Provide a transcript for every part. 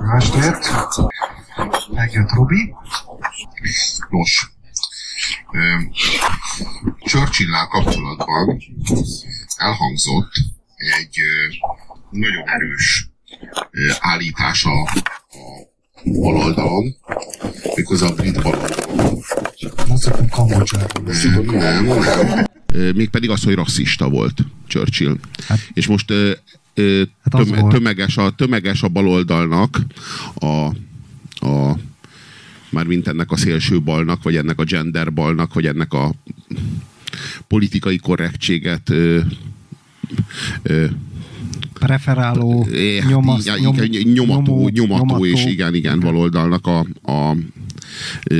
Jó estét! Megjött Robi. Nos, churchill kapcsolatban elhangzott egy nagyon erős állítása a baloldalon, méghozzá a brit baloldalon. Mozgunk Kambodzsáról. Nem, nem, nem. Mégpedig az, hogy rasszista volt Churchill. Hát, És most hát töm, tömeges, a, tömeges a baloldalnak a, a mármint ennek a szélső balnak, vagy ennek a gender balnak, vagy ennek a politikai korrektséget ö, ö, preferáló hát, nyomasz, nyom, nyomató, nyomató, nyomató, és igen, igen, baloldalnak a, a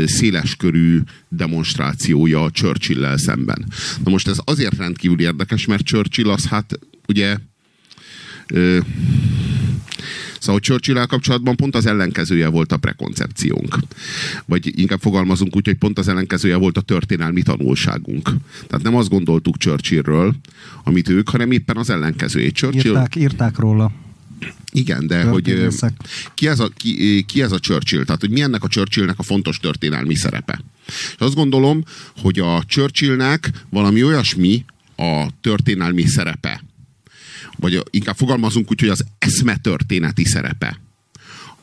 széleskörű demonstrációja Churchill-lel szemben. Na most ez azért rendkívül érdekes, mert Churchill az hát ugye ö, Szóval churchill kapcsolatban pont az ellenkezője volt a prekoncepciónk. Vagy inkább fogalmazunk úgy, hogy pont az ellenkezője volt a történelmi tanulságunk. Tehát nem azt gondoltuk Churchillről, amit ők, hanem éppen az ellenkezőjét. Churchill... Írták, írták róla. Igen, de hogy ki ez, a, ki, ki ez a Churchill? Tehát, hogy mi ennek a Churchillnek a fontos történelmi szerepe? És azt gondolom, hogy a Churchillnek valami olyasmi a történelmi szerepe, vagy inkább fogalmazunk úgy, hogy az eszme történeti szerepe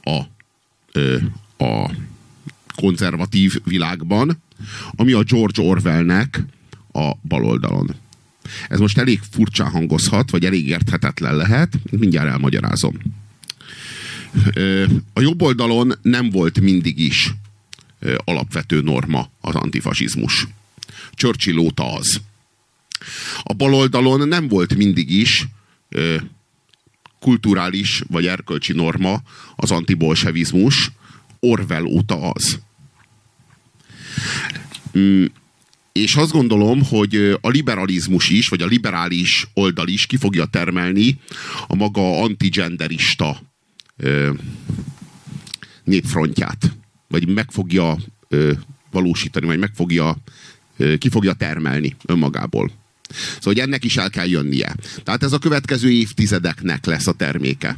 a, a konzervatív világban, ami a George Orwellnek a baloldalon. Ez most elég furcsán hangozhat, vagy elég érthetetlen lehet, mindjárt elmagyarázom. A jobb oldalon nem volt mindig is alapvető norma az antifasizmus. Churchill óta az. A baloldalon nem volt mindig is kulturális vagy erkölcsi norma az antibolsevizmus, Orwell óta az. Mm, és azt gondolom, hogy a liberalizmus is, vagy a liberális oldal is ki fogja termelni a maga antigenderista népfrontját. Vagy meg fogja valósítani, vagy meg fogja, ki fogja termelni önmagából. Szóval, hogy ennek is el kell jönnie. Tehát ez a következő évtizedeknek lesz a terméke.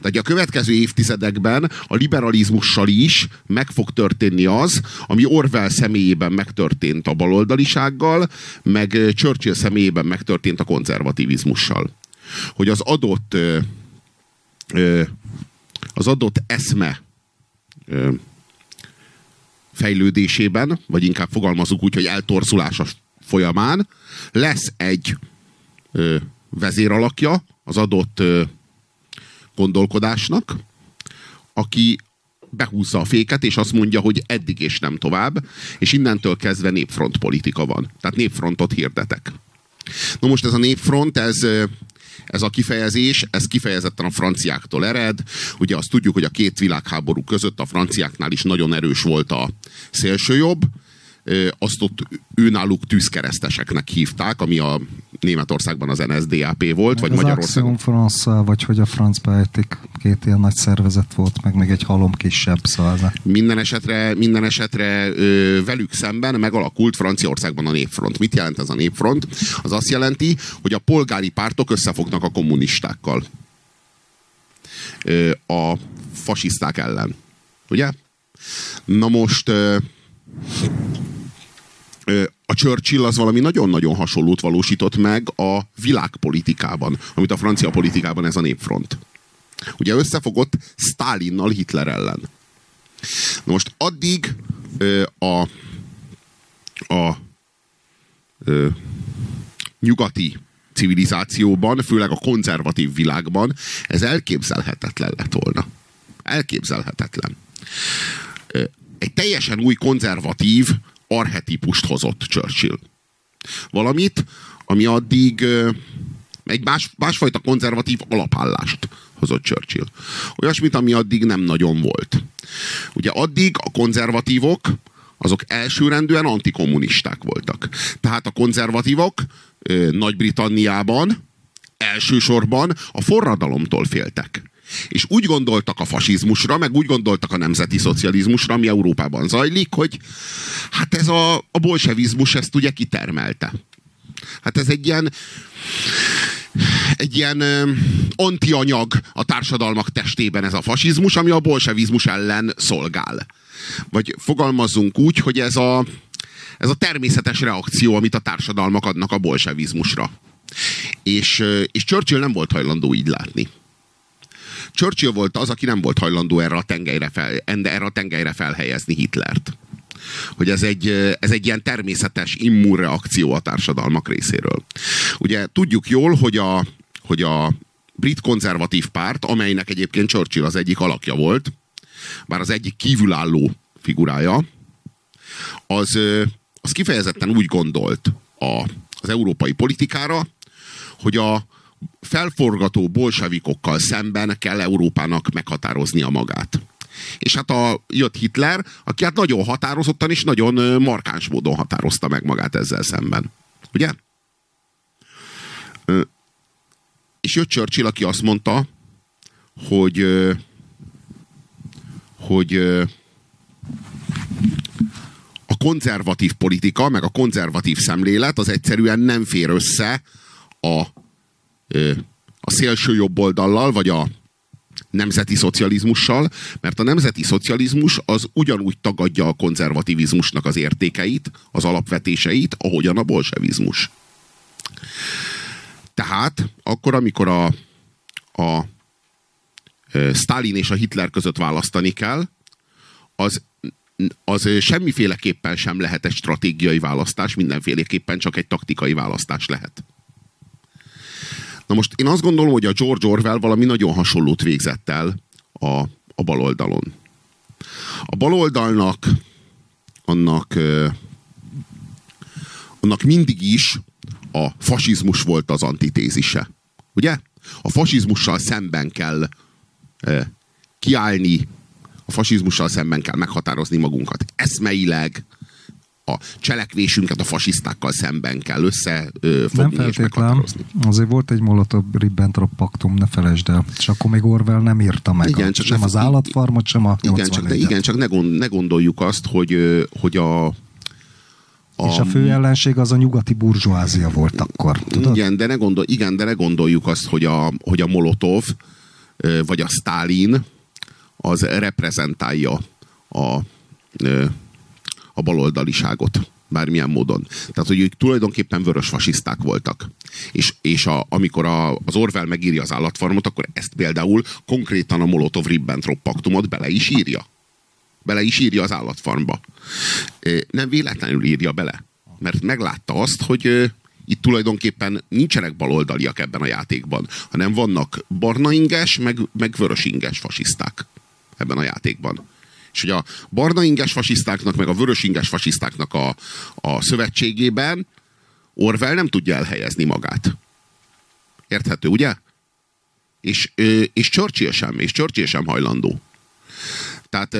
Tehát a következő évtizedekben a liberalizmussal is meg fog történni az, ami Orwell személyében megtörtént a baloldalisággal, meg Churchill személyében megtörtént a konzervativizmussal. Hogy az adott az adott eszme fejlődésében, vagy inkább fogalmazunk úgy, hogy eltorzulása folyamán lesz egy ö, vezéralakja az adott ö, gondolkodásnak, aki behúzza a féket, és azt mondja, hogy eddig és nem tovább, és innentől kezdve népfront politika van. Tehát népfrontot hirdetek. Na most ez a népfront, ez, ez a kifejezés, ez kifejezetten a franciáktól ered. Ugye azt tudjuk, hogy a két világháború között a franciáknál is nagyon erős volt a szélsőjobb, azt ott őnáluk tűzkereszteseknek hívták, ami a Németországban az NSDAP volt, meg vagy az Magyarországon. Axiom France, vagy hogy a France Biotic két ilyen nagy szervezet volt, meg még egy halom kisebb, szóval Minden esetre, minden esetre ö, velük szemben megalakult Franciaországban a népfront. Mit jelent ez a népfront? Az azt jelenti, hogy a polgári pártok összefognak a kommunistákkal. Ö, a fasiszták ellen. Ugye? Na most ö, a Churchill az valami nagyon-nagyon hasonlót valósított meg a világpolitikában, amit a francia politikában ez a népfront. Ugye összefogott Stalinnal Hitler ellen. Na most addig a, a ö, nyugati civilizációban, főleg a konzervatív világban ez elképzelhetetlen lett volna. Elképzelhetetlen. Egy teljesen új konzervatív arhetipust hozott Churchill. Valamit, ami addig egy más, másfajta konzervatív alapállást hozott Churchill. Olyasmit, ami addig nem nagyon volt. Ugye addig a konzervatívok azok elsőrendűen antikommunisták voltak. Tehát a konzervatívok Nagy-Britanniában elsősorban a forradalomtól féltek. És úgy gondoltak a fasizmusra, meg úgy gondoltak a nemzeti szocializmusra, ami Európában zajlik, hogy hát ez a, a bolsevizmus ezt ugye kitermelte. Hát ez egy ilyen egy ilyen antianyag a társadalmak testében ez a fasizmus, ami a bolsevizmus ellen szolgál. Vagy fogalmazzunk úgy, hogy ez a, ez a természetes reakció, amit a társadalmak adnak a bolsevizmusra. És, és Churchill nem volt hajlandó így látni. Churchill volt az, aki nem volt hajlandó erre a tengelyre, fel, erre a tengelyre felhelyezni Hitlert. Hogy ez egy, ez egy ilyen természetes immunreakció a társadalmak részéről. Ugye tudjuk jól, hogy a, hogy a brit konzervatív párt, amelynek egyébként Churchill az egyik alakja volt, bár az egyik kívülálló figurája, az, az kifejezetten úgy gondolt a, az európai politikára, hogy a felforgató bolsevikokkal szemben kell Európának meghatároznia magát. És hát a, jött Hitler, aki hát nagyon határozottan és nagyon markáns módon határozta meg magát ezzel szemben. Ugye? És jött Churchill, aki azt mondta, hogy hogy a konzervatív politika, meg a konzervatív szemlélet az egyszerűen nem fér össze a, a szélső jobb oldallal, vagy a nemzeti szocializmussal, mert a nemzeti szocializmus az ugyanúgy tagadja a konzervativizmusnak az értékeit, az alapvetéseit, ahogyan a bolsevizmus. Tehát akkor, amikor a, a Stalin és a Hitler között választani kell, az, az semmiféleképpen sem lehet egy stratégiai választás, mindenféleképpen csak egy taktikai választás lehet. Na most én azt gondolom, hogy a George Orwell valami nagyon hasonlót végzett el a, a baloldalon. A baloldalnak annak, annak mindig is a fasizmus volt az antitézise. Ugye? A fasizmussal szemben kell kiállni, a fasizmussal szemben kell meghatározni magunkat. Eszmeileg, a cselekvésünket a fasisztákkal szemben kell összefogni és meghatározni. Azért volt egy Molotov-Ribbentrop paktum, ne felejtsd el. És akkor még Orwell nem írta meg igen, a, csak sem ne, az állatfarmot, sem a igen, csak, ne, igen, csak ne, gond, ne gondoljuk azt, hogy, hogy a, a, és a fő ellenség az a nyugati burzsóázia volt akkor. Tudod? Igen, de ne, gondol, igen, de ne gondoljuk azt, hogy a, hogy a Molotov vagy a Stalin az reprezentálja a, a baloldaliságot bármilyen módon. Tehát, hogy ők tulajdonképpen vörös fasiszták voltak. És, és a, amikor a, az Orwell megírja az állatfarmot, akkor ezt például konkrétan a Molotov-Ribbentrop paktumot bele is írja. Bele is írja az állatfarmba. Nem véletlenül írja bele. Mert meglátta azt, hogy itt tulajdonképpen nincsenek baloldaliak ebben a játékban, hanem vannak barna inges, meg, meg vörös inges fasiszták ebben a játékban. És hogy a barna inges fasisztáknak, meg a vörös inges fasisztáknak a, a szövetségében Orwell nem tudja elhelyezni magát. Érthető, ugye? És, és Churchill sem, és Churchill sem hajlandó. Tehát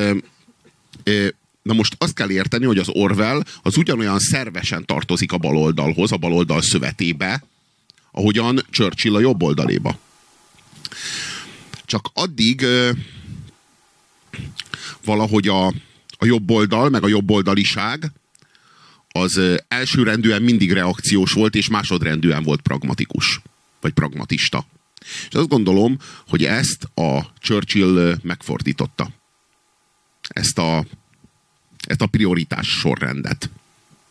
Na most azt kell érteni, hogy az Orwell az ugyanolyan szervesen tartozik a baloldalhoz, a baloldal szövetébe, ahogyan Churchill a jobb oldaléba. Csak addig valahogy a, a jobb oldal, meg a jobb oldaliság az elsőrendűen mindig reakciós volt, és másodrendűen volt pragmatikus, vagy pragmatista. És azt gondolom, hogy ezt a Churchill megfordította. Ezt a ezt a prioritás sorrendet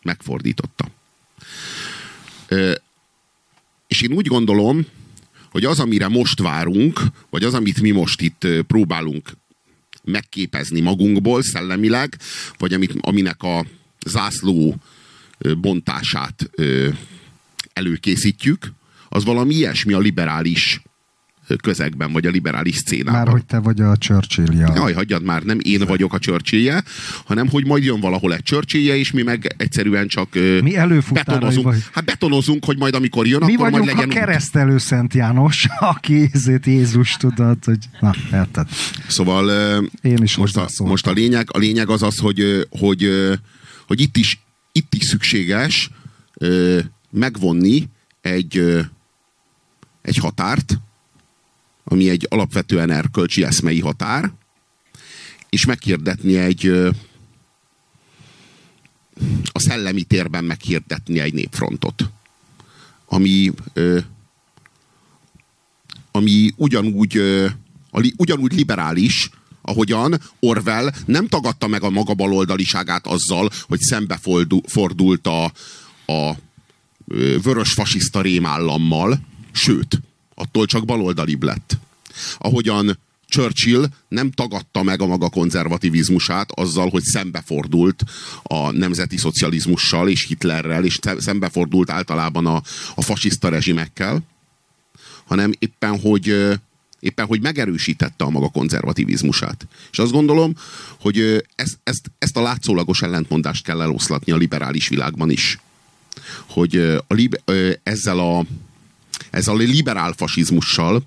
megfordította. És én úgy gondolom, hogy az, amire most várunk, vagy az, amit mi most itt próbálunk megképezni magunkból szellemileg, vagy amit, aminek a zászló bontását előkészítjük, az valami ilyesmi a liberális közegben, vagy a liberális szcénában. Már hogy te vagy a Churchill-ja. Jaj, hagyjad már, nem én vagyok a churchill hanem hogy majd jön valahol egy churchill és mi meg egyszerűen csak mi betonozunk. Vagy. Hát betonozunk, hogy majd amikor jön, mi akkor majd legyen... Mi a keresztelő Szent János, aki ezért Jézus tudod, hogy na, érted. Szóval én is most a, most a, lényeg, a lényeg az az, hogy, hogy, hogy itt, is, itt is szükséges megvonni egy, egy határt, ami egy alapvetően erkölcsi eszmei határ, és meghirdetni egy a szellemi térben meghirdetni egy népfrontot, ami, ami ugyanúgy, ugyanúgy liberális, ahogyan Orwell nem tagadta meg a maga baloldaliságát azzal, hogy szembefordult a, a vörös fasiszta rémállammal, sőt, attól csak baloldalibb lett. Ahogyan Churchill nem tagadta meg a maga konzervativizmusát azzal, hogy szembefordult a nemzeti szocializmussal és Hitlerrel, és szembefordult általában a, a fasiszta rezsimekkel, hanem éppen, hogy éppen, hogy megerősítette a maga konzervativizmusát. És azt gondolom, hogy ezt, ezt, ezt a látszólagos ellentmondást kell eloszlatni a liberális világban is. Hogy a, ezzel a ezzel a liberál fasizmussal,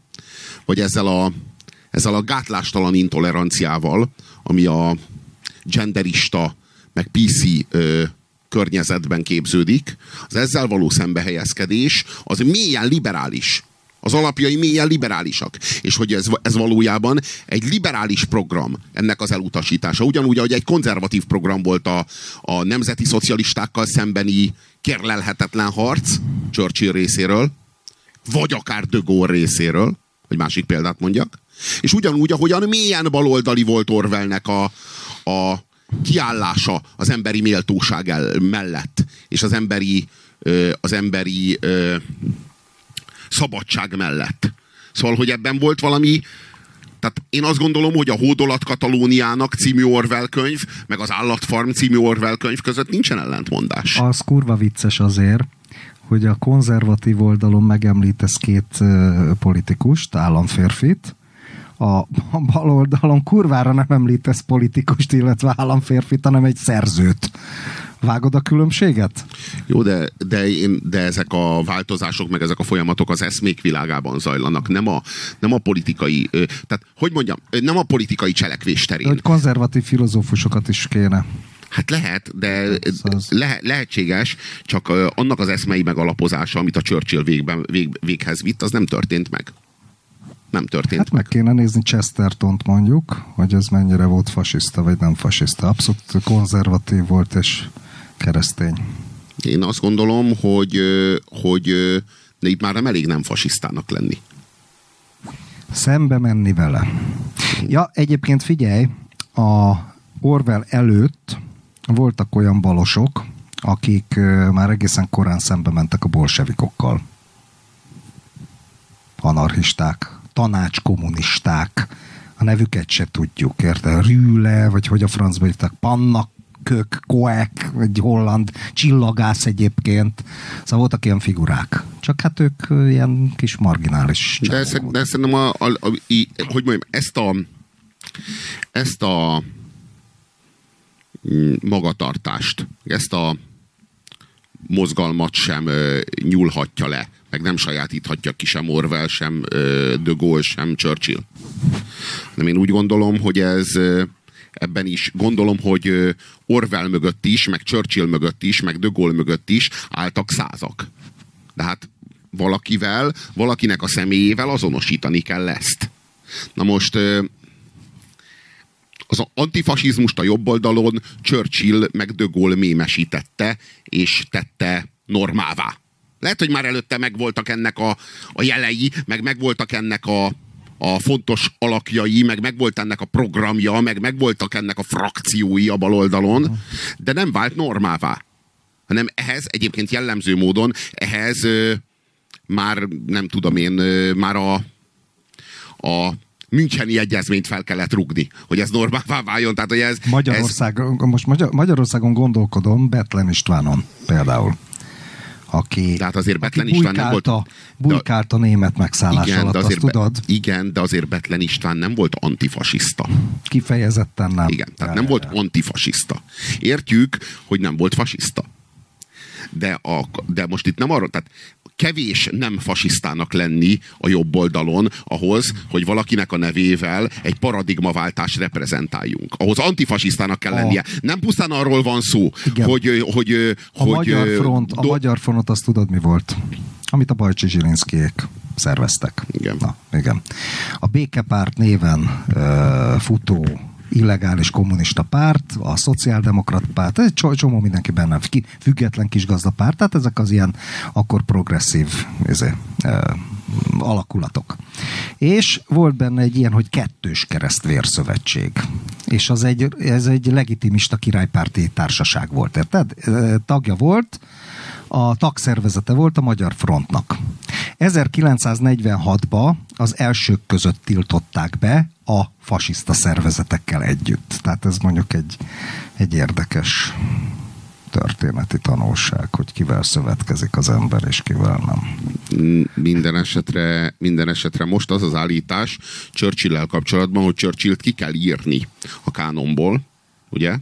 vagy ezzel a, ezzel a gátlástalan intoleranciával, ami a genderista, meg PC ö, környezetben képződik, az ezzel való szembehelyezkedés, az mélyen liberális. Az alapjai mélyen liberálisak. És hogy ez, ez valójában egy liberális program, ennek az elutasítása. Ugyanúgy, ahogy egy konzervatív program volt a, a nemzeti szocialistákkal szembeni kérlelhetetlen harc Churchill részéről, vagy akár De Gaulle részéről, hogy másik példát mondjak, és ugyanúgy, ahogyan mélyen baloldali volt Orwellnek a, a kiállása az emberi méltóság mellett, és az emberi, az emberi szabadság mellett. Szóval, hogy ebben volt valami, tehát én azt gondolom, hogy a Hódolat Katalóniának című Orwell könyv, meg az Állatfarm című Orwell könyv között nincsen ellentmondás. Az kurva vicces azért, hogy a konzervatív oldalon megemlítesz két politikust, államférfit, a bal oldalon kurvára nem említesz politikust, illetve államférfit, hanem egy szerzőt. Vágod a különbséget? Jó, de, de, én, de ezek a változások, meg ezek a folyamatok az eszmék világában zajlanak, nem a, nem a politikai, tehát hogy mondjam, nem a politikai cselekvés terén. De hogy konzervatív filozófusokat is kéne. Hát lehet, de le, lehetséges, csak annak az eszmei megalapozása, amit a Churchill végben, vég, véghez vitt, az nem történt meg. Nem történt hát meg. meg kéne nézni Chestertont mondjuk, hogy ez mennyire volt fasiszta, vagy nem fasiszta. Abszolút konzervatív volt, és keresztény. Én azt gondolom, hogy, hogy de itt már nem elég nem fasisztának lenni. Szembe menni vele. Ja, egyébként figyelj, a Orwell előtt voltak olyan balosok, akik már egészen korán szembe mentek a bolsevikokkal. Anarchisták, tanácskommunisták, a nevüket se tudjuk, érte? Rüle, vagy hogy a francba hívták, Pannak, Kök, Koek, egy holland csillagász egyébként. Szóval voltak ilyen figurák. Csak hát ők ilyen kis marginális De, de szerintem a, a, a, a, hogy mondjam, ezt a ezt a magatartást, ezt a mozgalmat sem nyúlhatja le, meg nem sajátíthatja ki sem Orwell, sem De Gaulle, sem Churchill. De én úgy gondolom, hogy ez ebben is gondolom, hogy Orwell mögött is, meg Churchill mögött is, meg De Gaulle mögött is álltak százak. De hát valakivel, valakinek a személyével azonosítani kell ezt. Na most az antifasizmust a jobb oldalon Churchill meg De Gaulle mémesítette, és tette normává. Lehet, hogy már előtte megvoltak ennek a, a jelei, meg megvoltak ennek a, a fontos alakjai, meg megvolt ennek a programja, meg megvoltak ennek a frakciói a baloldalon, de nem vált normává. Hanem ehhez egyébként jellemző módon, ehhez ö, már nem tudom én, ö, már a, a Müncheni egyezményt fel kellett rugni, hogy ez normálvá váljon. Tehát, hogy ez, Magyarország, ez... most Magyar, Magyarországon gondolkodom Betlen Istvánon például aki, Tehát azért Betlen István nem volt... Bujkált a német megszállás igen, alatt, de azért azt tudod? Igen, de azért Betlen István nem volt antifasiszta. Kifejezetten nem. Igen, tehát ja, nem ja, volt ja. antifasiszta. Értjük, hogy nem volt fasiszta. De, a, de most itt nem arról, tehát kevés nem fasisztának lenni a jobb oldalon ahhoz, hogy valakinek a nevével egy paradigmaváltás reprezentáljunk. Ahhoz antifasisztának kell a... lennie. Nem pusztán arról van szó, Igen. hogy... hogy a, hogy, magyar front, do... a magyar front azt tudod mi volt? Amit a Bajcsi Zsilinszkiék szerveztek. Igen. Na, igen. A Békepárt néven uh, futó illegális kommunista párt, a szociáldemokrat párt, egy csomó mindenki benne, független kis gazdapárt, tehát ezek az ilyen akkor progresszív ezé, alakulatok. És volt benne egy ilyen, hogy kettős keresztvérszövetség. És az egy, ez egy legitimista királypárti társaság volt, érted? Tagja volt, a tagszervezete volt a Magyar Frontnak. 1946-ban az elsők között tiltották be a fasiszta szervezetekkel együtt. Tehát ez mondjuk egy, egy érdekes történeti tanulság, hogy kivel szövetkezik az ember, és kivel nem. Minden esetre, minden esetre most az az állítás churchill kapcsolatban, hogy Churchillt ki kell írni a kánonból, ugye?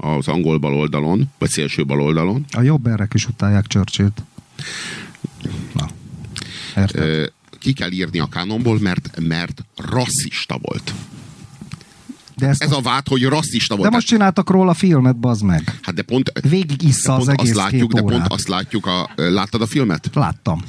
Az angol baloldalon, vagy szélső baloldalon. A jobb erek is utálják Churchillt. Na. Érted? Ki kell írni a kánonból, mert, mert rasszista volt. De ez most... a vád, hogy rasszista volt. De most csináltak róla filmet, bazd meg. Hát de pont... Végig issza az egész azt látjuk, De pont azt látjuk, a, láttad a filmet? Láttam.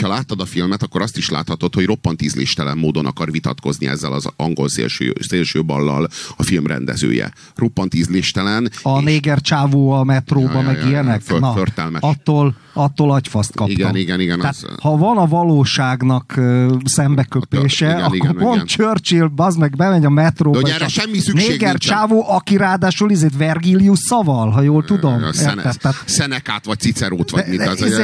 Ha láttad a filmet, akkor azt is láthatod, hogy roppant ízléstelen módon akar vitatkozni ezzel az angol szélső, szélső ballal a film rendezője. Roppant ízléstelen. A és... néger csávó a metróba, ja, ja, meg ja, ilyenek? Föl, Na, attól, attól agyfaszt kaptam. Igen, igen, igen. Tehát, az... Ha van a valóságnak uh, szembeköpése, igen, akkor igen, pont igen. Churchill, bazd meg, bemegy a metróba. De erre semmi szükség Néger nincsen. csávó, aki ráadásul izét Vergilius szaval, ha jól tudom. Szene, tehát, Szenekát, vagy Cicerót, vagy mit az. Izé,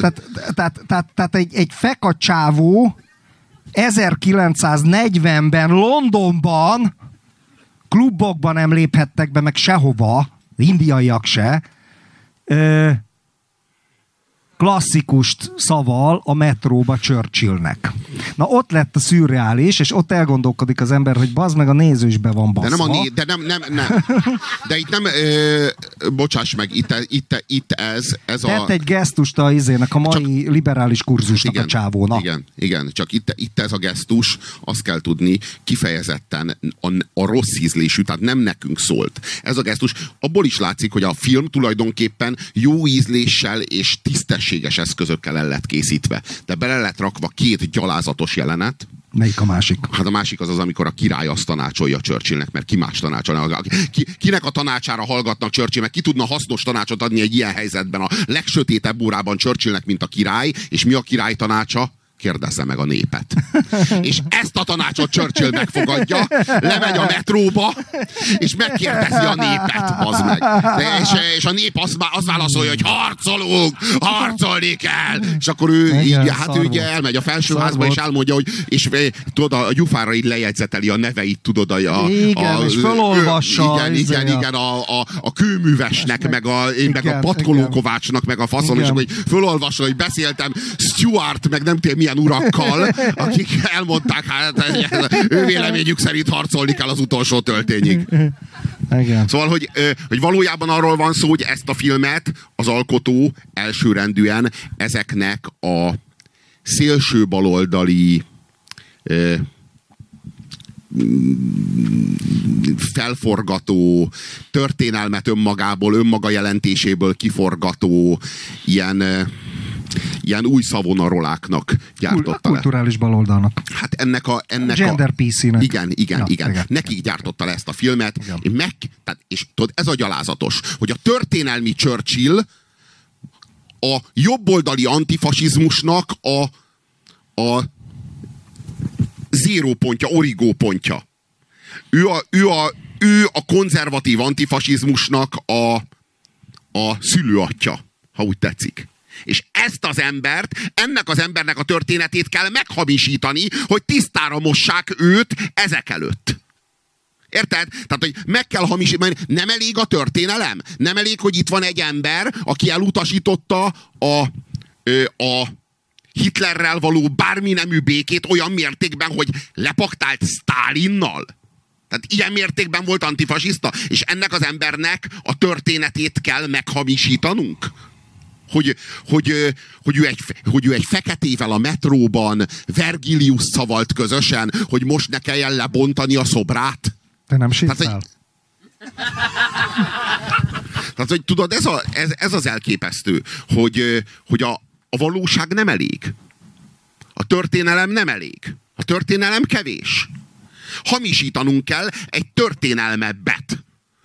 tehát, tehát, tehát, tehát egy, egy feka csávó 1940-ben Londonban klubokban nem léphettek be, meg sehova, indiaiak se, ö, klasszikust szaval a metróba Churchillnek. Na ott lett a szürreális, és ott elgondolkodik az ember, hogy bazd meg a néző is be van baszva. De nem, a né- de nem, nem, nem. De itt nem, ö, bocsáss meg, itt, itt, itt ez, ez Tett a... Tett egy gesztust a izének, a mai csak, liberális kurzusnak igen, a csávónak. Igen, igen, csak itt, itt ez a gesztus, azt kell tudni, kifejezetten a, a rossz ízlésű, tehát nem nekünk szólt. Ez a gesztus, abból is látszik, hogy a film tulajdonképpen jó ízléssel és tisztes mesterséges eszközökkel el lett készítve. De bele lett rakva két gyalázatos jelenet, Melyik a másik? Hát a másik az az, amikor a király azt tanácsolja Churchillnek, mert ki más tanácsolja. Ki, kinek a tanácsára hallgatnak Churchill, meg ki tudna hasznos tanácsot adni egy ilyen helyzetben a legsötétebb órában Churchillnek, mint a király, és mi a király tanácsa? Kérdezze meg a népet. És ezt a tanácsot Churchill megfogadja, lemegy a metróba, és megkérdezi a népet, az meg. De, és, és a nép azt, azt válaszolja, hogy harcolunk, harcolni kell. És akkor ő Igen, így, hát ő ugye elmegy a felsőházba, és elmondja, hogy és tudod, a gyufára így lejegyzeteli a neveit, tudod, a, igen, a, és felolvassa. Igen, igen, igen, a, a, a kőművesnek, meg, meg a, igen, meg a patkolókovácsnak, meg a faszom, igen. és akkor felolvassa, hogy beszéltem Stuart, meg nem tudom milyen urakkal, akik elmondták, hát ő véleményük szerint harcolni kell az utolsó töltényig. Igen. Szóval, hogy, hogy valójában arról van szó, hogy ezt a filmet az alkotó elsőrendűen ezeknek a szélső baloldali felforgató, történelmet önmagából, önmaga jelentéséből kiforgató ilyen ilyen új szavonaroláknak gyártotta Kulturális le. baloldalnak. Hát ennek a... Ennek Gender a, PC-nek. Igen, igen, ja, igen. igen. Nekik gyártotta le ezt a filmet. Igen. Meg, tehát, és tudod, ez a gyalázatos, hogy a történelmi Churchill a jobboldali antifasizmusnak a, a zéró pontja, origó pontja. Ő a, ő a, ő a konzervatív antifasizmusnak a, a szülőatja, ha úgy tetszik. És ezt az embert, ennek az embernek a történetét kell meghamisítani, hogy tisztára mossák őt ezek előtt. Érted? Tehát, hogy meg kell hamisítani. Nem elég a történelem? Nem elég, hogy itt van egy ember, aki elutasította a, a Hitlerrel való bármi nemű békét olyan mértékben, hogy lepaktált Stálinnal? Tehát ilyen mértékben volt antifasiszta, és ennek az embernek a történetét kell meghamisítanunk? Hogy, hogy, hogy, ő egy, hogy ő egy feketével a metróban Vergilius szavalt közösen, hogy most ne kelljen lebontani a szobrát. Te nem sétál? Tehát, hogy, tehát, hogy tudod, ez, a, ez, ez az elképesztő, hogy, hogy a, a valóság nem elég. A történelem nem elég. A történelem kevés. Hamisítanunk kell egy történelmebbet.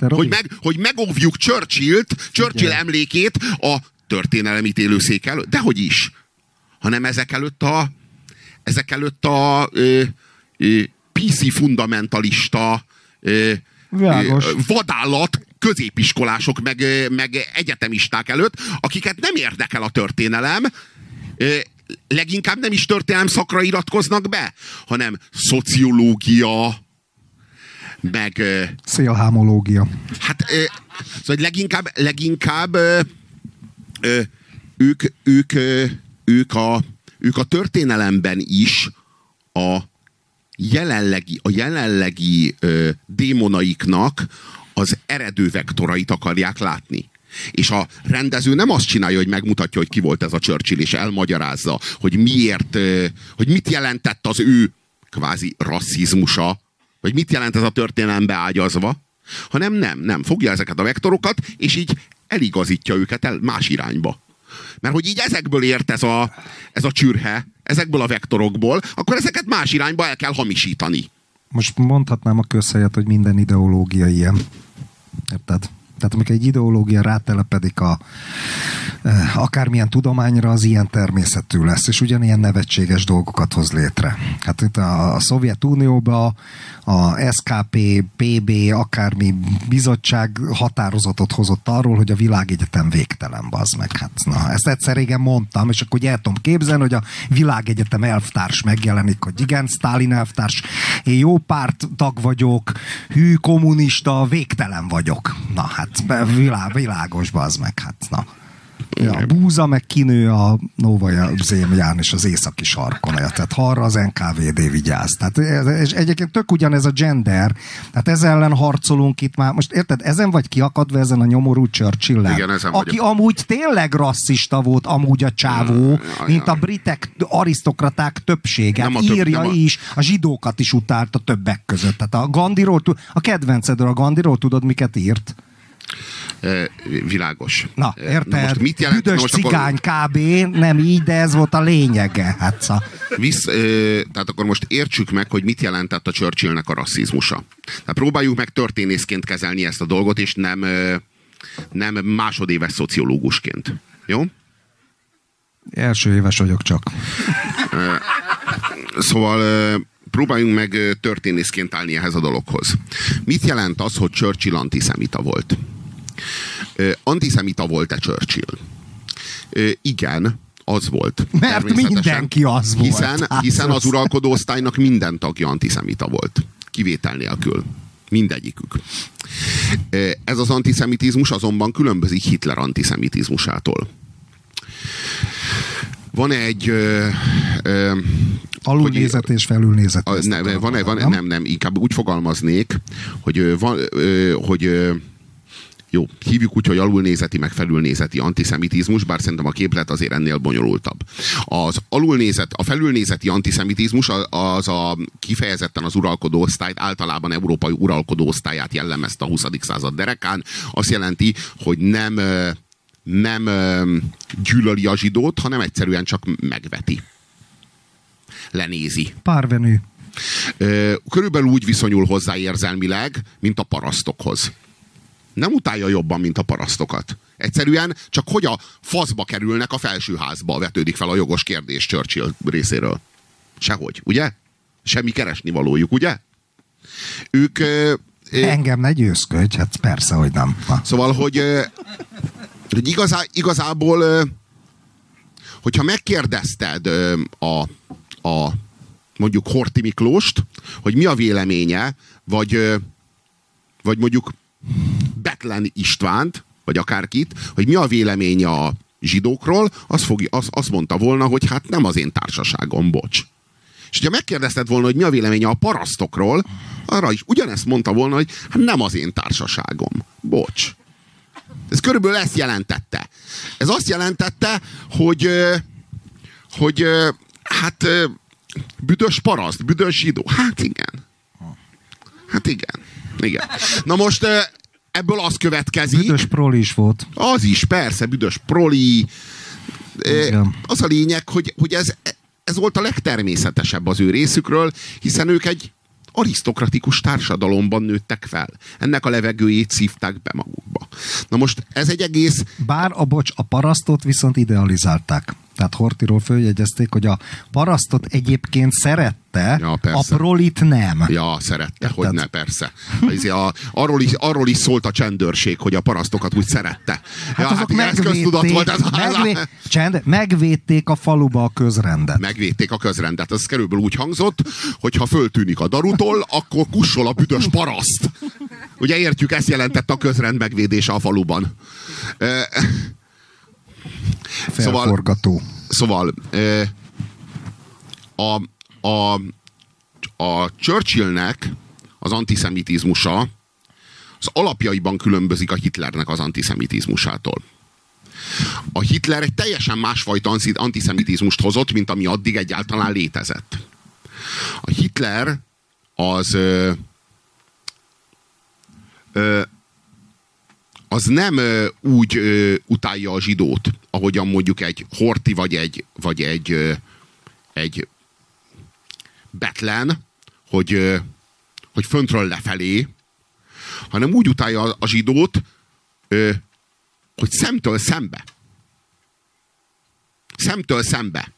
Hogy, meg, hogy megóvjuk Churchill-t, Churchill emlékét a történelem ítélőszék előtt, dehogy is, hanem ezek előtt a, ezek előtt a ö, ö, PC fundamentalista ö, Világos. ö, vadállat középiskolások, meg, meg egyetemisták előtt, akiket nem érdekel a történelem, ö, leginkább nem is történelem szakra iratkoznak be, hanem szociológia, meg Szélhámológia. Hát, szóval leginkább, leginkább ö, ők, ők, ö, ők, a, ők a történelemben is a jelenlegi, a jelenlegi ö, démonaiknak az eredő vektorait akarják látni. És a rendező nem azt csinálja, hogy megmutatja, hogy ki volt ez a Churchill, és elmagyarázza, hogy miért, hogy mit jelentett az ő kvázi rasszizmusa, vagy mit jelent ez a történelembe ágyazva, hanem nem, nem. Fogja ezeket a vektorokat, és így eligazítja őket el más irányba. Mert hogy így ezekből ért ez a, ez a csürhe, ezekből a vektorokból, akkor ezeket más irányba el kell hamisítani. Most mondhatnám a közhelyet, hogy minden ideológia ilyen. Érted? Tehát amikor egy ideológia rátelepedik a, eh, akármilyen tudományra, az ilyen természetű lesz, és ugyanilyen nevetséges dolgokat hoz létre. Hát itt a, a Szovjetunióban a SKP, PB, akármi bizottság határozatot hozott arról, hogy a világegyetem végtelen, bazd meg. Hát, na, ezt egyszer régen mondtam, és akkor el tudom képzelni, hogy a világegyetem elvtárs megjelenik, hogy igen, Stalin elvtárs, én jó párt tag vagyok, hű kommunista, végtelen vagyok. Na hát, be- vilá, világos, bazd meg, hát na. Ja, a búza meg kinő a Novaja Zémján és az északi sarkon. Tehát ha arra az NKVD vigyáz. Tehát, és egyébként tök ugyanez a gender. Tehát ez ellen harcolunk itt már. Most érted, ezen vagy kiakadva ezen a nyomorú churchill Igen, ezen aki vagyok. amúgy tényleg rasszista volt, amúgy a csávó, Ja, mint ja. a britek arisztokraták többsége. Hát több- írja a- is, a zsidókat is utálta többek között. Tehát a Gandiról, a kedvencedről a Gandiról tudod, miket írt? Világos. Na, érted? most mit jelent? Büdös most akkor cigány kb. Nem így, de ez volt a lényege. Hát szá. Visz, e, tehát akkor most értsük meg, hogy mit jelentett a Churchillnek a rasszizmusa. Tehát próbáljuk meg történészként kezelni ezt a dolgot, és nem, e, nem másodéves szociológusként. Jó? Első éves vagyok csak. Szóval ö, próbáljunk meg történészként állni ehhez a dologhoz. Mit jelent az, hogy Churchill antiszemita volt? Antiszemita volt-e Churchill? Igen, az volt. Mert mindenki az volt. Hiszen, Hát hiszen az uralkodó osztálynak minden tagja antiszemita volt. Kivétel nélkül. Mindegyikük. Ez az antiszemitizmus azonban különbözik Hitler antiszemitizmusától. Van egy ö, ö, Alulnézet és felülnézet. a, ne, akarom van, van, mondani, nem, nem, inkább úgy fogalmaznék, hogy van, ö, hogy ö, jó, hívjuk úgy, hogy alulnézeti, meg felülnézeti antiszemitizmus, bár szerintem a képlet azért ennél bonyolultabb. Az alulnézet, a felülnézeti antiszemitizmus az, a kifejezetten az uralkodó osztályt, általában európai uralkodó osztályát jellemezte a 20. század derekán. Azt jelenti, hogy nem, nem gyűlöli a zsidót, hanem egyszerűen csak megveti. Lenézi. Párvenű. Ö, körülbelül úgy viszonyul hozzá érzelmileg, mint a parasztokhoz. Nem utálja jobban, mint a parasztokat. Egyszerűen csak hogy a faszba kerülnek a felsőházba, vetődik fel a jogos kérdés Churchill részéről. Sehogy, ugye? Semmi keresni valójuk, ugye? Ők... Engem ne győzködj, hát persze, hogy nem. Szóval, hogy, ö, hogy igazá, igazából, hogyha megkérdezted a, a mondjuk Horti Miklóst, hogy mi a véleménye, vagy, vagy mondjuk Betlen Istvánt, vagy akárkit, hogy mi a véleménye a zsidókról, az, fogja, az, azt mondta volna, hogy hát nem az én társaságom, bocs. És hogyha megkérdezted volna, hogy mi a véleménye a parasztokról, arra is ugyanezt mondta volna, hogy hát nem az én társaságom. Bocs. Ez körülbelül ezt jelentette. Ez azt jelentette, hogy, hogy hát büdös paraszt, büdös zsidó. Hát igen. Hát igen. Igen. Na most ebből az következik. Büdös proli is volt. Az is, persze, büdös proli. Igen. Az a lényeg, hogy, hogy ez, ez volt a legtermészetesebb az ő részükről, hiszen ők egy arisztokratikus társadalomban nőttek fel. Ennek a levegőjét szívták be magukba. Na most ez egy egész, Bár a bocs, a parasztot viszont idealizálták. Tehát Hortiról följegyezték, hogy a parasztot egyébként szerette, Ja, a persze. prolit nem. Ja, szerette, Érted? hogy ne, persze. Ez a, arról, is, arról is szólt a csendőrség, hogy a parasztokat úgy szerette. Hát azok igen, ez köztudat volt. Ez, a- megvé, a, csend, megvédték a faluba a közrendet. megvédték a közrendet. Ez körülbelül úgy hangzott, hogy ha föltűnik a darutól, akkor kussol a büdös paraszt. Ugye értjük, ezt jelentette a közrend megvédése a faluban. Szóval- Felforgató. Szóval a, a, a Churchillnek az antiszemitizmusa az alapjaiban különbözik a Hitlernek az antiszemitizmusától. A Hitler egy teljesen másfajta anti- antiszemitizmust hozott, mint ami addig egyáltalán létezett. A Hitler az ö, ö, az nem ö, úgy ö, utálja a zsidót, ahogyan mondjuk egy Horti vagy egy, vagy egy, ö, egy Betlen, hogy, ö, hogy föntről lefelé, hanem úgy utálja a, a zsidót, ö, hogy szemtől szembe. Szemtől szembe.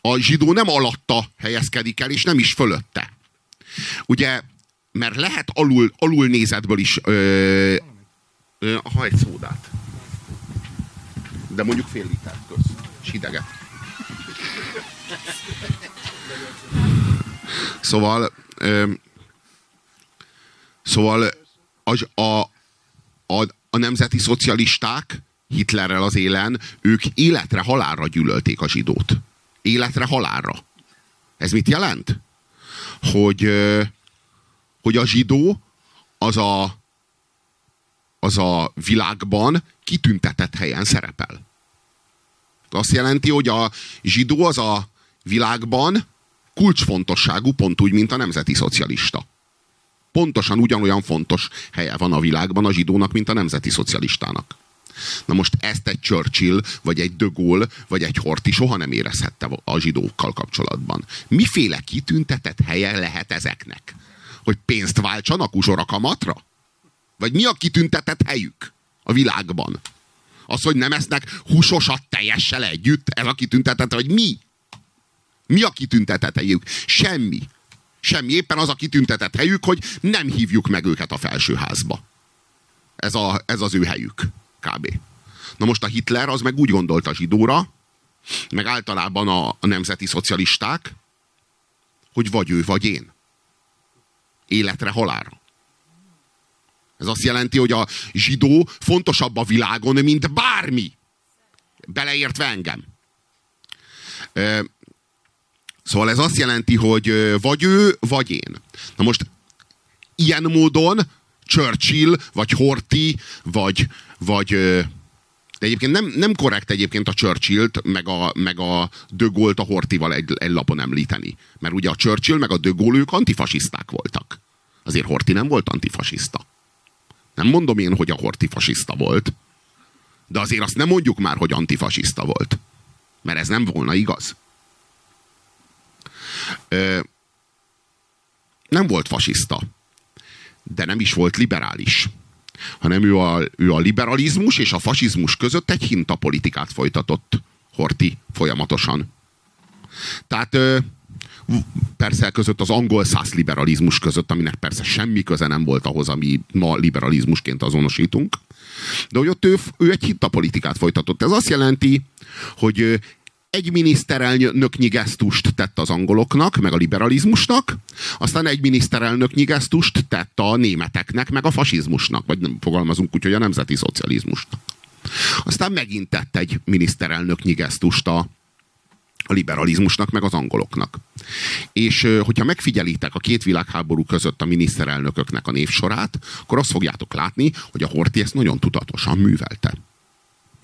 A zsidó nem alatta helyezkedik el, és nem is fölötte. Ugye, mert lehet alul, alul nézetből is Ö, Ha egy. De mondjuk fél liter köz. És. Szóval ö, szóval a, a, a, a nemzeti szocialisták Hitlerrel az élen, ők életre halálra gyűlölték a zsidót. Életre halálra. Ez mit jelent? Hogy, hogy a zsidó az a, az a világban kitüntetett helyen szerepel. Azt jelenti, hogy a zsidó az a világban kulcsfontosságú, pont úgy, mint a nemzeti szocialista. Pontosan ugyanolyan fontos helye van a világban a zsidónak, mint a nemzeti szocialistának. Na most ezt egy Churchill, vagy egy De Gaulle, vagy egy Horthy soha nem érezhette a zsidókkal kapcsolatban. Miféle kitüntetett helye lehet ezeknek? Hogy pénzt váltsanak uzsora kamatra? Vagy mi a kitüntetett helyük a világban? Az, hogy nem esznek húsosat teljessel együtt? Ez a kitüntetett, vagy mi? Mi a kitüntetett helyük? Semmi. Semmi. Éppen az a kitüntetett helyük, hogy nem hívjuk meg őket a felsőházba. Ez, a, ez az ő helyük. Kb. Na most a Hitler az meg úgy gondolta a zsidóra, meg általában a, a nemzeti szocialisták, hogy vagy ő, vagy én. Életre, halálra. Ez azt jelenti, hogy a zsidó fontosabb a világon, mint bármi. Beleértve engem. Szóval ez azt jelenti, hogy vagy ő, vagy én. Na most ilyen módon Churchill, vagy Horthy, vagy, vagy de egyébként nem, nem korrekt egyébként a Churchillt, meg a, meg a De Gaulle-t a Horthyval egy, egy lapon említeni. Mert ugye a Churchill meg a De Gaulle ők antifasiszták voltak. Azért Horthy nem volt antifasiszta. Nem mondom én, hogy a Horthy fasiszta volt, de azért azt nem mondjuk már, hogy antifasiszta volt. Mert ez nem volna igaz. Ö, nem volt fasiszta, de nem is volt liberális, hanem ő a, ő a liberalizmus és a fasizmus között egy hintapolitikát folytatott Horti folyamatosan. Tehát persze között az angol száz liberalizmus között, aminek persze semmi köze nem volt ahhoz, ami ma liberalizmusként azonosítunk. De hogy ott ő, ő egy hintapolitikát folytatott. Ez azt jelenti, hogy egy miniszterelnöknyi gesztust tett az angoloknak, meg a liberalizmusnak, aztán egy miniszterelnöknyi gesztust tett a németeknek, meg a fasizmusnak, vagy nem fogalmazunk úgy, hogy a nemzeti szocializmusnak. Aztán megint tett egy miniszterelnöknyi gesztust a, a liberalizmusnak, meg az angoloknak. És hogyha megfigyelitek a két világháború között a miniszterelnököknek a névsorát, akkor azt fogjátok látni, hogy a Horthy ezt nagyon tudatosan művelte.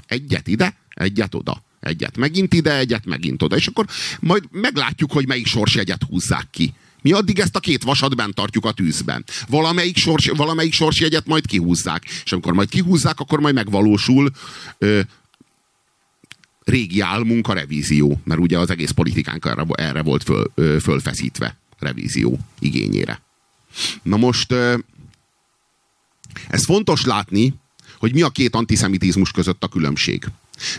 Egyet ide, egyet oda. Egyet megint ide, egyet megint oda. És akkor majd meglátjuk, hogy melyik sorsjegyet húzzák ki. Mi addig ezt a két vasat bent tartjuk a tűzben. Valamelyik, sors, valamelyik sorsjegyet majd kihúzzák. És amikor majd kihúzzák, akkor majd megvalósul ö, régi álmunk a revízió. Mert ugye az egész politikánk erre, erre volt föl, fölfeszítve revízió igényére. Na most ez fontos látni, hogy mi a két antiszemitizmus között a különbség.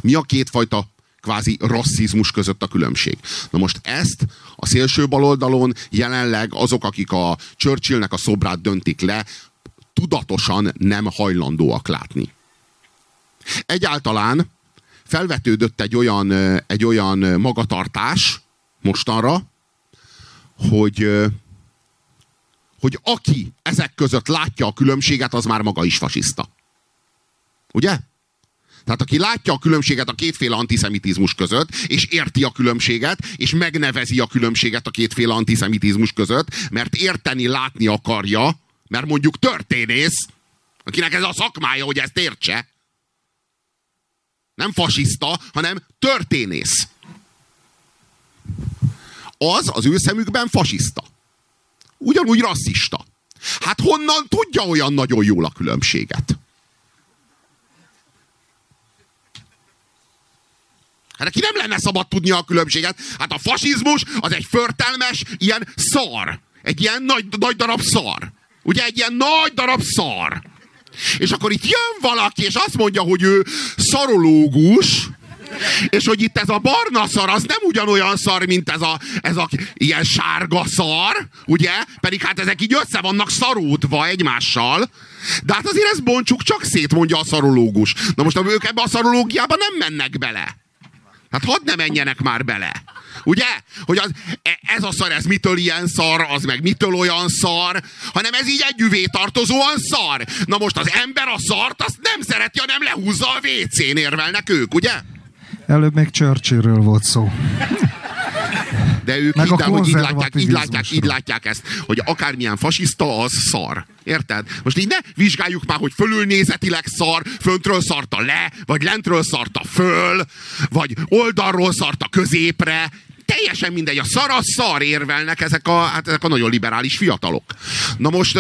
Mi a kétfajta kvázi rasszizmus között a különbség. Na most ezt a szélső baloldalon jelenleg azok, akik a Churchillnek a szobrát döntik le, tudatosan nem hajlandóak látni. Egyáltalán felvetődött egy olyan, egy olyan magatartás mostanra, hogy, hogy aki ezek között látja a különbséget, az már maga is fasiszta. Ugye? Tehát aki látja a különbséget a kétféle antiszemitizmus között, és érti a különbséget, és megnevezi a különbséget a kétféle antiszemitizmus között, mert érteni, látni akarja, mert mondjuk történész, akinek ez a szakmája, hogy ezt értse. Nem fasiszta, hanem történész. Az az ő szemükben fasiszta. Ugyanúgy rasszista. Hát honnan tudja olyan nagyon jól a különbséget? Hát neki nem lenne szabad tudnia a különbséget. Hát a fasizmus az egy förtelmes, ilyen szar. Egy ilyen nagy, nagy darab szar. Ugye egy ilyen nagy darab szar. És akkor itt jön valaki, és azt mondja, hogy ő szarológus, és hogy itt ez a barna szar, az nem ugyanolyan szar, mint ez a, ez a ilyen sárga szar, ugye? Pedig hát ezek így össze vannak szaródva egymással. De hát azért ezt bontsuk csak szét, mondja a szarológus. Na most ők ebbe a szarológiába nem mennek bele. Hát hadd ne menjenek már bele. Ugye? Hogy az, e, ez a szar, ez mitől ilyen szar, az meg mitől olyan szar, hanem ez így együvé tartozóan szar. Na most az ember a szart, azt nem szereti, hanem lehúzza a WC-n érvelnek ők, ugye? Előbb még Churchillről volt szó. De ők Meg így, hogy így látják, így látják, így látják ezt, hogy akármilyen fasiszta, az szar. Érted? Most így ne vizsgáljuk már, hogy fölülnézetileg szar, föntről szarta le, vagy lentről szarta föl, vagy oldalról szarta középre. Teljesen mindegy, a szar a szar érvelnek ezek a, hát ezek a nagyon liberális fiatalok. Na most,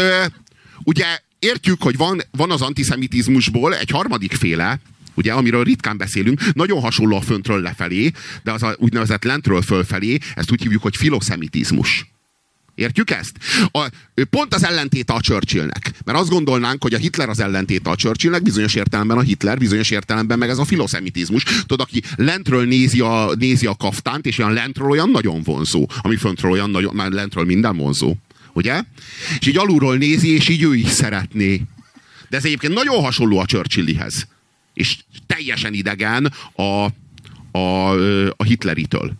ugye értjük, hogy van, van az antiszemitizmusból egy harmadik féle, ugye, amiről ritkán beszélünk, nagyon hasonló a föntről lefelé, de az a úgynevezett lentről fölfelé, ezt úgy hívjuk, hogy filoszemitizmus. Értjük ezt? A, pont az ellentéte a Churchillnek. Mert azt gondolnánk, hogy a Hitler az ellentéte a Churchillnek, bizonyos értelemben a Hitler, bizonyos értelemben meg ez a filoszemitizmus. Tudod, aki lentről nézi a, nézi a kaftánt, és olyan lentről olyan nagyon vonzó, ami föntről olyan nagyon, már lentről minden vonzó. Ugye? És így alulról nézi, és így ő is szeretné. De ez egyébként nagyon hasonló a Churchillihez és teljesen idegen a, a, a Hitleritől.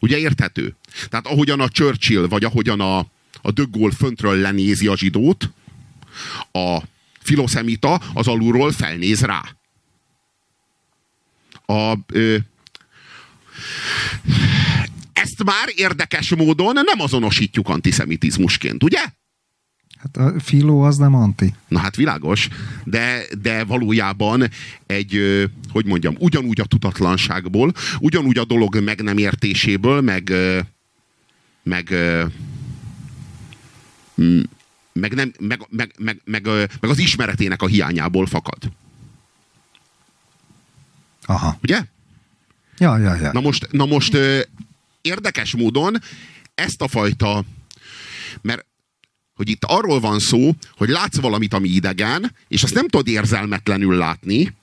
Ugye érthető? Tehát ahogyan a Churchill, vagy ahogyan a, a De Gaulle föntről lenézi a zsidót, a filoszemita az alulról felnéz rá. A, ö, ezt már érdekes módon nem azonosítjuk antiszemitizmusként, ugye? Hát a filó az nem anti. Na hát világos, de, de valójában egy, hogy mondjam, ugyanúgy a tudatlanságból, ugyanúgy a dolog meg nem értéséből, meg, meg, meg, nem, meg, meg, meg, meg, meg az ismeretének a hiányából fakad. Aha. Ugye? Ja, ja, ja. Na most, na most érdekes módon ezt a fajta, mert hogy itt arról van szó, hogy látsz valamit, ami idegen, és azt nem tudod érzelmetlenül látni,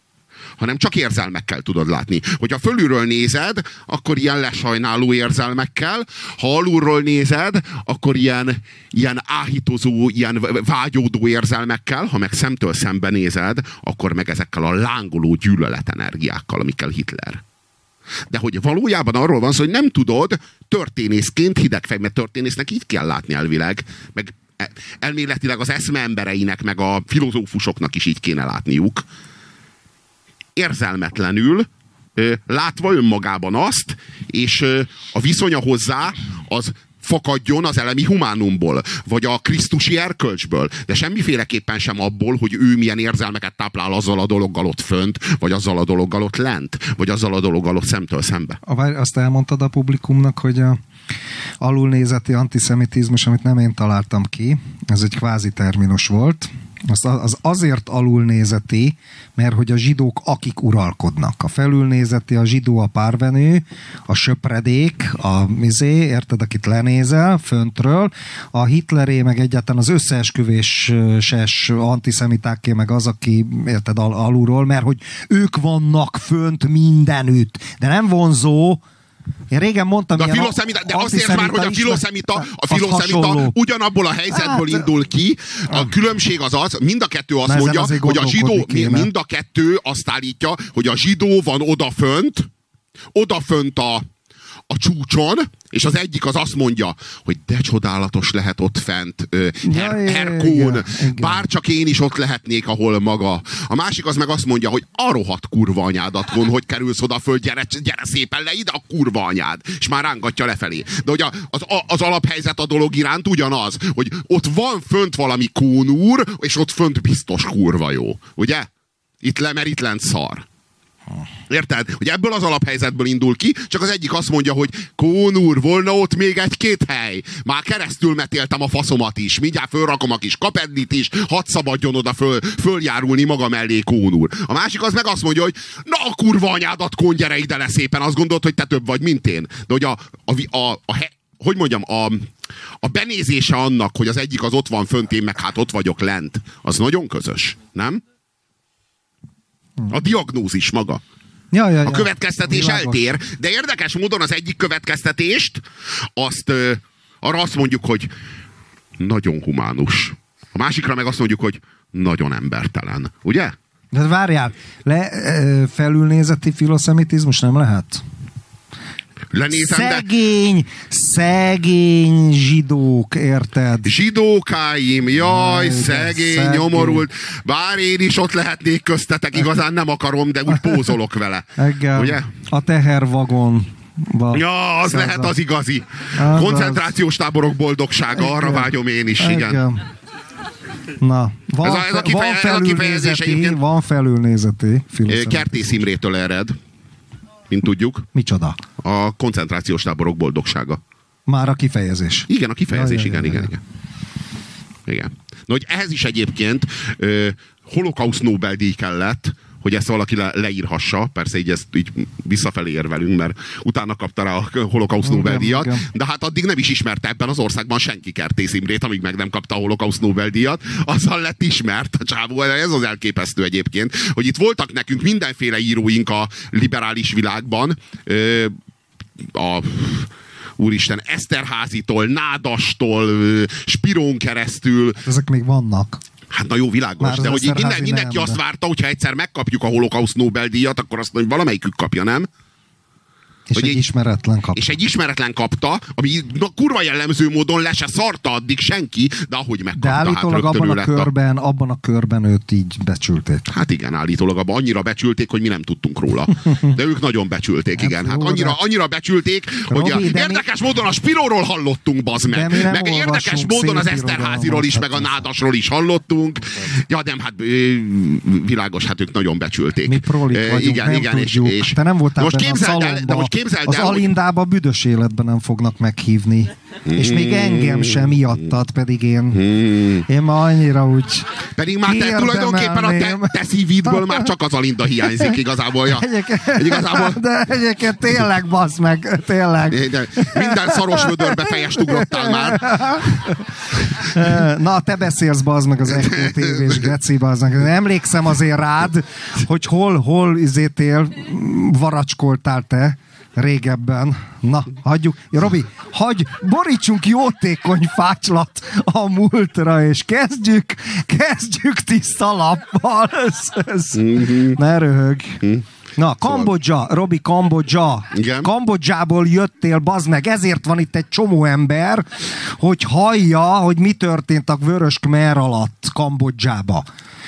hanem csak érzelmekkel tudod látni. Hogyha fölülről nézed, akkor ilyen lesajnáló érzelmekkel, ha alulról nézed, akkor ilyen, ilyen áhítozó, ilyen vágyódó érzelmekkel, ha meg szemtől szembe nézed, akkor meg ezekkel a lángoló gyűlöletenergiákkal, amikkel Hitler. De hogy valójában arról van szó, hogy nem tudod történészként hidegfej, mert történésznek így kell látni elvileg, meg elméletileg az eszme embereinek, meg a filozófusoknak is így kéne látniuk. Érzelmetlenül, látva önmagában azt, és a viszonya hozzá az fakadjon az elemi humánumból, vagy a krisztusi erkölcsből, de semmiféleképpen sem abból, hogy ő milyen érzelmeket táplál azzal a dologgal ott fönt, vagy azzal a dologgal ott lent, vagy azzal a dologgal ott szemtől szembe. Azt elmondtad a publikumnak, hogy a alulnézeti antiszemitizmus, amit nem én találtam ki, ez egy kvázi terminus volt, Az, az azért alulnézeti, mert hogy a zsidók akik uralkodnak. A felülnézeti a zsidó a párvenő, a söpredék, a mizé, érted, akit lenézel föntről, a Hitleré meg egyáltalán az összeesküvéses antiszemitáké meg az, aki érted al- alulról, mert hogy ők vannak fönt mindenütt. De nem vonzó, én régen mondtam, De, a filoszemita, de azt értsd már, hogy a filoszemita, a filoszemita ugyanabból a helyzetből Hát- indul ki. A különbség az az, mind a kettő azt mondja, hogy a zsidó, kéne. mind a kettő azt állítja, hogy a zsidó van odafönt, odafönt a, a csúcson, és az egyik az azt mondja, hogy de csodálatos lehet ott fent, ö, Ja, her, ja, ja, Herkón, bár csak én is ott lehetnék, ahol maga. A másik az meg azt mondja, hogy a rohadt kurva anyádat von, hogy kerülsz oda föl, gyere, gyere szépen le ide, a kurva anyád. És már rángatja lefelé. De hogy a, az, a, az alaphelyzet a dolog iránt ugyanaz, hogy ott van fönt valami kónúr, és ott fönt biztos kurva jó. Ugye? Itt le, mert itt lent szar. Érted? Hogy ebből az alaphelyzetből indul ki, csak az egyik azt mondja, hogy Kón úr, volna ott még egy-két hely. Már keresztül metéltem a faszomat is, mindjárt fölrakom a kis kapedlit is, hadd szabadjon oda föl, följárulni maga mellé Kón úr. A másik az meg azt mondja, hogy na a kurva anyádat, Kón, gyere ide le szépen, azt gondolt, hogy te több vagy, mint én. De hogy a, a, a, a, he- hogy mondjam, a, a benézése annak, hogy az egyik az ott van fönt, én meg hát ott vagyok lent, az nagyon közös, nem? A diagnózis maga. Ja, ja, ja. A következtetés Világos. eltér, de érdekes módon az egyik következtetést, azt ö, arra azt mondjuk, hogy nagyon humánus. A másikra meg azt mondjuk, hogy nagyon embertelen. Ugye? De várjál, le, felülnézeti filoszemitizmus nem lehet? Lenézem, de Szegény, szegény zsidók, érted? zsidókáim, jaj, Igen, szegény, szegény. nyomorult, bár én is ott lehetnék köztetek, igazán nem akarom, de úgy pózolok vele. Igen. Ugye? A tehervagon. Ja, az lehet az igazi. Az Koncentrációs táborok boldogsága, arra Igen. vágyom én is, igen. Na, van, Ez a- ez a fe- kifeje- van felülnézeti, van felülnézeti. Kertész Imrétől ered, mint tudjuk, Micsoda? a koncentrációs táborok boldogsága. Már a kifejezés. Igen, a kifejezés, Ja, ja, igen, ja, igen, ja. igen. Igen. Na, hogy ehhez is egyébként ö, holokauszt Nobel-díj kellett, hogy ezt valaki le, leírhassa, persze így ezt így visszafelé érvelünk, mert utána kapta rá a holokauszt Nobel-díjat, de hát addig nem is ismerte ebben az országban senki Kertész Imrét, amíg meg nem kapta a holokauszt Nobel-díjat, azzal lett ismert a csávó, ez az elképesztő egyébként, hogy itt voltak nekünk mindenféle íróink a liberális világban, a úristen, Eszterházitól, Nádastól, ö, Spirón keresztül, Ezek még vannak. Hát na jó, világos, Már de hogy minden, mindenki nem, azt várta, hogyha egyszer megkapjuk a holokauszt Nobel-díjat, akkor azt mondja, hogy valamelyikük kapja, nem? És Hogy egy így- ismeretlen kap. És egy ismeretlen kapta, ami na, kurva jellemző módon le se szarta addig senki, de ahogy De megkapta, hát állítólag rögtön abban a lett a... körben, abban a körben őt így becsülték. Hát igen, állítólag abban annyira becsülték, hogy mi nem tudtunk róla. De ők nagyon becsülték, igen. Hát annyira, de- annyira becsülték, hogy a, Robi, de mi- érdekes módon a Spiróról hallottunk, bazd De meg. Meg érdekes módon az Eszterháziról is, meg a. Nádasról is hallottunk. Ja, nem, hát világos, hát ők nagyon becsülték. Mi prolik vagyunk, igen, igen, és, és Te nem voltál most képzeld el, de most képzeld Az el, hogy- Alindába büdös életben nem fognak meghívni. És még engem sem miattad, pedig én, én ma annyira úgy Pedig már te tulajdonképpen a te, te szívidből már csak az Alinda hiányzik igazából. Ja. Egyébként, Igazából de egyébként tényleg, basz meg, tényleg. de minden szaros vödörbe fejest ugrottál már. Na, te beszélsz, bazd meg az Echo tévés geci, bazd meg. Emlékszem azért rád, hogy hol, hol izétél, varacskoltál te régebben. Na, hagyjuk. Ja, Robi, hagyj, borítsunk jótékony fácslat a múltra, és kezdjük, kezdjük tiszta lappal. Ez, ez. Ne röhög. Na, Kambodzsa, Robi, Kambodzsa. Igen. Kambodzsából jöttél, bazd meg, ezért van itt egy csomó ember, hogy hallja, hogy mi történt a Vörös Khmer alatt Kambodzsába.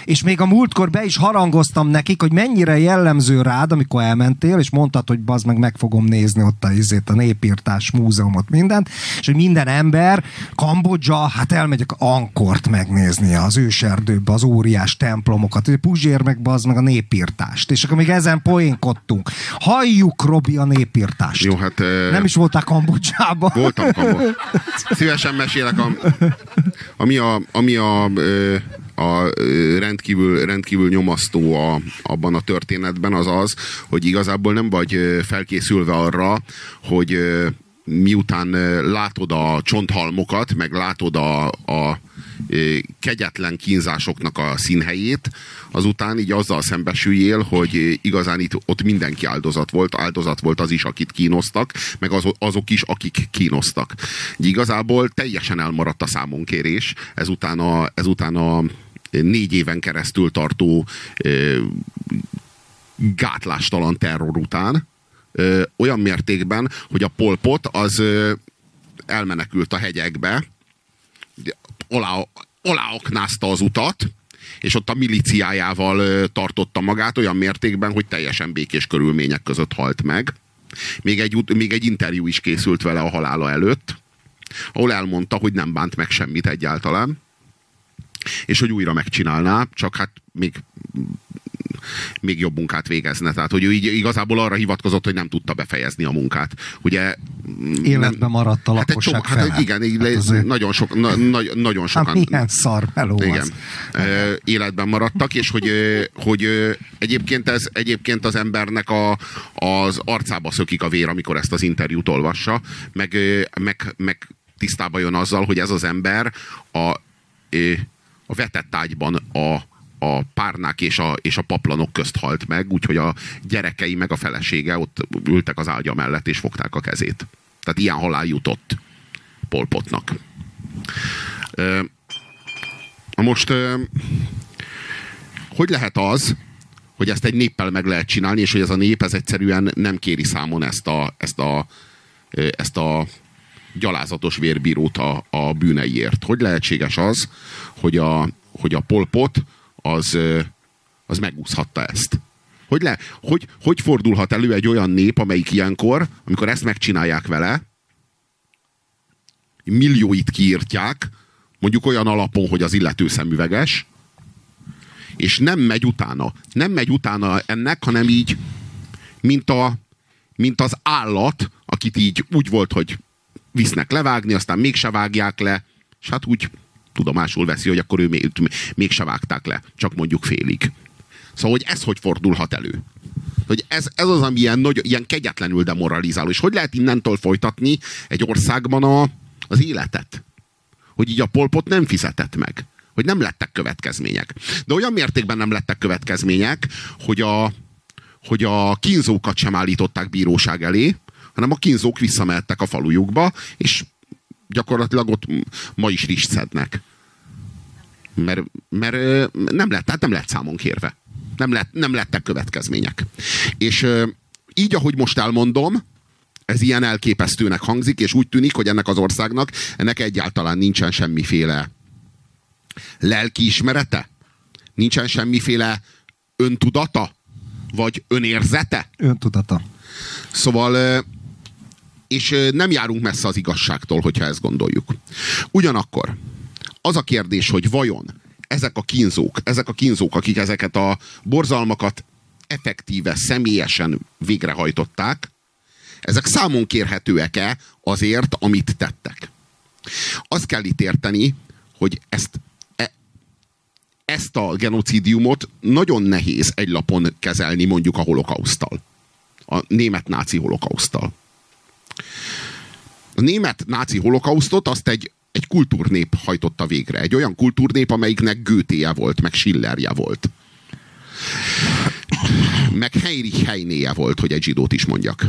És még a múltkor be is harangoztam nekik, hogy mennyire jellemző rád, amikor elmentél, és mondtad, hogy bazd meg, meg fogom nézni ott a, izét, a népírtás múzeumot, mindent, és hogy minden ember, Kambodzsa, hát elmegyek Ankort megnézni, az őserdőbe, az óriás templomokat, Puzsér meg bazd meg a népírtást, és akkor még ezen poénkodtunk. Halljuk, Robi, a népírtást. Jó, hát... Nem is voltál Kambodzsában. Voltam Kambo. Szívesen mesélek, a, ami a, ami a, ö, a rendkívül, rendkívül nyomasztó a, abban a történetben, az az, hogy igazából nem vagy felkészülve arra, hogy miután látod a csonthalmokat, meg látod a, a kegyetlen kínzásoknak a színhelyét, azután így azzal szembesüljél, hogy igazán itt ott mindenki áldozat volt, áldozat volt az is, akit kínoztak, meg az, azok is, akik kínoztak. Így igazából teljesen elmaradt a számonkérés, ezután a, ezután a négy éven keresztül tartó gátlástalan terror után, olyan mértékben, hogy a polpot az elmenekült a hegyekbe, alá, aláoknázta az utat, és ott a miliciájával tartotta magát olyan mértékben, hogy teljesen békés körülmények között halt meg. Még egy, még egy interjú is készült vele a halála előtt, ahol elmondta, hogy nem bánt meg semmit egyáltalán, és hogy újra megcsinálná, csak hát még még jobb munkát végezne. Tehát, hogy ő így igazából arra hivatkozott, hogy nem tudta befejezni a munkát. Ugye, Életben maradt a lakosság hát egy csomó, hát igen, hát azért... nagyon, sok, na, na, nagyon hát sokan. Hát milyen szar meló igen, az. Életben maradtak, és hogy, hogy egyébként, ez, egyébként az embernek a, az arcába szökik a vér, amikor ezt az interjút olvassa, meg, meg, meg tisztába jön azzal, hogy ez az ember a, a vetett ágyban a, a párnák és a, és a paplanok közt halt meg, úgyhogy a gyerekei meg a felesége ott ültek az ágya mellett és fogták a kezét. Tehát ilyen halál jutott Polpotnak. Most hogy lehet az, hogy ezt egy néppel meg lehet csinálni, és hogy ez a nép ez egyszerűen nem kéri számon ezt a, ezt a, ezt a gyalázatos vérbírót a, a bűneiért. Hogy lehetséges az, hogy a, hogy a polpot az, az megúszhatta ezt. Hogy, le, hogy, hogy fordulhat elő egy olyan nép, amelyik ilyenkor, amikor ezt megcsinálják vele, millióit kiírtják, mondjuk olyan alapon, hogy az illető szemüveges, és nem megy utána. Nem megy utána ennek, hanem így, mint, a, mint az állat, akit így úgy volt, hogy visznek levágni, aztán mégse vágják le, és hát úgy tudomásul veszi, hogy akkor ő még, mégse vágták le, csak mondjuk félig. Szóval, hogy ez hogy fordulhat elő? Hogy ez, ez az, ami ilyen, nagy, ilyen kegyetlenül demoralizáló. És hogy lehet innentől folytatni egy országban a, az életet? Hogy így a polpot nem fizetett meg. Hogy nem lettek következmények. De olyan mértékben nem lettek következmények, hogy a, hogy a kínzókat sem állították bíróság elé, hanem a kínzók visszamehettek a falujukba, és gyakorlatilag ott ma is rist szednek. Mert, mert nem lett, tehát nem lett számon kérve. Nem, lett, nem lettek következmények. És így, ahogy most elmondom, ez ilyen elképesztőnek hangzik, és úgy tűnik, hogy ennek az országnak ennek egyáltalán nincsen semmiféle lelkiismerete, nincsen semmiféle öntudata, vagy önérzete. Öntudata. Szóval és nem járunk messze az igazságtól, hogyha ezt gondoljuk. Ugyanakkor az a kérdés, hogy vajon ezek a kínzók, ezek a kínzók, akik ezeket a borzalmakat effektíve, személyesen végrehajtották, ezek számon kérhetőek-e azért, amit tettek. Azt kell itt érteni, hogy ezt, e, ezt a genocidiumot nagyon nehéz egy lapon kezelni mondjuk a holokausztal. A német náci holokausztal. A német náci holokausztot azt egy, egy kultúrnép hajtotta végre. Egy olyan kultúrnép, amelyiknek Goethe-je volt, meg Schillerje volt. Meg Heinrich Heinéje volt, hogy egy zsidót is mondjak.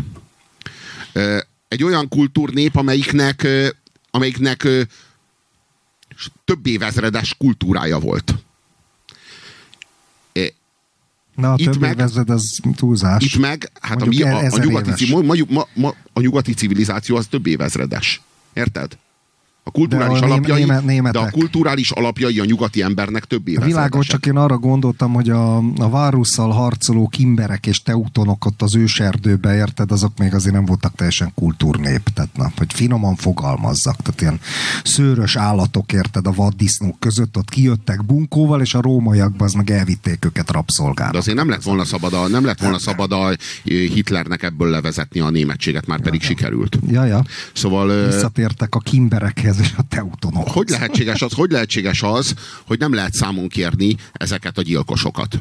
Egy olyan kultúrnép, amelyiknek, amelyiknek több évezredes kultúrája volt. Na, a itt meg, évezred, az túlzás. Itt meg, hát a, mi, a, a, nyugati, ma, ma, ma, a nyugati civilizáció az több évezredes. Érted? A kulturális de a alapjai, német, de a kulturális alapjai a nyugati embernek több éve. Világos, csak én arra gondoltam, hogy a, a várusszal harcoló kimberek és teutonok ott az őserdőbe, érted, azok még azért nem voltak teljesen kultúrnép, tehát na, hogy finoman fogalmazzak, tehát ilyen szőrös állatok, érted, a vaddisznók között ott kijöttek bunkóval, és a rómaiakban az meg elvitték őket rabszolgára. De azért nem lett volna szabad a, nem lett volna szabad a Hitlernek ebből levezetni a németséget, már pedig ja, sikerült. Ja, ja. Szóval... Visszatértek a kimberekhez és a teutonok. Hogy lehetséges az, hogy lehetséges az, hogy nem lehet számon kérni ezeket a gyilkosokat?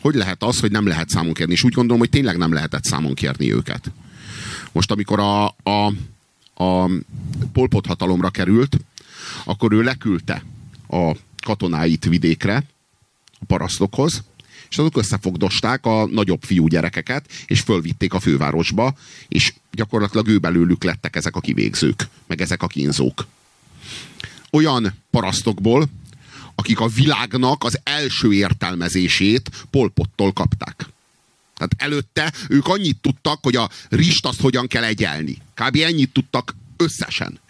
Hogy lehet az, hogy nem lehet számon kérni? És úgy gondolom, hogy tényleg nem lehetett számon kérni őket. Most, amikor a, a, a Polpot hatalomra került, akkor ő leküldte a katonáit vidékre, a parasztokhoz, és azok összefogdosták a nagyobb fiú gyerekeket, és fölvitték a fővárosba, és gyakorlatilag ő belőlük lettek ezek a kivégzők, meg ezek a kínzók. Olyan parasztokból, akik a világnak az első értelmezését Polpottól kapták. Tehát előtte ők annyit tudtak, hogy a rist azt hogyan kell egyelni. Kb. ennyit tudtak összesen.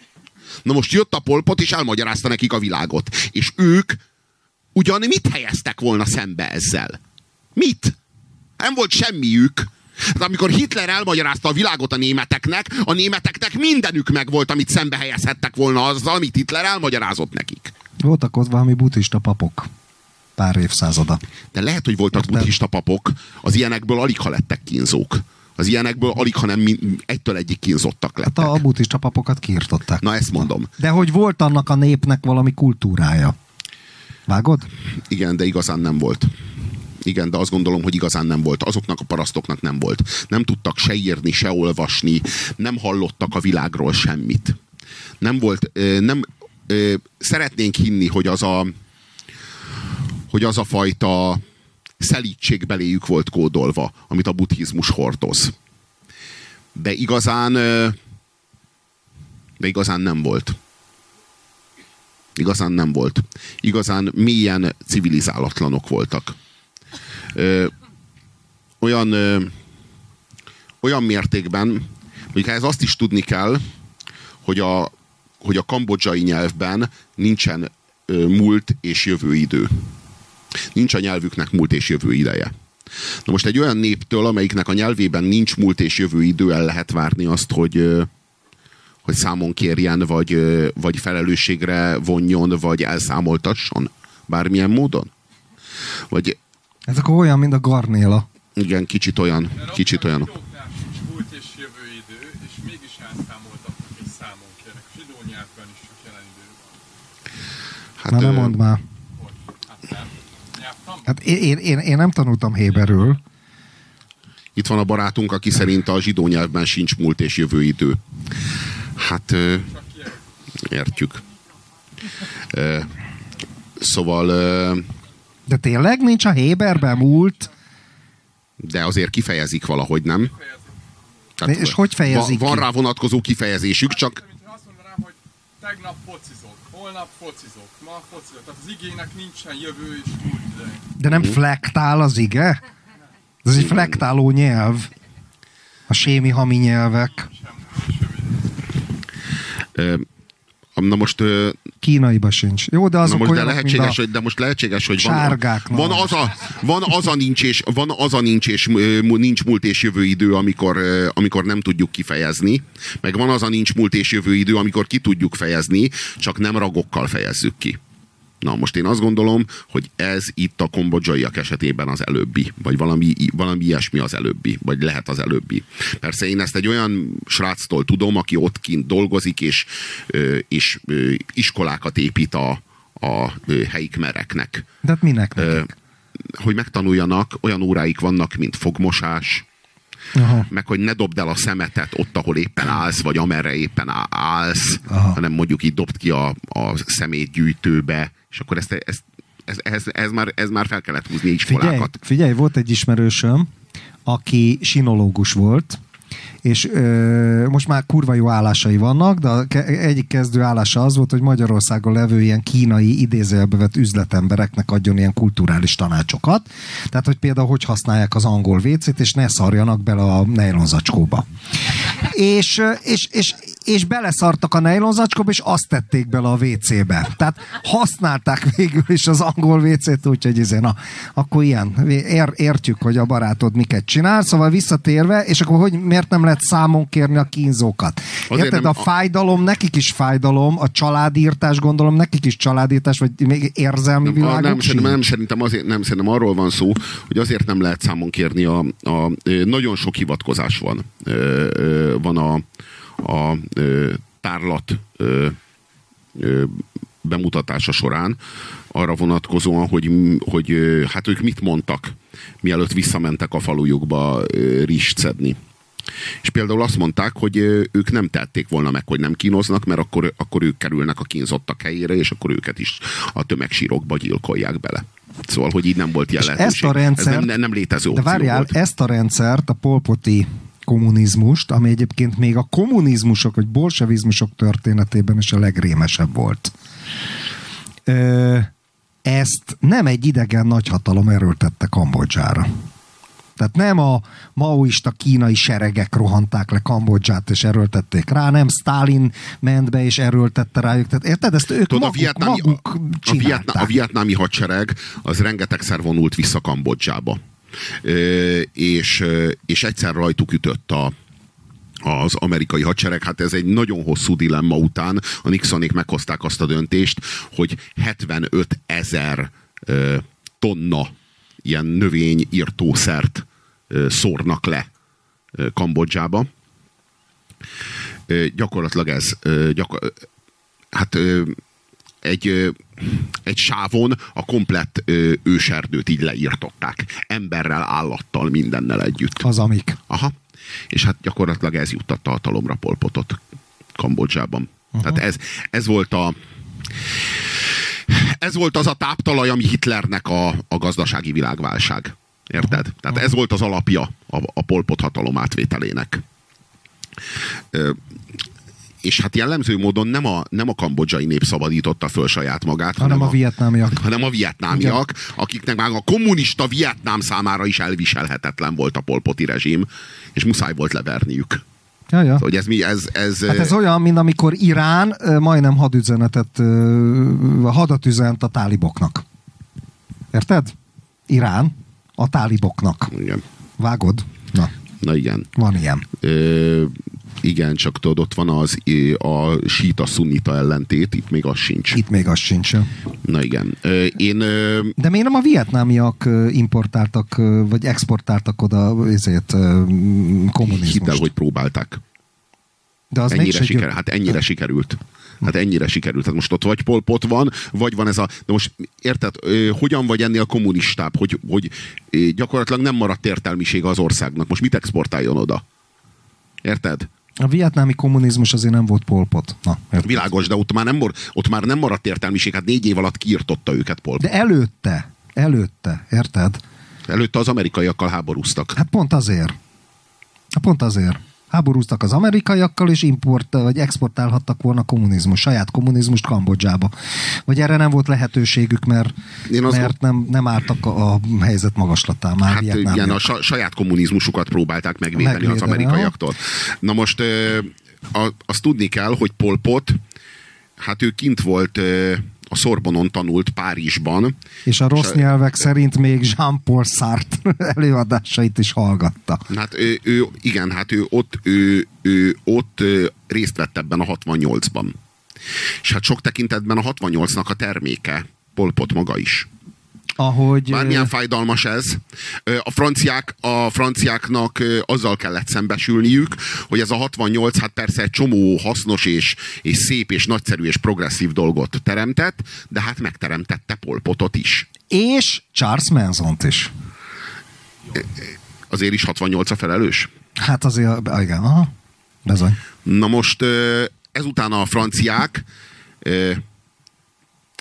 Na most jött a polpot, és elmagyarázta nekik a világot. És ők ugyan mit helyeztek volna szembe ezzel? Mit? Nem volt semmiük. De amikor Hitler elmagyarázta a világot a németeknek, a németeknek mindenük meg volt, amit szembe helyezhettek volna azzal, amit Hitler elmagyarázott nekik. Voltak ott valami buddhista papok. Pár évszázada. De lehet, hogy voltak Értem. buddhista papok, az ilyenekből alig ha lettek kínzók. Az ilyenekből alig, ha nem min- egytől egyik kínzottak Hát lettek. a buddhista papokat kiirtották. Na ezt mondom. De hogy volt annak a népnek valami kultúrája. Vágod? Igen, de igazán nem volt. Igen, de azt gondolom, hogy igazán nem volt. Azoknak a parasztoknak nem volt. Nem tudtak se írni, se olvasni, nem hallottak a világról semmit. Nem volt, nem, szeretnénk hinni, hogy az a hogy az a fajta szelítség beléjük volt kódolva, amit a buddhizmus hordoz. De igazán de igazán nem volt. Igazán nem volt. Igazán mélyen civilizálatlanok voltak. Ö, olyan, ö, olyan mértékben, hogy ez azt is tudni kell, hogy a, hogy a kambodzsai nyelvben nincsen ö, múlt és jövő idő. Nincs a nyelvüknek múlt és jövő ideje. Na most egy olyan néptől, amelyiknek a nyelvében nincs múlt és jövő idő, el lehet várni azt, hogy, hogy számon kérjen, vagy, vagy felelősségre vonjon, vagy elszámoltasson? Bármilyen módon? Vagy Ez akkor olyan, mint a garnéla. igen, kicsit olyan, kicsit olyan. Zsidóknál sincs múlt és jövő idő, és mégis elszámoltatnak és számon kérnek. A zsidó nyelvben is csak jelen idő van. Hát, Na nem mondd már. Hát? Hát én, én, én, nem tanultam héberül. Itt van a barátunk, aki szerint a zsidó nyelvben sincs múlt és jövő idő. Hát értjük. Ö, Szóval, ö, De tényleg nincs a héberben múlt? de azért kifejezik valahogy, nem? De és hogy fejezik van, van rá vonatkozó kifejezésük, csak azt mondanám, hogy tegnap focizok, holnap focizok, ma focizok. Tehát az igének nincsen jövő és. De nem flektál az ige? Ez egy flektáló nyelv. A sémi hami nyelvek. ö, na most ö, Kínaiba sincs. Jó, de Na azok most de lehetséges, a... hogy, de most lehetséges, hogy van, Sárgák, van, na. az a, van az a nincs és, van az a nincs és nincs múlt és jövő idő, amikor, amikor nem tudjuk kifejezni, meg van az a nincs múlt és jövő idő, amikor ki tudjuk fejezni, csak nem ragokkal fejezzük ki. Na most én azt gondolom, hogy ez itt a kombodzsaiak esetében az előbbi, vagy valami, valami ilyesmi az előbbi, vagy lehet az előbbi. Persze én ezt egy olyan sráctól tudom, aki ott kint dolgozik, és, és iskolákat épít a, a helyi kmereknek. De hát minek nekik? hogy megtanuljanak, olyan óráik vannak, mint fogmosás, Aha. meg hogy ne dobd el a szemetet ott, ahol éppen állsz, vagy amerre éppen állsz, Aha. hanem mondjuk így dobd ki a, a szemétgyűjtőbe, és akkor ezt, ezt, ez, ez, ez, már, ez már fel kellett húzni Figyelj, iskolákat. figyelj, volt egy ismerősöm, aki sinológus volt, és ö, most már kurva jó állásai vannak, de egyik kezdő állása az volt, hogy Magyarországon levő ilyen kínai idézőjelbe vett üzletembereknek adjon ilyen kulturális tanácsokat. Tehát, hogy például hogy használják az angol vécét, és ne szarjanak bele a nejlonzacskóba. És, és, és, és beleszartak a nejlonzacskóba, és azt tették bele a WC-be. Tehát használták végül is az angol WC-t, úgyhogy izé, na, akkor ilyen, ér, értjük, hogy a barátod miket csinál, szóval visszatérve, és akkor hogy miért nem lehet számon kérni a kínzókat? Azért Érted, nem- a fájdalom, nekik is fájdalom, a családírtás, gondolom, nekik is családírtás, vagy még érzelmi Nem, világuk nem, szerintem, nem, szerintem, azért, nem, szerintem arról van szó, hogy azért nem lehet számon kérni a, a, nagyon sok hivatkozás van. Van a, a ö, tárlat ö, ö, bemutatása során arra vonatkozóan, hogy, hogy hát ők mit mondtak, mielőtt visszamentek a falujukba rist szedni. És például azt mondták, hogy ők nem tették volna meg, hogy nem kínoznak, mert akkor, akkor ők kerülnek a kínzottak helyére, és akkor őket is a tömegsírokba gyilkolják bele. Szóval, hogy így nem volt ilyen És lehetőség. ezt a rendszert- Ez nem, nem létező De várjál, volt. ezt a rendszert, a polpoti kommunizmust, ami egyébként még a kommunizmusok vagy bolsevizmusok történetében is a legrémesebb volt. Ö, ezt nem egy idegen nagyhatalom erőltette Kambodzsára. Tehát nem a maoista kínai seregek rohanták le Kambodzsát és erőltették rá, nem Stalin ment be és erőltette rájuk. Tehát érted? Ezt ők Tudod, maguk, a, vietnámi, maguk a, a, vietná, a vietnámi hadsereg az rengetegszer vonult vissza Kambodzsába. És, és egyszer rajtuk ütött a, az amerikai hadsereg. Hát ez egy nagyon hosszú dilemma után a Nixonék meghozták azt a döntést, hogy 75 ezer tonna ilyen növényírtószert szórnak le Kambodzsába. Gyakorlatilag ez gyakor- hát egy, egy sávon a komplett őserdőt így leírtották. Emberrel, állattal, mindennel együtt. Az amik. Aha. És hát gyakorlatilag ez juttatta hatalomra Polpotot Kambodzsában. Uh-huh. Tehát ez, ez volt a ez volt az a táptalaj, ami Hitlernek a, a gazdasági világválság. Érted? Tehát ez volt az alapja a, a Polpot hatalom átvételének. Ö, és hát jellemző módon nem a, nem a kambodzsai nép szabadította föl saját magát, Hanem a vietnámiak. hanem a vietnámiak, akiknek már a kommunista Vietnám számára is elviselhetetlen volt a polpoti rezsim, és muszáj volt leverniük. Ja, ja. Hogy ez mi, ez... ez, Hát ez olyan, mint amikor Irán majdnem hadüzenetet, hadat üzent a táliboknak. Érted? Irán a táliboknak. igen. Vágod? Na, igen. van ilyen. Ö, igen, csak tudod, ott van az a síta szunita ellentét, itt még az sincs. Itt még az sincs. Na igen. Ö, én ö, De miért nem a vietnámiak importáltak, vagy exportáltak oda ezért kommunizmust? hidd el, hogy próbálták. De az ennyire, siker, győ- hát ennyire sikerült. Hát ennyire sikerült. Hát most ott vagy polpot van, vagy van ez a... De most érted, hogyan vagy ennél kommunistább, hogy, hogy gyakorlatilag nem maradt értelmiség az országnak. Most mit exportáljon oda? Érted? A vietnámi kommunizmus azért nem volt polpot. Na, érted? Világos, de ott már nem, ott már nem maradt értelmiség. Hát négy év alatt kiirtotta őket polpot. De előtte, előtte, érted? Előtte az amerikaiakkal háborúztak. Hát pont azért. Hát pont azért. Háborúztak az amerikaiakkal, és import, vagy exportálhattak volna kommunizmus, saját kommunizmust Kambodzsába. Vagy erre nem volt lehetőségük, mert, Én mert nem, nem álltak a, a helyzet magaslatán már Hát Vietnámiak. igen, a sa- saját kommunizmusukat próbálták megvédeni, Megvédeni, az amerikaiaktól. Na most ö, a, azt tudni kell, hogy Pol Pot, hát ő kint volt ö, a Szorbonon tanult Párizsban, És a rossz és a- nyelvek szerint még Jean-Paul Sartre előadásait is hallgatta. Hát ő, ő igen, hát ő ott, ő, ő ott részt vett ebben a 68-ban. És hát sok tekintetben a 68-nak a terméke Pol Pot maga is. Ahogy... Bármilyen fájdalmas ez, a, franciák, a franciáknak azzal kellett szembesülniük, hogy ez a 68, hát persze egy csomó hasznos és, és szép és nagyszerű és progresszív dolgot teremtett, de hát megteremtette Polpotot is. És Charles Manson-t is. Azért is 68 a felelős. Hát azért, igen, aha, bizony. Na most ezután a franciák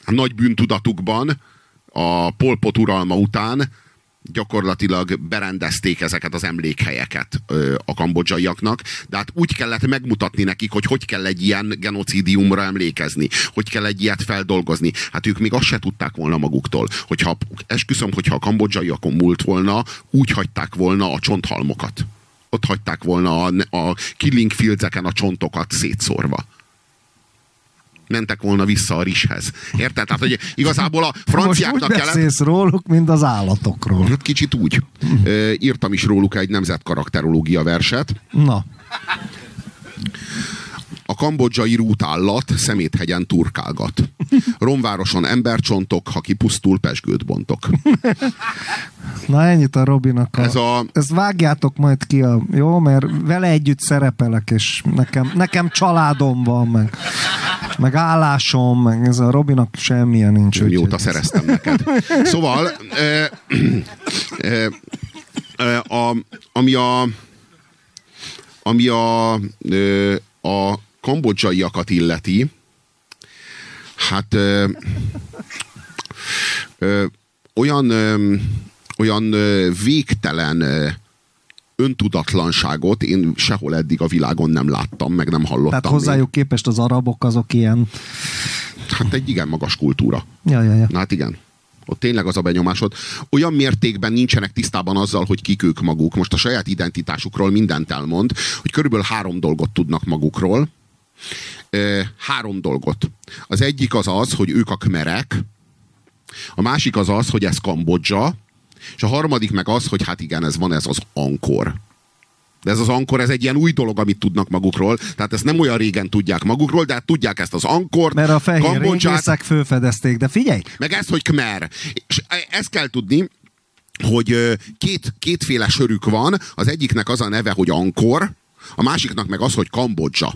nagy bűntudatukban a Polpot uralma után gyakorlatilag berendezték ezeket az emlékhelyeket a kambodzsaiaknak, de hát úgy kellett megmutatni nekik, hogy hogy kell egy ilyen genocidiumra emlékezni, hogy kell egy ilyet feldolgozni. Hát ők még azt se tudták volna maguktól, hogyha, esküszöm, hogyha a kambodzsaiakon múlt volna, úgy hagyták volna a csonthalmokat. Ott hagyták volna a, a killing fieldseken a csontokat szétszórva mentek volna vissza a rishez. Érted? Tehát, hogy igazából a Most franciáknak úgy kellett... róluk, mint az állatokról. Hát kicsit úgy. Ö, írtam is róluk egy nemzetkarakterológia verset. Na, a kambodzsai rútállat szeméthegyen turkálgat. Romvároson embercsontok, ha kipusztul, pesgőt bontok. Na ennyit a Robinak. A... Ez a- Ezt vágjátok majd ki, a... jó? Mert vele együtt szerepelek, és nekem, nekem családom van, meg, meg állásom, meg ez a Robinak semmilyen nincs. Mióta szereztem neked. Szóval, ö, ö, ö, a, ami a ami a, a kambodzsaiakat illeti, hát ö, ö, olyan, ö, olyan végtelen öntudatlanságot én sehol eddig a világon nem láttam, meg nem hallottam. Tehát még. hozzájuk képest az arabok azok ilyen... Hát egy igen magas kultúra. Ja, ja, ja. Na hát igen. Ott tényleg az a benyomásod. Olyan mértékben nincsenek tisztában azzal, hogy kik ők maguk. Most a saját identitásukról mindent elmond, hogy körülbelül három dolgot tudnak magukról. Három dolgot. Az egyik az az, hogy ők a kmerek, a másik az az, hogy ez Kambodzsa, és a harmadik meg az, hogy hát igen, ez van ez az ankor. De ez az ankor, ez egy ilyen új dolog, amit tudnak magukról. Tehát ezt nem olyan régen tudják magukról, de hát tudják ezt az ankort, Mert a fehér Kambodzsát, régészek fölfedezték, de figyelj, meg ezt, hogy Khmer. És ezt kell tudni, hogy két, kétféle sörük van, az egyiknek az a neve, hogy Ankor, a másiknak meg az, hogy Kambodzsa.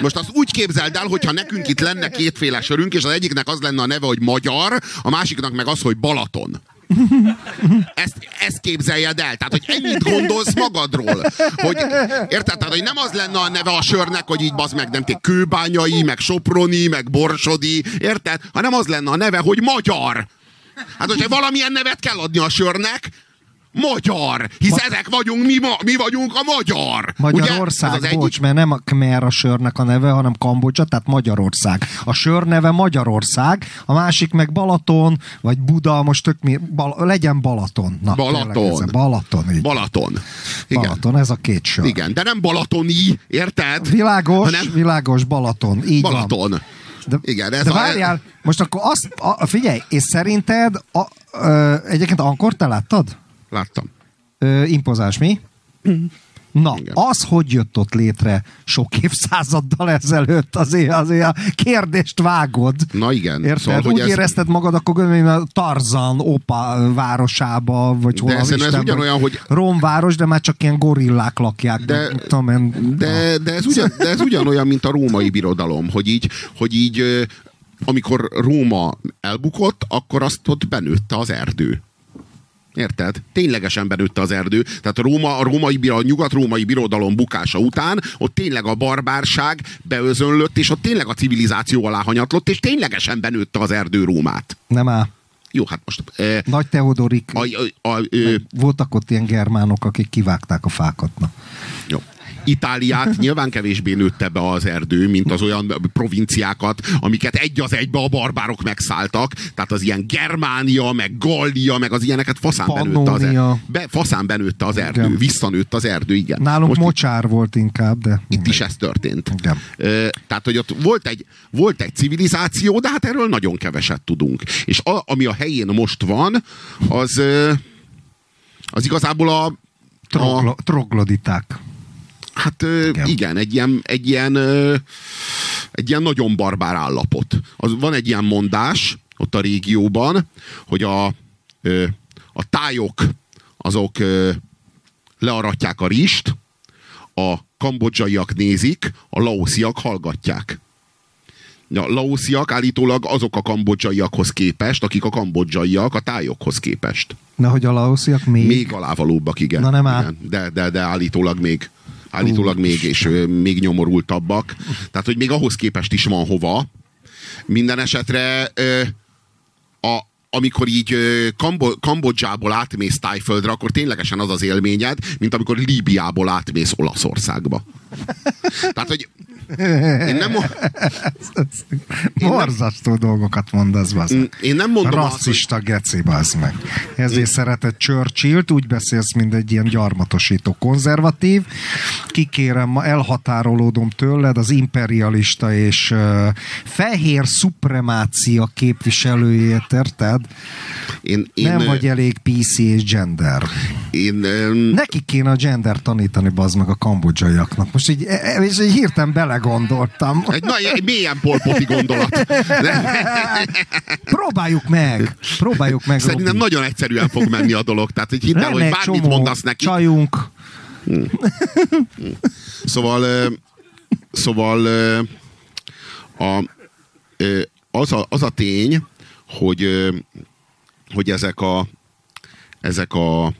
Most azt úgy képzeld el, hogyha nekünk itt lenne kétféle sörünk, és az egyiknek az lenne a neve, hogy Magyar, a másiknak meg az, hogy Balaton. Ezt, ezt képzeljed el. Tehát, hogy ennyit gondolsz magadról. Hogy, érted? Tehát, hogy nem az lenne a neve a sörnek, hogy így bazd meg, nem té kőbányai, meg soproni, meg borsodi, érted? Hanem az lenne a neve, hogy magyar. Hát, hogyha valamilyen nevet kell adni a sörnek, magyar. Hisz Ma- ezek vagyunk, mi, ma, mi vagyunk a magyar. Magyarország, Ugye? Ez az bocs, mert nem a Khmer a sörnek a neve, hanem Kambodzsa, tehát Magyarország. A sör neve Magyarország, a másik meg Balaton, vagy Buda, most tök mi, bal, legyen Balaton. Na, Balaton. tényleg ez a Balaton, így. Balaton. Igen. Balaton, ez a két sör. Igen, de nem balatoni, érted? Világos, Hanem világos Balaton, így van. Balaton. De, Igen, ez de a- várjál, most akkor azt, a, figyelj, és szerinted, a, ö, egyébként Ankor te láttad? Láttam. Ö, impozás, mi? Na, Igen. az, hogy jött ott létre sok évszázaddal ezelőtt, azért, azért a kérdést vágod. Na igen. Érted? Szóval, Úgy hogy ez- érezted magad, akkor gondolom, a Tarzan opa városába, vagy hol De az szerintem ez ugyanolyan, hogy- Romváros, de már csak ilyen gorillák lakják. De- tudom én. De, de, ez ugyan, de ez ugyanolyan, mint a római birodalom, hogy így, hogy így amikor Róma elbukott, akkor azt ott benőtte az erdő. Érted? Ténylegesen benőtte az erdő. Tehát a, Róma, a, római, a nyugat-római birodalom bukása után ott tényleg a barbárság beözönlött, és ott tényleg a civilizáció alá hanyatlott, és ténylegesen benőtte az erdő Rómát. Nem áll. Jó, hát most... E, Nagy Teodorik, a, a, a, ö, voltak ott ilyen germánok, akik kivágták a fákat. Na. Jó. Itáliát nyilván kevésbé nőtte be az erdő, mint az olyan provinciákat, amiket egy az egybe a barbárok megszálltak. Tehát az ilyen Germánia, meg Gallia, meg az ilyeneket faszán benőtte az Pannonia. erdő. Be, faszán benőtte az erdő, Igen. visszanőtt az erdő, igen. Nálunk Most mocsár volt inkább, de... itt is ez történt. Igen. Tehát, hogy ott volt egy, volt egy civilizáció, de hát erről nagyon keveset tudunk. És a, ami a helyén most van, az, az igazából a, a, Troglo, trogloditák. Hát igen. Igen. egy ilyen, egy ilyen, egy ilyen nagyon barbár állapot. Az, van egy ilyen mondás ott a régióban, hogy a, a tájok azok learatják a rist, a kambodzsaiak nézik, a laosziak hallgatják. A laosziak állítólag azok a kambodzsaiakhoz képest, akik a kambodzsaiak a tájokhoz képest. Na, hogy a laosziak még... Még alávalóbbak, igen. Na nem áll. igen. De, de, de állítólag még állítólag még, és még nyomorultabbak. Tehát, hogy még ahhoz képest is van hova. Minden esetre a, amikor így Kambo- Kambodzsából átmész Tájföldre, akkor ténylegesen az az élményed, mint amikor Líbiából átmész Olaszországba. Tehát, hogy én nem, Borzasztó dolgokat mondasz, bazd meg. én nem mondom azt, hogy Rasszista geci, bazd meg. Ezért szeretett Churchill-t, úgy beszélsz, mint egy ilyen gyarmatosító konzervatív. Kikérem, ma elhatárolódom tőled, az imperialista és uh, fehér szupremácia képviselőjét, érted? Én, én, Nem vagy elég PC és gender. én, én Nekik kéne a gender tanítani, bazd meg a kambodzsaiaknak. Most így, e- e- és így hirtelen belegondoltam. egy, na, egy mélyen polpoti gondolat. Próbáljuk meg! Próbáljuk meg, szerintem Robi. nagyon egyszerűen fog menni a dolog. Tehát, hogy hidd el, hogy bármit mondasz neki. Csajunk. Szóval, szóval a, az, a, az a tény, hogy, hogy ezek a ezek a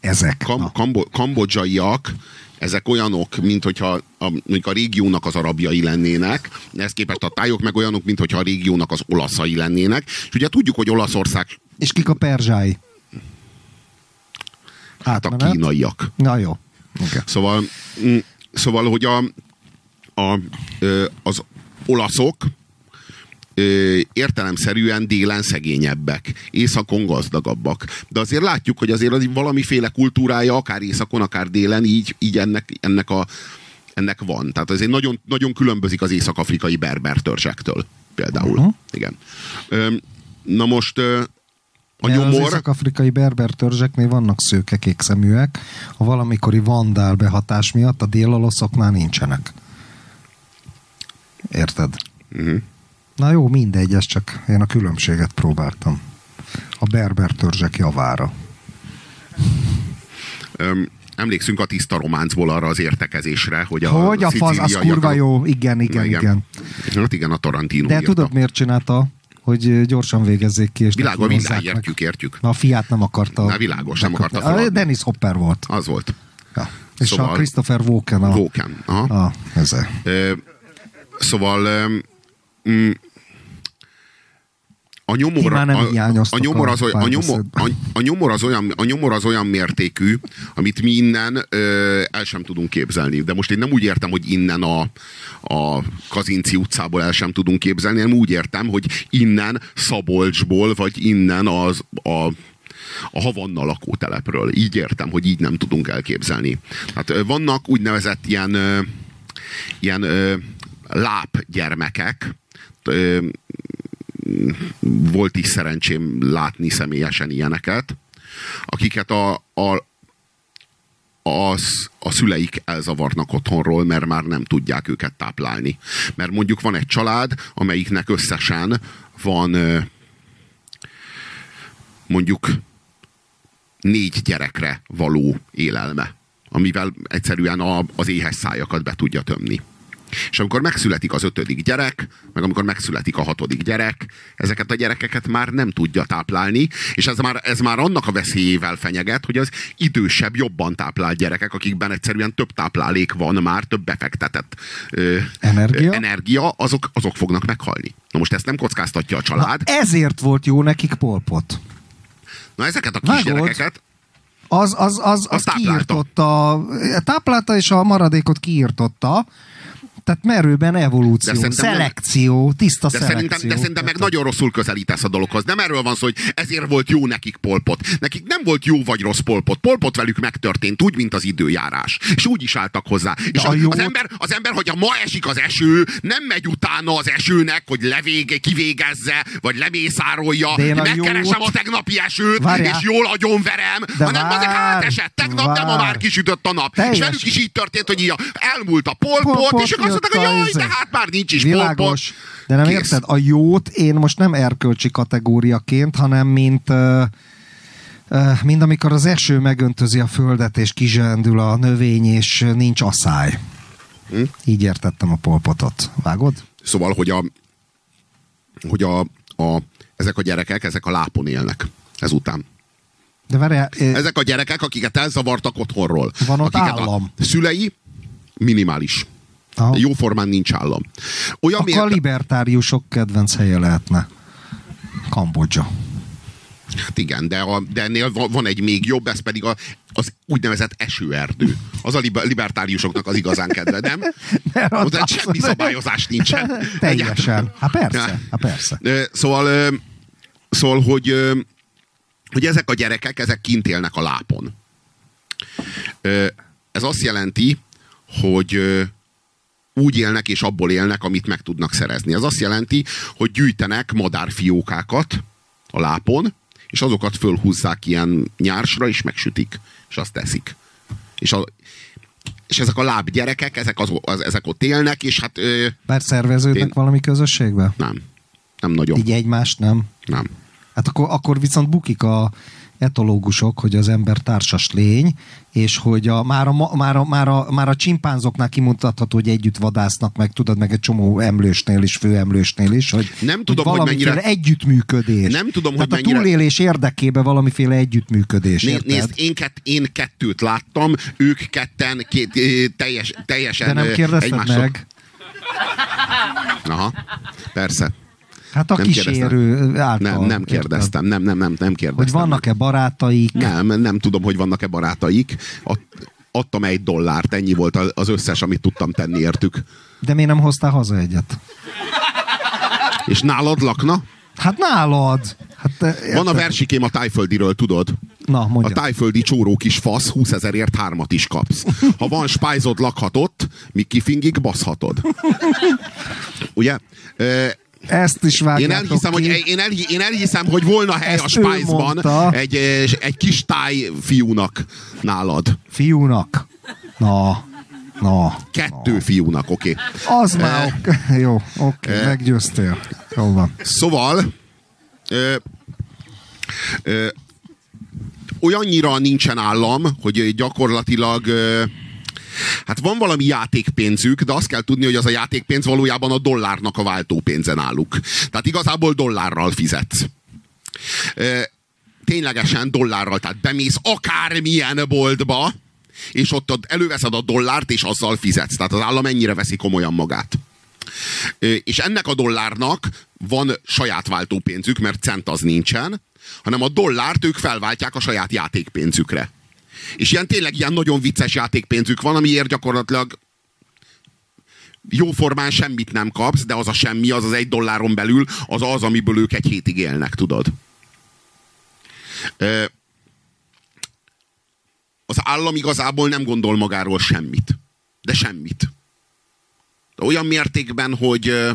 Ezek. kam, kambo, kambodzsaiak, ezek olyanok, mint hogyha a, mondjuk a régiónak az arabjai lennének, ezt képest a tájok meg olyanok, mint hogyha a régiónak az olaszai lennének. És ugye tudjuk, hogy Olaszország És kik a perzsái? hát a kínaiak. Na jó. Okay. Szóval, mm, szóval hogy a, a, az olaszok ö, értelemszerűen délen szegényebbek, északon gazdagabbak. De azért látjuk, hogy azért az valamiféle kultúrája, akár északon, akár délen, így, így ennek, ennek, a, ennek van. Tehát azért nagyon, nagyon különbözik az észak-afrikai berber törzsektől. Például. Uh-huh. Igen. Ö, na most ö, a Az nyomor... észak-afrikai berber törzseknél vannak szőke kék szeműek, a valamikori vandál behatás miatt a délolaszoknál nincsenek. Érted? Uh-huh. Na jó, mindegy, ez csak én a különbséget próbáltam. A berber törzsek javára. Öm, emlékszünk a tiszta románcból arra az értekezésre, hogy a, Hogy a fasz, az kurva jó, igen, igen, Igen. igen. Hát igen, a Tarantino De írta. tudod, miért csinálta? Hogy gyorsan végezzék ki, és Világos, világ, értjük, értjük. Na, a fiát nem akarta. Na, világos, nem akarta feladni. Dennis Hopper volt. Az volt. Ja. És Szóval- a Christopher Walken a... Vulcan. Aha. a ez szóval mm, a nyomor, a, a, nyomor az, a oly- a, nyomor, a, a, nyomor az olyan, a nyomor az olyan mértékű, amit mi innen ö, el sem tudunk képzelni. De most én nem úgy értem, hogy innen a, a Kazinci utcából el sem tudunk képzelni, hanem úgy értem, hogy innen Szabolcsból, vagy innen az a a Havanna lakótelepről. Így értem, hogy így nem tudunk elképzelni. Hát vannak úgynevezett ilyen, ilyen lápgyermekek, volt is szerencsém látni személyesen ilyeneket, akiket a, a, a, a szüleik elzavarnak otthonról, mert már nem tudják őket táplálni. Mert mondjuk van egy család, amelyiknek összesen van mondjuk négy gyerekre való élelme, amivel egyszerűen a, az éhes szájakat be tudja tömni. És amikor megszületik az ötödik gyerek, meg amikor megszületik a hatodik gyerek, ezeket a gyerekeket már nem tudja táplálni, és ez már, ez már annak a veszélyével fenyeget, hogy az idősebb, jobban táplált gyerekek, akikben egyszerűen több táplálék van már, több befektetett ö, Energia? ö, energia azok, azok fognak meghalni. Na most ezt nem kockáztatja a Na, család. ezért volt jó nekik polpot. Na ezeket a kisgyerekeket Az, az, az, az Azt táplálta. kiírtotta, táplálta és a maradékot kiírtotta, tehát merőben evolúció, De szelekció, tiszta De szelekció. szerintem, de szerintem meg nagyon rosszul közelítesz a dologhoz. Nem erről van szó, hogy ezért volt jó nekik polpot. Nekik nem volt jó vagy rossz polpot. Polpot velük megtörtént, úgy, mint az időjárás. És úgy is álltak hozzá. És a az, jó- az, ember, az ember, hogyha ma esik az eső, nem megy utána az esőnek, hogy levége, kivégezze, vagy lemészárolja, De én a megkeresem jót- a tegnapi esőt, Várjál. és jól agyonverem, De hanem vár, azért átesett. Tegnap nem, ma vár. már kisütött a nap. És Teljes- velük is így történt, hogy így a, elmúlt a polpot, Polpot és ők mondták, hogy jaj, de hát már nincs is Világos. polpot. De nem Kész. érted? A jót én most nem erkölcsi kategóriaként, hanem mint uh, uh, mint amikor az eső megöntözi a földet, és kizsendül a növény, és nincs asszály. Hm? Így értettem a polpotot. Vágod? Szóval, hogy a, hogy a, a, ezek a gyerekek, ezek a lápon élnek ezután. De várjál, eh, Ezek a gyerekek, akiket elzavartak otthonról. Van ott akiket állam. A szülei minimális. Aha. Jóformán nincs állam. Olyan akkor a mért- libertáriusok kedvenc helye lehetne. Kambodzsa. Hát igen, de, a, de ennél van, egy még jobb, ez pedig a, az úgynevezett esőerdő. Az a liber, libertáriusoknak az igazán kedve, nem? Mert Ott ott semmi szabályozás nincsen. Teljesen. Hát persze, hát persze. Szóval, szóval hogy, hogy ezek a gyerekek, ezek kint élnek a lápon. Ez azt jelenti, hogy úgy élnek és abból élnek, amit meg tudnak szerezni. Ez azt jelenti, hogy gyűjtenek madárfiókákat, a lápon, és azokat fölhúzzák ilyen nyársra, és megsütik, és azt teszik. És, a, és ezek a lábgyerekek, ezek, az, az, ezek ott élnek, és hát... Ö, Mert szerveződnek Én- valami közösségbe? nem. Nem nagyon. Így egymást nem? Nem. Hát akkor, akkor viszont bukik a etológusok, hogy az ember társas lény, és hogy a, már, a, már, a, már, a, már a csimpánzoknál kimutatható, hogy együtt vadásznak, meg tudod, meg egy csomó emlősnél is, főemlősnél is, hogy, Nem tudom, hogy valamiféle mennyire- együttműködés. Nem tudom, hogy Tehát mennyire- a túlélés érdekében valamiféle együttműködés, Né, nézd, én, kett, én kettőt láttam, ők ketten két, teljes, teljesen De nem kérdezted egymással- meg? Aha, persze. Hát a Nem kísérő által. Nem, nem érted? kérdeztem, nem, nem, nem, nem kérdeztem. Hogy vannak-e barátaik? Nem, nem tudom, hogy vannak-e barátaik. Ad, adtam egy dollárt, ennyi volt az összes, amit tudtam tenni értük. De miért nem hoztál haza egyet? És nálad lakna? Hát nálad! Hát, te- Van a érted? versikém a tájföldiről, tudod? Na, A mondja. tájföldi csóró kis fasz 20 ezerért hármat is kapsz. Ha van spájzod, lakhatod, míg kifingig baszhatod. Ugye? Ö, Ezt is vágjátok Én elhiszem, ki. hogy, én, el, én elhiszem, hogy volna hely Ezt a spájzban egy, eh, egy kis táj fiúnak nálad. Fiúnak. Na, na. Kettő fiúnak, oké. Okay. Az már ok. Jó, oké, Eh. meggyőztél. Jó van. Szóval ö, ö, olyannyira nincsen állam, hogy gyakorlatilag ö, hát van valami játékpénzük, de azt kell tudni, hogy az a játékpénz valójában a dollárnak a váltópénze náluk. Tehát igazából dollárral fizetsz. Ö, ténylegesen dollárral, tehát bemész akármilyen boltba, és ott előveszed a dollárt, és azzal fizetsz. Tehát az állam ennyire veszi komolyan magát. És ennek a dollárnak van saját váltópénzük, mert cent az nincsen, hanem a dollárt ők felváltják a saját játékpénzükre. És ilyen tényleg ilyen nagyon vicces játékpénzük van, amiért gyakorlatilag jóformán semmit nem kapsz, de az a semmi, az az egy dolláron belül, az az, amiből ők egy hétig élnek, tudod. Az állam igazából nem gondol magáról semmit. De semmit. De olyan mértékben, hogy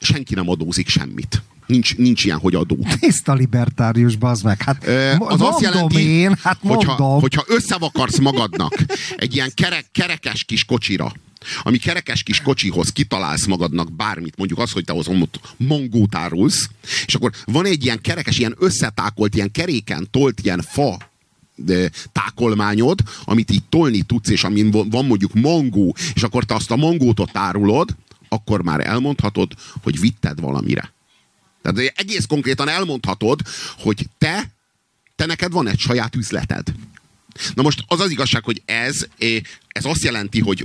senki nem adózik semmit. Nincs, nincs ilyen, hogy adó. Tiszta libertárius, bazd meg. Hát Ö, az azt mondom jelenti, én, hát hogyha, mondom. hogyha összevakarsz magadnak egy ilyen kerek, kerekes kis kocsira, ami kerekes kis kocsihoz kitalálsz magadnak bármit, mondjuk az, hogy te ott mongót árulsz, és akkor van egy ilyen kerekes, ilyen összetákolt, ilyen keréken tolt ilyen fa tákolmányod, amit így tolni tudsz, és amin van van mondjuk mangó, és akkor te azt a mangót ott árulod, akkor már elmondhatod, hogy vitted valamire. Tehát egész konkrétan elmondhatod, hogy te, te neked van egy saját üzleted. Na most az az igazság, hogy ez, eh, ez azt jelenti, hogy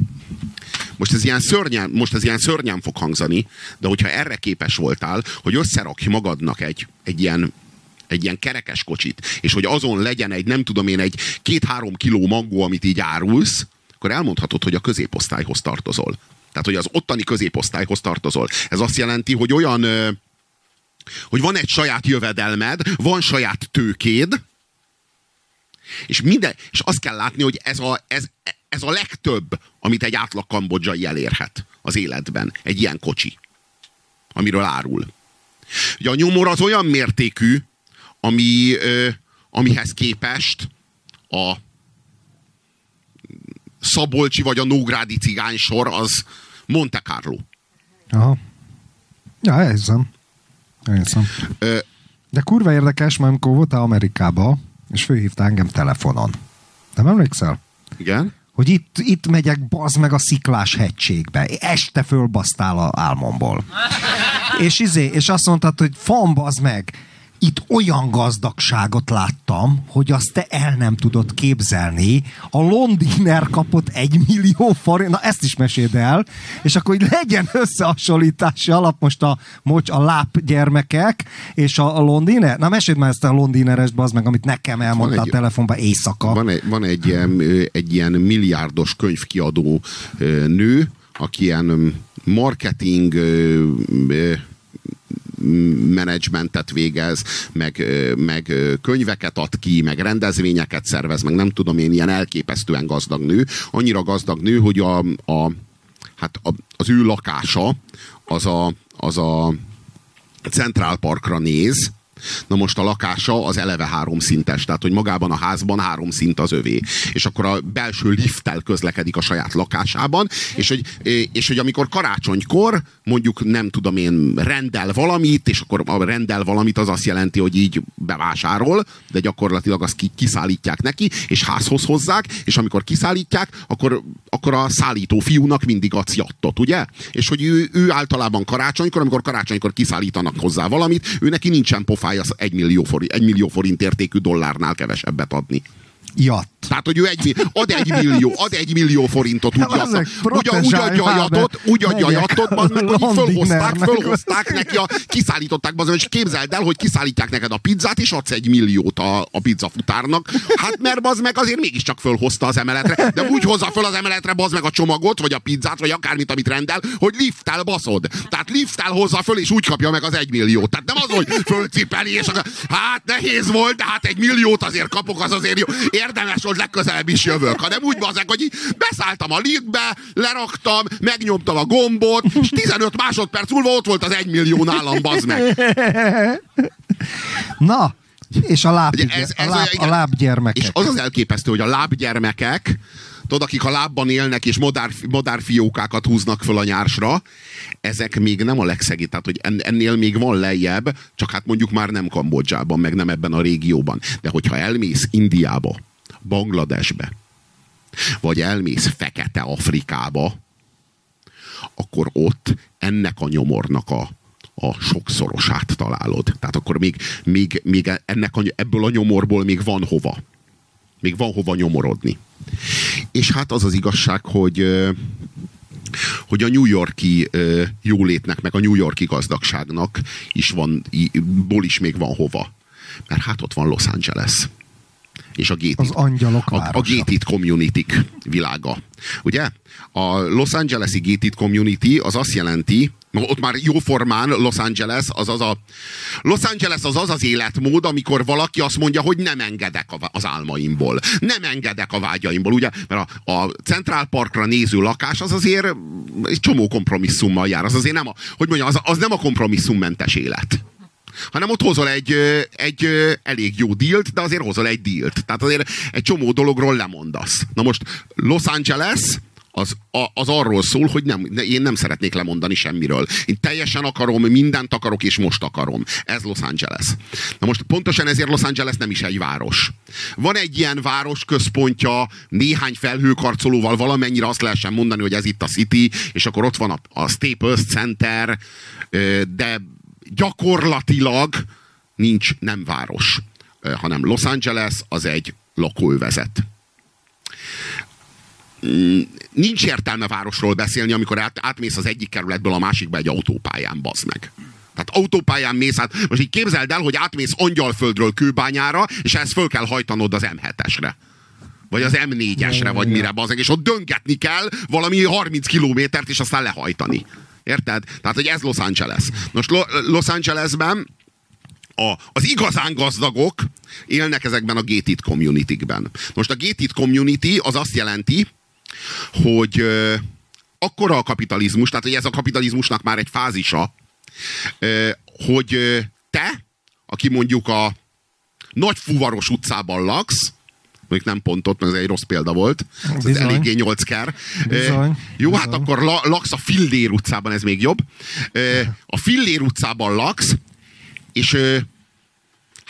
most ez ilyen szörnyen, most ez ilyen szörnyen fog hangzani, de hogyha erre képes voltál, hogy összerakj magadnak egy, egy ilyen egy ilyen kerekes kocsit, és hogy azon legyen egy, nem tudom én, egy két-három kiló mangó, amit így árulsz, akkor elmondhatod, hogy a középosztályhoz tartozol. Tehát, hogy az ottani középosztályhoz tartozol. Ez azt jelenti, hogy olyan, hogy van egy saját jövedelmed, van saját tőkéd, és minden, és azt kell látni, hogy ez a, ez, ez a legtöbb, amit egy átlag kambodzsai elérhet az életben. Egy ilyen kocsi, amiről árul. Ugye a nyomor az olyan mértékű, ami, ö, amihez képest a Szabolcsi vagy a Nógrádi cigánysor az Monte Carlo. Aha. Ja, elhiszem. Elhiszem. Ö, De kurva érdekes, mert amikor voltál Amerikába, és főhívta engem telefonon. Nem emlékszel? igen? Hogy itt, itt megyek, bazd meg a sziklás hegységbe. Este fölbasztál a álmomból. És izé, és azt mondtad, hogy fan bazd meg, itt olyan gazdagságot láttam, hogy azt te el nem tudod képzelni. A Londiner kapott egy millió forint, na ezt is meséld el, és akkor hogy legyen összehasonlítási alap most a, mocs, a láp gyermekek és a, a Londiner. Na meséld már ezt a Londineres, bazd meg, amit nekem elmondta egy- a telefonban éjszaka. Van egy, van egy, ilyen, egy ilyen milliárdos könyvkiadó nő, aki ilyen ö, marketing menedzsmentet végez, meg, meg könyveket ad ki, meg rendezvényeket szervez, meg nem tudom én, ilyen elképesztően gazdag nő. Annyira gazdag nő, hogy a, a, hát a, az ő lakása az a, az a Central Parkra néz, Na most a lakása az eleve három szintes, tehát hogy magában a házban három szint az övé. És akkor a belső lifttel közlekedik a saját lakásában, és hogy, és hogy amikor karácsonykor mondjuk nem tudom én rendel valamit, és akkor a rendel valamit az azt jelenti, hogy így bevásárol, de gyakorlatilag azt kiszállítják neki, és házhoz hozzák, és amikor kiszállítják, akkor, akkor a szállító fiúnak mindig adsz jattot, ugye? És hogy ő, ő általában karácsonykor, amikor karácsonykor kiszállítanak hozzá valamit, ő neki nincsen pofája az egy millió, forint, egy millió forint értékű dollárnál kevesebbet adni. Jat. Tehát, hogy ő egy, ad egy millió, ad egy millió forintot, úgy, adta, úgy, úgy adja a jatot, úgy adja a jatot, meg, hogy fölhozták, fölhozták neki, a, kiszállították, bazd, és képzeld el, hogy kiszállítják neked a pizzát, és adsz egy milliót a, a pizzafutárnak. Hát mert bazd meg azért mégiscsak fölhozta az emeletre, de úgy hozza föl az emeletre bazd meg a csomagot, vagy a pizzát, vagy akármit, amit rendel, hogy lifttel baszod. Tehát lifttel hozza föl, és úgy kapja meg az egy milliót. Tehát nem az, hogy fölcipeli, és akkor, hát nehéz volt, de hát egy milliót azért kapok, az azért jó. Érdemes volt legközelebb is jövök, hanem úgy bazeg, hogy beszálltam a liftbe, leraktam, megnyomtam a gombot, és 15 másodperc múlva ott volt az egy millió nálam, bazd meg. Na, és a, láb, ez, ez a, láb, a lábgyermekek. És az az elképesztő, hogy a lábgyermekek, tudod, akik a lábban élnek és modár, modárfiókákat húznak föl a nyársra, ezek még nem a legszegít, tehát hogy ennél még van lejjebb, csak hát mondjuk már nem Kambodzsában, meg nem ebben a régióban. De hogyha elmész Indiába, Bangladesbe, vagy elmész Fekete Afrikába, akkor ott ennek a nyomornak a, a sokszorosát találod. Tehát akkor még, még, még ennek a, ebből a nyomorból még van hova. Még van hova nyomorodni. És hát az az igazság, hogy hogy a New Yorki jólétnek, meg a New Yorki gazdagságnak is van, ból is még van hova. Mert hát ott van Los Angeles és a Gated, az angyalok a, a Gated community világa. Ugye? A Los Angeles-i Gated Community az azt jelenti, ott már jóformán Los Angeles az az a Los Angeles az az az életmód, amikor valaki azt mondja, hogy nem engedek az álmaimból. Nem engedek a vágyaimból, ugye? Mert a, a Central Parkra néző lakás az azért egy csomó kompromisszummal jár. Az azért nem a, hogy mondjam, az, az nem a kompromisszummentes élet hanem ott hozol egy, egy elég jó dílt, de azért hozol egy dílt. Tehát azért egy csomó dologról lemondasz. Na most Los Angeles az, az arról szól, hogy nem, én nem szeretnék lemondani semmiről. Én teljesen akarom, mindent akarok, és most akarom. Ez Los Angeles. Na most pontosan ezért Los Angeles nem is egy város. Van egy ilyen város központja, néhány felhőkarcolóval valamennyire azt lehessen mondani, hogy ez itt a City, és akkor ott van a, a Staples Center, de gyakorlatilag nincs nem város, hanem Los Angeles az egy lakóövezet. Mm, nincs értelme városról beszélni, amikor át, átmész az egyik kerületből a másikba egy autópályán, bazd meg. Tehát autópályán mész át, most így képzeld el, hogy átmész Angyalföldről Kőbányára, és ezt föl kell hajtanod az M7-esre. Vagy az M4-esre, vagy mire, bazeg, és ott döngetni kell valami 30 kilométert, és aztán lehajtani. Érted? Tehát, hogy ez Los Angeles. Most Lo- Los Angelesben a, az igazán gazdagok élnek ezekben a gated community-kben. Most a gated community az azt jelenti, hogy ö, akkora a kapitalizmus, tehát hogy ez a kapitalizmusnak már egy fázisa, ö, hogy ö, te, aki mondjuk a nagy fuvaros utcában laksz, mondjuk nem pontot, mert ez egy rossz példa volt. Ez eléggé nyolcker. Bizony. Jó, Bizony. hát akkor la, laksz a Fillér utcában, ez még jobb. A Fillér utcában laksz, és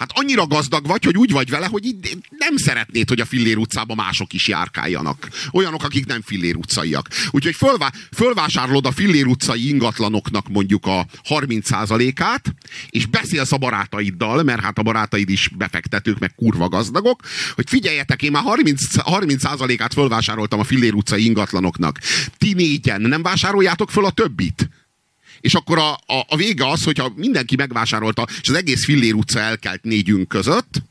hát annyira gazdag vagy, hogy úgy vagy vele, hogy nem szeretnéd, hogy a Fillér utcában mások is járkáljanak. Olyanok, akik nem Fillér utcaiak. Úgyhogy fölvá, fölvásárolod a Fillér utcai ingatlanoknak mondjuk a 30%-át, és beszélsz a barátaiddal, mert hát a barátaid is befektetők, meg kurva gazdagok, hogy figyeljetek, én már 30, 30%-át fölvásároltam a Fillér utcai ingatlanoknak. Ti négyen nem vásároljátok föl a többit? És akkor a, a, a vége az, hogyha mindenki megvásárolta, és az egész Fillér utca elkelt négyünk között,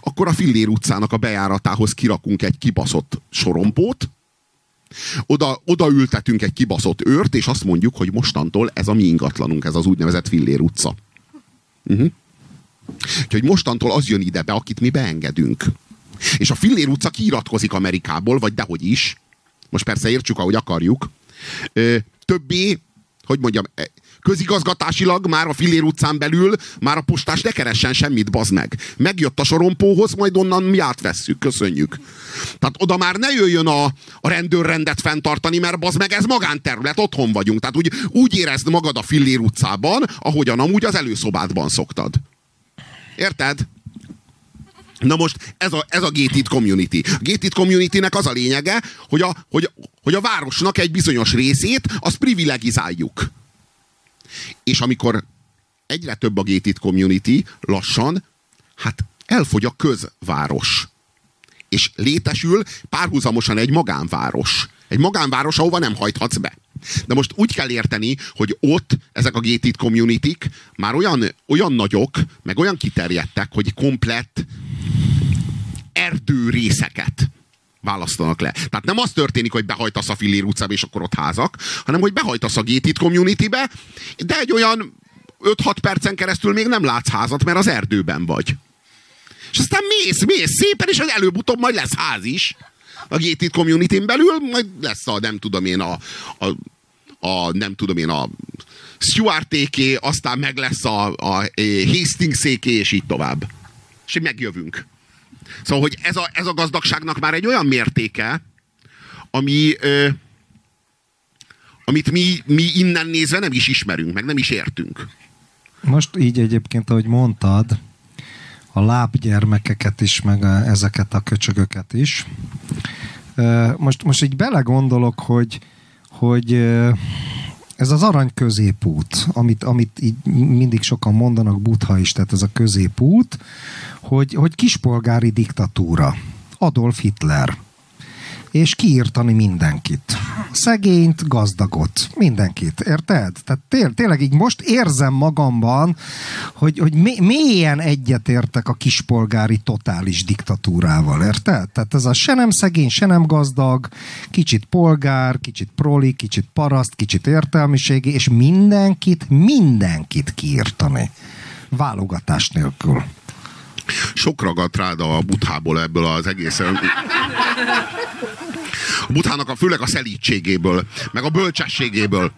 akkor a Fillér utcának a bejáratához kirakunk egy kibaszott sorompót, oda, oda ültetünk egy kibaszott őrt, és azt mondjuk, hogy mostantól ez a mi ingatlanunk, ez az úgynevezett Fillér utca. Uh-huh. Úgyhogy mostantól az jön ide be, akit mi beengedünk. És a Fillér utca kiiratkozik Amerikából, vagy dehogy is. Most persze értsük, ahogy akarjuk. Ö, többé hogy mondjam, e, közigazgatásilag már a Fillér utcán belül már a postás ne keressen semmit, bazd meg. Megjött a sorompóhoz, majd onnan mi átvesszük, köszönjük. Tehát oda már ne jöjjön a, a rendőrrendet fenntartani, mert bazd meg ez magánterület, otthon vagyunk. Tehát úgy, úgy érezd magad a Fillér utcában, ahogyan amúgy az előszobádban szoktad. Érted? Na most ez a, ez a gated community. A gated community-nek az a lényege, hogy a, hogy, hogy a városnak egy bizonyos részét azt privilegizáljuk. És amikor egyre több a gated community, lassan, hát elfogy a közváros. És létesül párhuzamosan egy magánváros. Egy magánváros, ahova nem hajthatsz be. De most úgy kell érteni, hogy ott ezek a gated community már olyan, olyan nagyok, meg olyan kiterjedtek, hogy komplett erdőrészeket választanak le. Tehát nem az történik, hogy behajtasz a Fillér utcába, és akkor ott házak, hanem hogy behajtasz a gated community-be, de egy olyan 5-6 percen keresztül még nem látsz házat, mert az erdőben vagy. És aztán mész, mész szépen, és előbb-utóbb majd lesz ház is. A gated community belül majd lesz a, nem tudom én, a, a, a nem tudom én, a Stuartéké, aztán meg lesz a, a Hastingséké, és így tovább. És megjövünk. Szóval, hogy ez a, ez a gazdagságnak már egy olyan mértéke, ami, ö, amit mi, mi innen nézve nem is ismerünk, meg nem is értünk. Most így egyébként, ahogy mondtad, a lábgyermekeket is, meg a, ezeket a köcsögöket is. Most, most így belegondolok, hogy, hogy ez az arany középút, amit, amit így mindig sokan mondanak, Butha is, tehát ez a középút, hogy, hogy kispolgári diktatúra. Adolf Hitler és kiírtani mindenkit. Szegényt, gazdagot, mindenkit, érted? Tehát té- tényleg így most érzem magamban, hogy, hogy mélyen egyetértek a kispolgári totális diktatúrával, érted? Tehát ez a se nem szegény, se nem gazdag, kicsit polgár, kicsit proli, kicsit paraszt, kicsit értelmiségi, és mindenkit, mindenkit kiírtani. Válogatás nélkül. Sok ragadt rád a buthából ebből az egész a buthának a, főleg a szelítségéből, meg a bölcsességéből.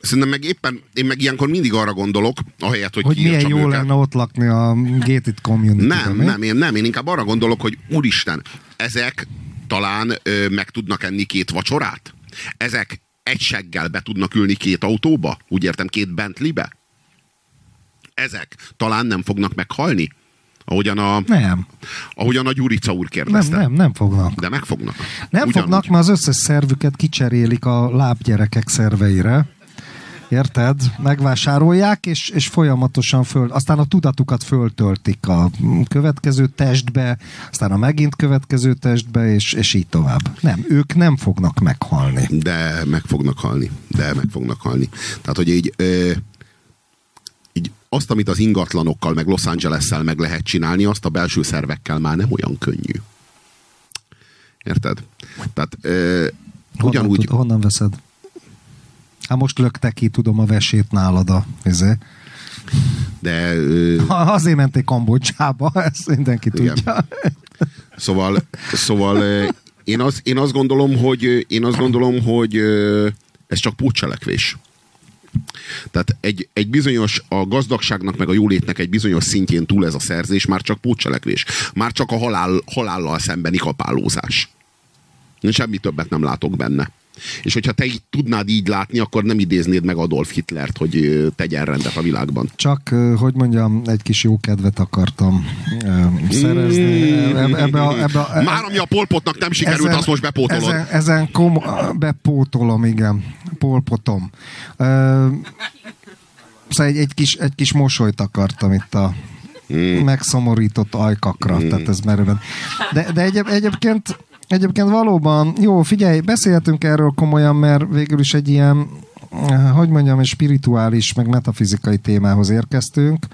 Szerintem meg éppen, én meg ilyenkor mindig arra gondolok, ahelyett, hogy Hogy milyen jó őket. lenne ott lakni a gated community Nem, nem, én, nem, én inkább arra gondolok, hogy úristen, ezek talán ö, meg tudnak enni két vacsorát? Ezek egy seggel be tudnak ülni két autóba? Úgy értem, két Bentleybe? Ezek talán nem fognak meghalni? Ahogyan a, nem. Ahogyan a Gyurica úr kérdezte. Nem, nem, nem fognak. De megfognak. Nem Ugyanúgy. fognak, mert az összes szervüket kicserélik a lábgyerekek szerveire. Érted? Megvásárolják, és, és folyamatosan föl, aztán a tudatukat föltöltik a következő testbe, aztán a megint következő testbe, és, és így tovább. Nem, ők nem fognak meghalni. De meg fognak halni. De meg fognak halni. Tehát, hogy így... Ö azt, amit az ingatlanokkal, meg Los Angeles-szel meg lehet csinálni, azt a belső szervekkel már nem olyan könnyű. Érted? Tehát ö, honnan, ugyanúgy... Tud, honnan veszed? Hát most lökte ki, tudom, a vesét nálad a izé. De... Ö... Azért menték Kambodzsába, ezt mindenki igen. tudja. Szóval, szóval én, az, én azt gondolom, hogy én azt gondolom, hogy ez csak pótcselekvés. Tehát egy, egy bizonyos, a gazdagságnak meg a jólétnek egy bizonyos szintjén túl ez a szerzés már csak pótcselekvés. Már csak a halál, halállal szembeni kapálózás. Semmi többet nem látok benne. És hogyha te így tudnád így látni, akkor nem idéznéd meg Adolf Hitlert, hogy tegyen rendet a világban. Csak, hogy mondjam, egy kis jó kedvet akartam szerezni. Mm. Ebbe a, ebbe a, Már ami a polpotnak nem sikerült, ezen, azt most bepótolod. Ezen, ezen kom, bepótolom, igen. Polpotom. Szóval egy, egy, kis, egy kis mosolyt akartam itt a mm. megszomorított ajkakra, mm. tehát ez merőben. De, de egyéb, egyébként Egyébként valóban, jó, figyelj, beszélhetünk erről komolyan, mert végül is egy ilyen, eh, hogy mondjam, egy spirituális, meg metafizikai témához érkeztünk.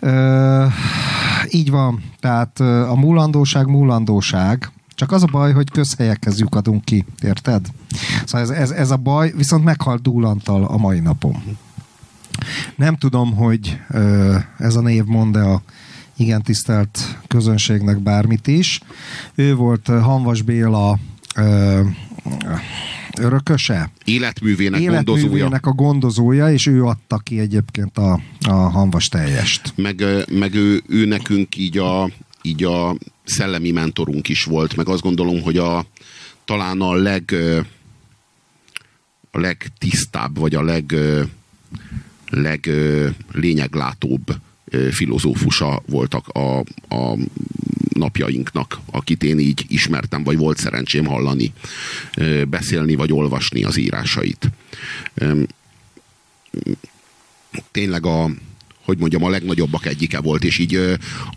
Ö, így van, tehát a múlandóság múlandóság, csak az a baj, hogy közhelyekhez lyukadunk ki, érted? Szóval ez, ez, ez a baj, viszont meghalt Dúlantal a mai napon. Nem tudom, hogy ez a név mond-e a igen tisztelt közönségnek bármit is. Ő volt Hanvas Béla örököse? Életművének, gondozója. Életművének a gondozója, és ő adta ki egyébként a, a hanvas teljest. Meg, ö, meg ő, ő nekünk így a, így a szellemi mentorunk is volt, meg azt gondolom, hogy a, talán a leg ö, a legtisztább, vagy a leg ö, leg ö, lényeglátóbb ö, filozófusa voltak a, a napjainknak, akit én így ismertem, vagy volt szerencsém hallani, beszélni, vagy olvasni az írásait. Tényleg a, hogy mondjam, a legnagyobbak egyike volt, és így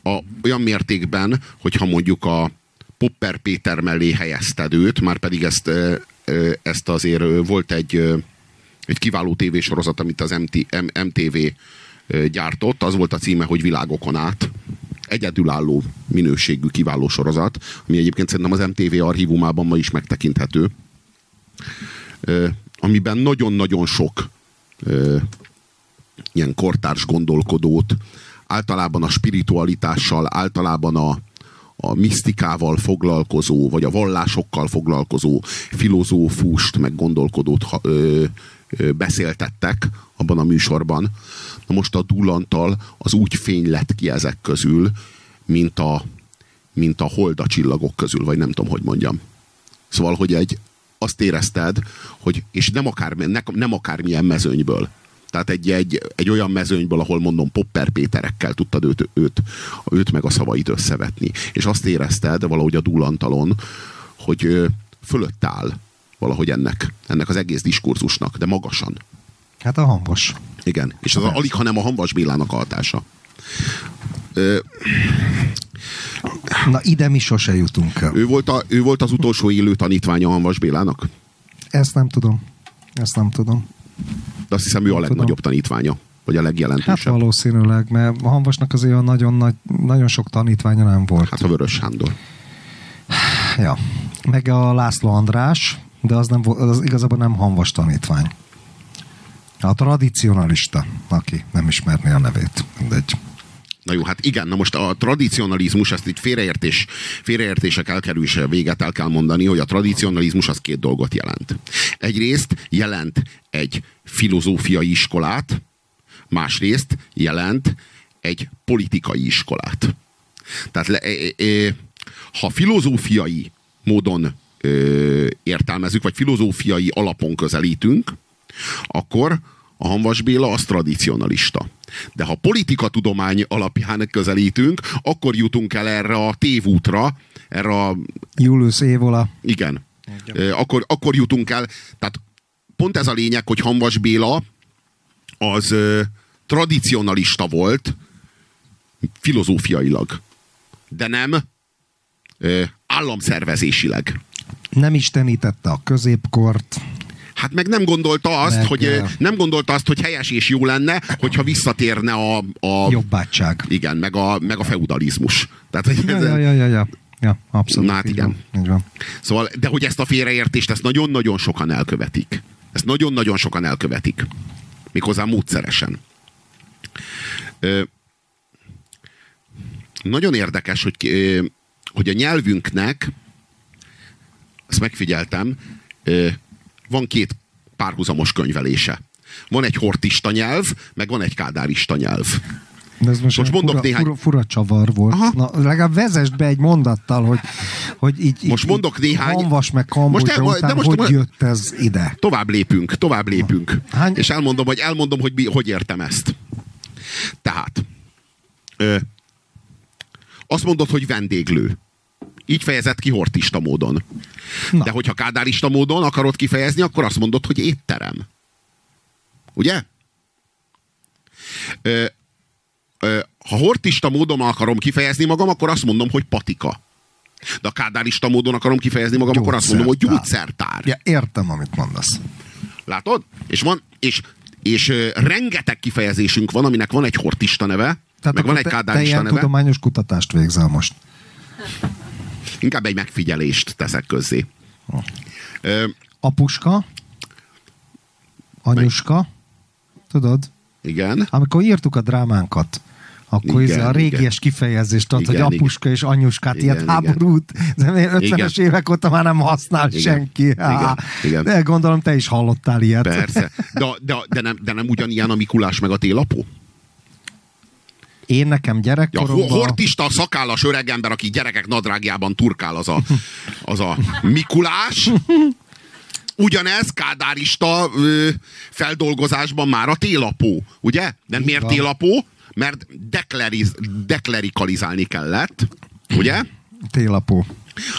a, olyan mértékben, hogyha mondjuk a Popper Péter mellé helyezted őt, már pedig ezt, ezt azért volt egy, egy kiváló tévésorozat, amit az MT, M, MTV gyártott, az volt a címe, hogy Világokon át. Egyedülálló minőségű kiváló sorozat, ami egyébként szerintem az MTV archívumában ma is megtekinthető. Amiben nagyon-nagyon sok ilyen kortárs gondolkodót, általában a spiritualitással, általában a, a misztikával foglalkozó, vagy a vallásokkal foglalkozó filozófust, meg gondolkodót ö, ö, beszéltettek abban a műsorban. Na most a Dulantal az úgy fény lett ki ezek közül, mint a, mint a holda csillagok közül, vagy nem tudom, hogy mondjam. Szóval, hogy egy, azt érezted, hogy, és nem, akár, ne, nem akármilyen mezőnyből. Tehát egy, egy, egy olyan mezőnyből, ahol mondom Popper Péterekkel tudtad őt, őt, őt meg a szavait összevetni. És azt érezted valahogy a Dulantalon, hogy fölött áll valahogy ennek, ennek az egész diskurzusnak, de magasan. Hát a hanvas. Igen. És az a, alig, hanem a Hanvas Bélának a hatása. Ö, Na ide mi sose jutunk el. ő, volt a, ő volt az utolsó élő tanítványa Hanvas Bélának? Ezt nem tudom. Ezt nem tudom. De azt hiszem ő a Tudom. legnagyobb tanítványa. Vagy a Hát legjelentősebb. valószínűleg, mert a hanvasnak azért nagyon, nagy, nagyon sok tanítványa nem volt. Hát a Vörös Sándor. Ja. Meg a László András, de az, nem, az igazából nem hanvas tanítvány. A tradicionalista, aki nem ismerné a nevét. Mindegy. Na jó, hát igen, na most a tradicionalizmus, ezt itt félreértés, félreértések elkerülése véget el kell mondani, hogy a tradicionalizmus az két dolgot jelent. Egyrészt jelent egy filozófiai iskolát, másrészt jelent egy politikai iskolát. Tehát le, e, e, ha filozófiai módon ö, értelmezzük, vagy filozófiai alapon közelítünk, akkor a Hanvas Béla az tradicionalista. De ha politikatudomány alapján közelítünk, akkor jutunk el erre a tévútra, erre a Julius Évola. igen. Akkor, akkor jutunk el. Tehát pont ez a lényeg, hogy Hanvas Béla az ö, tradicionalista volt filozófiailag, de nem ö, államszervezésileg. Nem istenítette a középkort. Hát meg nem gondolta azt, Meg, hogy ö, nem gondolta azt, hogy helyes és jó lenne, hogyha visszatérne a, a Jobbátság. igen, meg a, meg a feudalizmus. Tehát, hogy Ja, ez, ja, ja, ja, ja. ja abszolút. Na hát igen. Van, így van. Szóval, de hogy ezt a félreértést, ezt nagyon-nagyon sokan elkövetik. Ezt nagyon-nagyon sokan elkövetik. Méghozzá módszeresen. Ö, nagyon érdekes, hogy, ö, hogy a nyelvünknek, ezt megfigyeltem, ö, van két párhuzamos könyvelése. Van egy hortista nyelv, meg van egy kádárista nyelv. De ez most, Most mondok fura, néhány- fura, fura csavar volt. Aha. Na, legalább vezest be egy mondattal, hogy, hogy így, Most így, mondok néhány- Hanvas meg Most el- de után, most- hogy most- jött ez ide? Tovább lépünk, tovább lépünk. Hány- És elmondom, hogy elmondom, hogy mi, hogy értem ezt. Tehát, ö, azt mondod, hogy vendéglő. Így fejezett ki hortista módon. Na. De hogyha kádárista módon akarod kifejezni, akkor azt mondod, hogy étterem. Ugye? Ö, ö, ha hortista módon akarom kifejezni magam, akkor azt mondom, hogy patika. De a kádárista módon akarom kifejezni magam, akkor azt mondom, hogy Gyógyszertár. Ja, értem, amit mondasz. Látod? És van, és, és ö, rengeteg kifejezésünk van, aminek van egy hortista neve, meg akkor van egy te, te kádárista ilyen neve. tudományos kutatást végzel most. Inkább egy megfigyelést teszek közzé. Ö, Apuska, anyuska, tudod? igen. Amikor írtuk a drámánkat, Akkor Igen, igen, a régies igen. kifejezést tudod, hogy Igen, apuska és anyuskát, Igen, ilyet igen. háborút, de 50-es Igen. évek óta már nem használ Igen, senki. Igen, igen. De gondolom te is hallottál ilyet. Persze. De, de, de, nem, de nem ugyanilyen a Mikulás meg a télapó? Én nekem Ja, gyerekkoromban... ho- hortista, szakállas öregember, aki gyerekek nadrágjában turkál, az a, az a Mikulás. Ugyanez kádárista ö, feldolgozásban már a télapó, ugye? De miért van. télapó? Mert dekleriz, deklerikalizálni kellett, ugye? Télapó.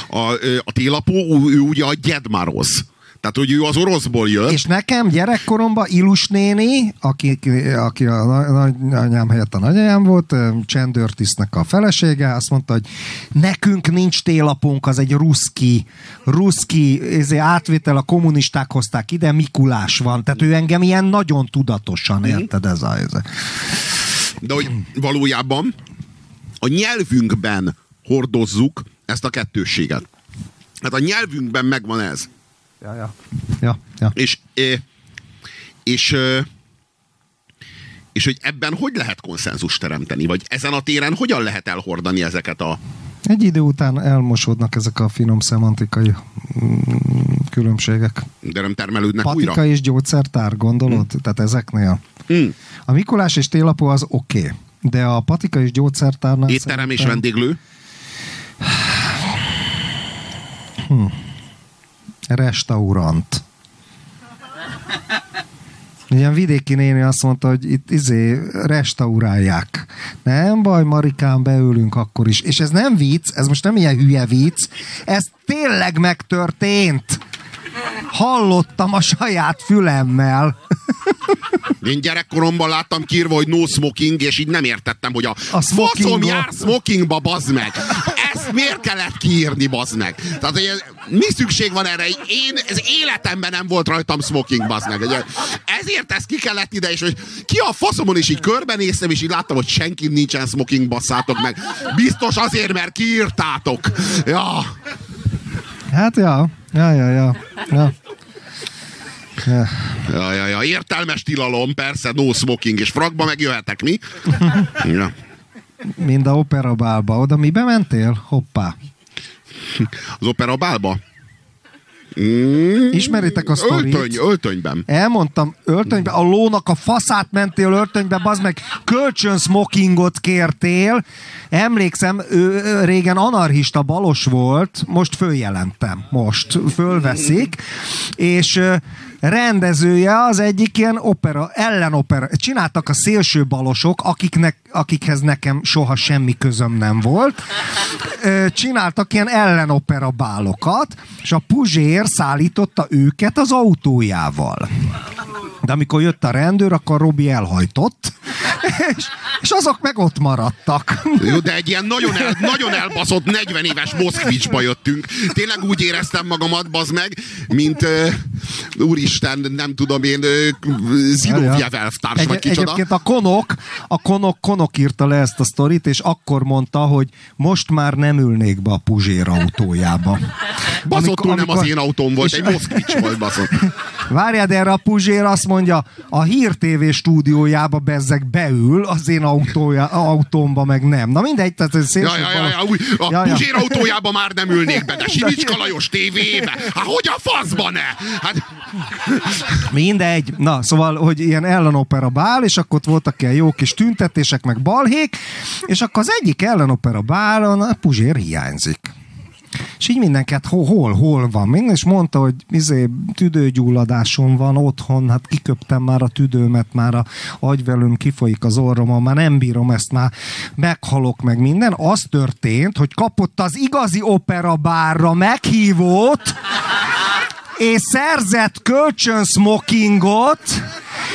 A, ö, a télapó, ő, ő ugye a Gyedmaroz. Tehát, hogy ő az oroszból jött. És nekem gyerekkoromban Ilus néni, aki, aki a nagyanyám helyett a nagyanyám volt, ö, csendőrtisztnek a felesége, azt mondta, hogy nekünk nincs télapunk, az egy ruszki, ruszki ezért átvétel, a kommunisták hozták ide, Mikulás van. Tehát ő engem ilyen nagyon tudatosan, érted ez a... Ez a De hogy valójában a nyelvünkben hordozzuk ezt a kettősséget. Hát a nyelvünkben megvan ez. Ja, ja. Ja, ja. És, és, eh, és hogy ebben hogy lehet konszenzus teremteni? Vagy ezen a téren hogyan lehet elhordani ezeket a... Egy idő után elmosódnak ezek a finom szemantikai mm, különbségek. De nem termelődnek Patika újra? és gyógyszertár, gondolod? Tehát ezeknél. Mm. A Mikulás és télapó az oké, okay, de a patika és gyógyszertárnál Étterem és szerintem vendéglő? Restaurant. Ilyen vidéki néni azt mondta, hogy itt izé restaurálják. Nem baj, Marikán, beülünk akkor is. És ez nem vicc, ez most nem ilyen hülye vicc, ez tényleg megtörtént. Hallottam a saját fülemmel. Én gyerekkoromban láttam kírva, hogy no smoking, és így nem értettem, hogy a, A faszom jár smokingba, bazd meg. Miért kellett kiírni, bazd meg? Tehát, hogy ez, mi szükség van erre? Én az életemben nem volt rajtam smoking, bazd meg. Ugye, Ezért ezt ki kellett ide, és hogy ki a faszomon is így körbenéztem, és így láttam, hogy senki nincsen smoking, basszátok meg. Biztos azért, mert kiírtátok. Ja. Hát ja, ja, ja, ja. ja. ja. Ja, ja, ja, értelmes tilalom, persze, no smoking, és frakba megjöhetek, mi? Ja. Mind a operabálba. Oda mibe mentél? Hoppá. Az opera bálba? Mm, Ismeritek a sztorit? Öltöny, öltönyben. Elmondtam, öltönybe, a lónak a faszát mentél öltönybe, bazd meg, kölcsön smokingot kértél. Emlékszem, ő régen anarchista balos volt, most följelentem, most fölveszik, és rendezője az egyik ilyen opera, ellenopera. Csináltak a szélső balosok, akiknek, akikhez nekem soha semmi közöm nem volt. Csináltak ilyen ellenopera bálokat, és a Puzsér szállította őket az autójával. De amikor jött a rendőr, akkor Robi elhajtott, és, és azok meg ott maradtak. Jó, de egy ilyen nagyon, el, nagyon elbaszott 40 éves Moszkvicsba jöttünk. Tényleg úgy éreztem magamat, bazd meg, mint uh, úristen, nem tudom én, uh, Zinovjev elvtárs, vagy kicsoda. Egyébként a Konok, a Konok, Konok írta le ezt a sztorit, és akkor mondta, hogy most már nem ülnék be a Puzsér autójába. Baszottul nem az én autóm volt, és- egy Moszkvics volt, baszott. Várjál, de erre a Puzsér azt mondja, a Hír TV stúdiójába bezzeg beül, az én autója, autómba meg nem. Na mindegy, tehát ez szélső Ja, ja, ja, ja, úgy, a Ja, ja. Puzsér autójába már nem ülnék be, de Simicska Lajos tévébe. Hát hogy a faszba ne? Hát, Mindegy. Na, szóval, hogy ilyen ellenopera bál, és akkor ott voltak ilyen jó kis tüntetések, meg balhék, és akkor az egyik ellenopera bálon a Puzsér hiányzik. És így mindenket, hol, hol, hol van? Minden, és mondta, hogy izé, tüdőgyulladásom van otthon, hát kiköptem már a tüdőmet, már a agyvelőm kifolyik az orromon, már nem bírom ezt, már meghalok meg minden. Az történt, hogy kapott az igazi opera bárra meghívót, és szerzett kölcsön smokingot,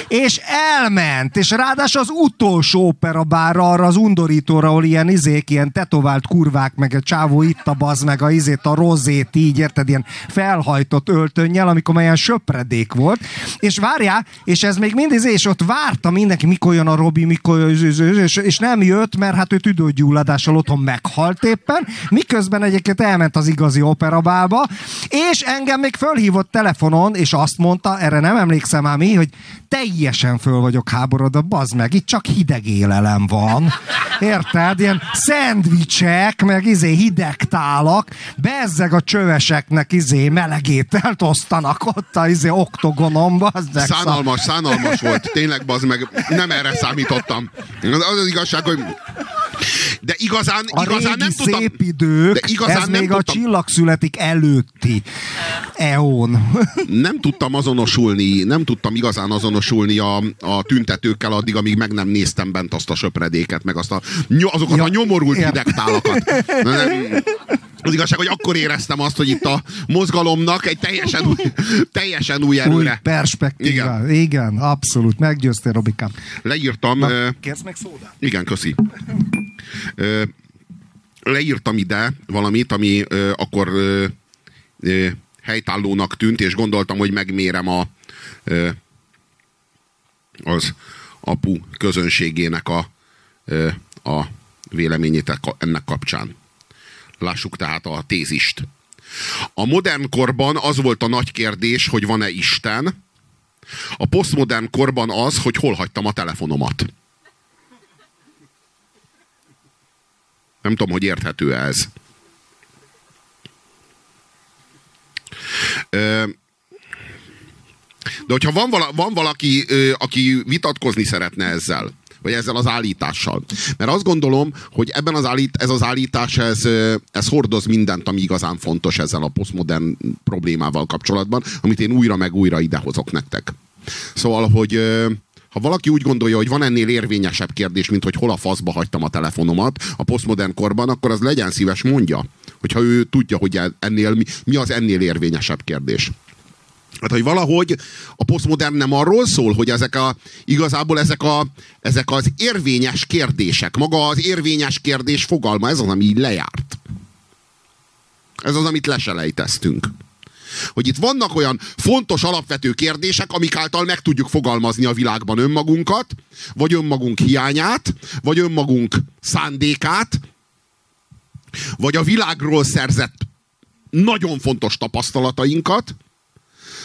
és elment, és ráadásul az utolsó opera bárra, arra az undorítóra, ahol ilyen izék, ilyen tetovált kurvák, meg a csávó itt a baz, meg a izét, a rozét, így érted, ilyen felhajtott öltönnyel, amikor már ilyen söpredék volt, és várjál, és ez még mindig, és ott várta mindenki, mikor jön a Robi, mikor jön, és, és nem jött, mert hát ő tüdőgyulladással otthon meghalt éppen, miközben egyébként elment az igazi operabálba, és engem még fölhívott telefonon, és azt mondta, erre nem emlékszem már mi, hogy te teljesen föl vagyok háborodva, bazd meg, itt csak hideg élelem van. Érted? Ilyen szendvicsek, meg izé hideg tálak, bezzeg a csöveseknek izé melegételt osztanak ott a izé oktogonon, bazd meg. Szánalmas, szánalmas volt. Tényleg, bazd meg, nem erre számítottam. Az az igazság, hogy de igazán, a igazán nem tudtam... szép idők, de igazán ez nem még a tudtam, csillagszületik előtti eon. nem tudtam azonosulni, nem tudtam igazán azonosulni a, a tüntetőkkel addig, amíg meg nem néztem bent azt a söpredéket, meg azt a, azokat Ja, a nyomorult ja. hidegtálakat. Nem, az igazság, hogy akkor éreztem azt, hogy itt a mozgalomnak egy teljesen új, teljesen új Új erőre. perspektíva. Igen. Igen, abszolút. Meggyőztél, Robikám. Leírtam, Na, kérsz meg szódát? igen, köszi. Leírtam ide valamit, ami akkor helytállónak tűnt, és gondoltam, hogy megmérem a ö, az apu közönségének a, a véleményét e- ennek kapcsán. Lássuk tehát a tézist. A modern korban az volt a nagy kérdés, hogy van-e Isten. A posztmodern korban az, hogy hol hagytam a telefonomat. Nem tudom, hogy érthető ez. Ö, De hogyha van, vala, van valaki, aki vitatkozni szeretne ezzel, vagy ezzel az állítással. Mert azt gondolom, hogy ebben az állít, ez az állítás, ez, ez hordoz mindent, ami igazán fontos ezzel a posztmodern problémával kapcsolatban, amit én újra meg újra idehozok nektek. Szóval, hogy ha valaki úgy gondolja, hogy van ennél érvényesebb kérdés, mint hogy hol a faszba hagytam a telefonomat a posztmodern korban, akkor az legyen szíves mondja, hogyha ő tudja, hogy ennél, mi, mi az ennél érvényesebb kérdés. Hát, hogy valahogy a posztmodern nem arról szól, hogy ezek a, igazából ezek, a, ezek az érvényes kérdések, maga az érvényes kérdés fogalma, ez az, ami így lejárt. Ez az, amit leselejteztünk. Hogy itt vannak olyan fontos, alapvető kérdések, amik által meg tudjuk fogalmazni a világban önmagunkat, vagy önmagunk hiányát, vagy önmagunk szándékát, vagy a világról szerzett nagyon fontos tapasztalatainkat.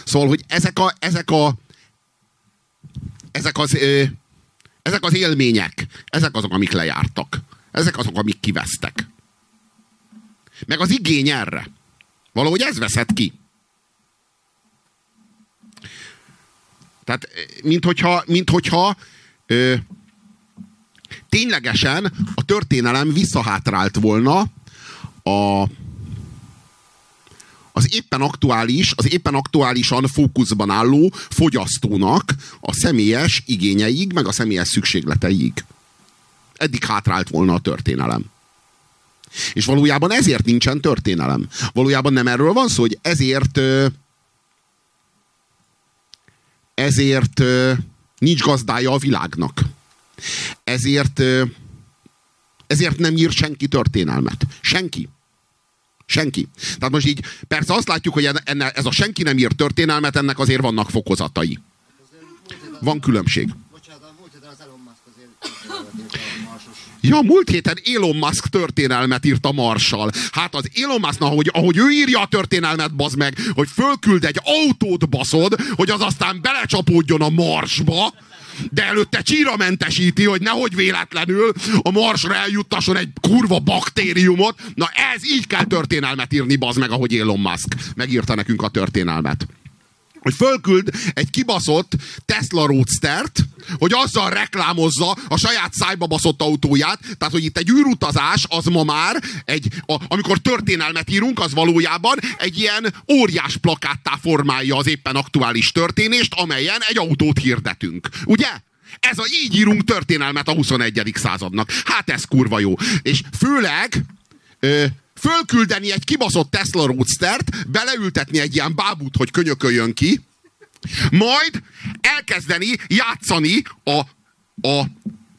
Szóval, hogy ezek a, ezek a ezek az, ezek az élmények, ezek azok, amik lejártak. Ezek azok, amik kivesztek. Meg az igény erre. Valahogy ez veszett ki. Tehát, mint hogyha, mint hogyha ö, ténylegesen a történelem visszahátrált volna a, az éppen aktuális, az éppen aktuálisan fókuszban álló fogyasztónak a személyes igényeig, meg a személyes szükségleteig. Eddig hátrált volna a történelem. És valójában ezért nincsen történelem. Valójában nem erről van szó, hogy ezért ezért nincs gazdája a világnak. Ezért ezért nem ír senki történelmet. Senki. Senki. Tehát most így, persze azt látjuk, hogy enne, ez a senki nem ír történelmet, ennek azért vannak fokozatai. Van különbség. Bocsánat, a múlt héten az Elon Musk azért a marsos. Ja, múlt héten Elon Musk történelmet írt a Marssal. Hát az Elon Musk, na, ahogy, ahogy ő írja a történelmet, bazd meg, hogy fölküld egy autót, baszod, hogy az aztán belecsapódjon a Marsba, de előtte csíra mentesíti, hogy nehogy véletlenül a Marsra eljuttasson egy kurva baktériumot. Na ez így kell történelmet írni, bazd meg, ahogy Elon Musk megírta nekünk a történelmet hogy fölküld egy kibaszott Tesla Roadstert, hogy azzal reklámozza a saját szájba baszott autóját, tehát hogy itt egy űrutazás az ma már, egy, a, amikor történelmet írunk, az valójában egy ilyen óriás plakáttá formálja az éppen aktuális történést, amelyen egy autót hirdetünk. Ugye? Ez a így írunk történelmet a 21. századnak. Hát ez kurva jó. És főleg ö, fölküldeni egy kibaszott Tesla Roadstert, beleültetni egy ilyen bábút, hogy könyököljön ki, majd elkezdeni játszani a, a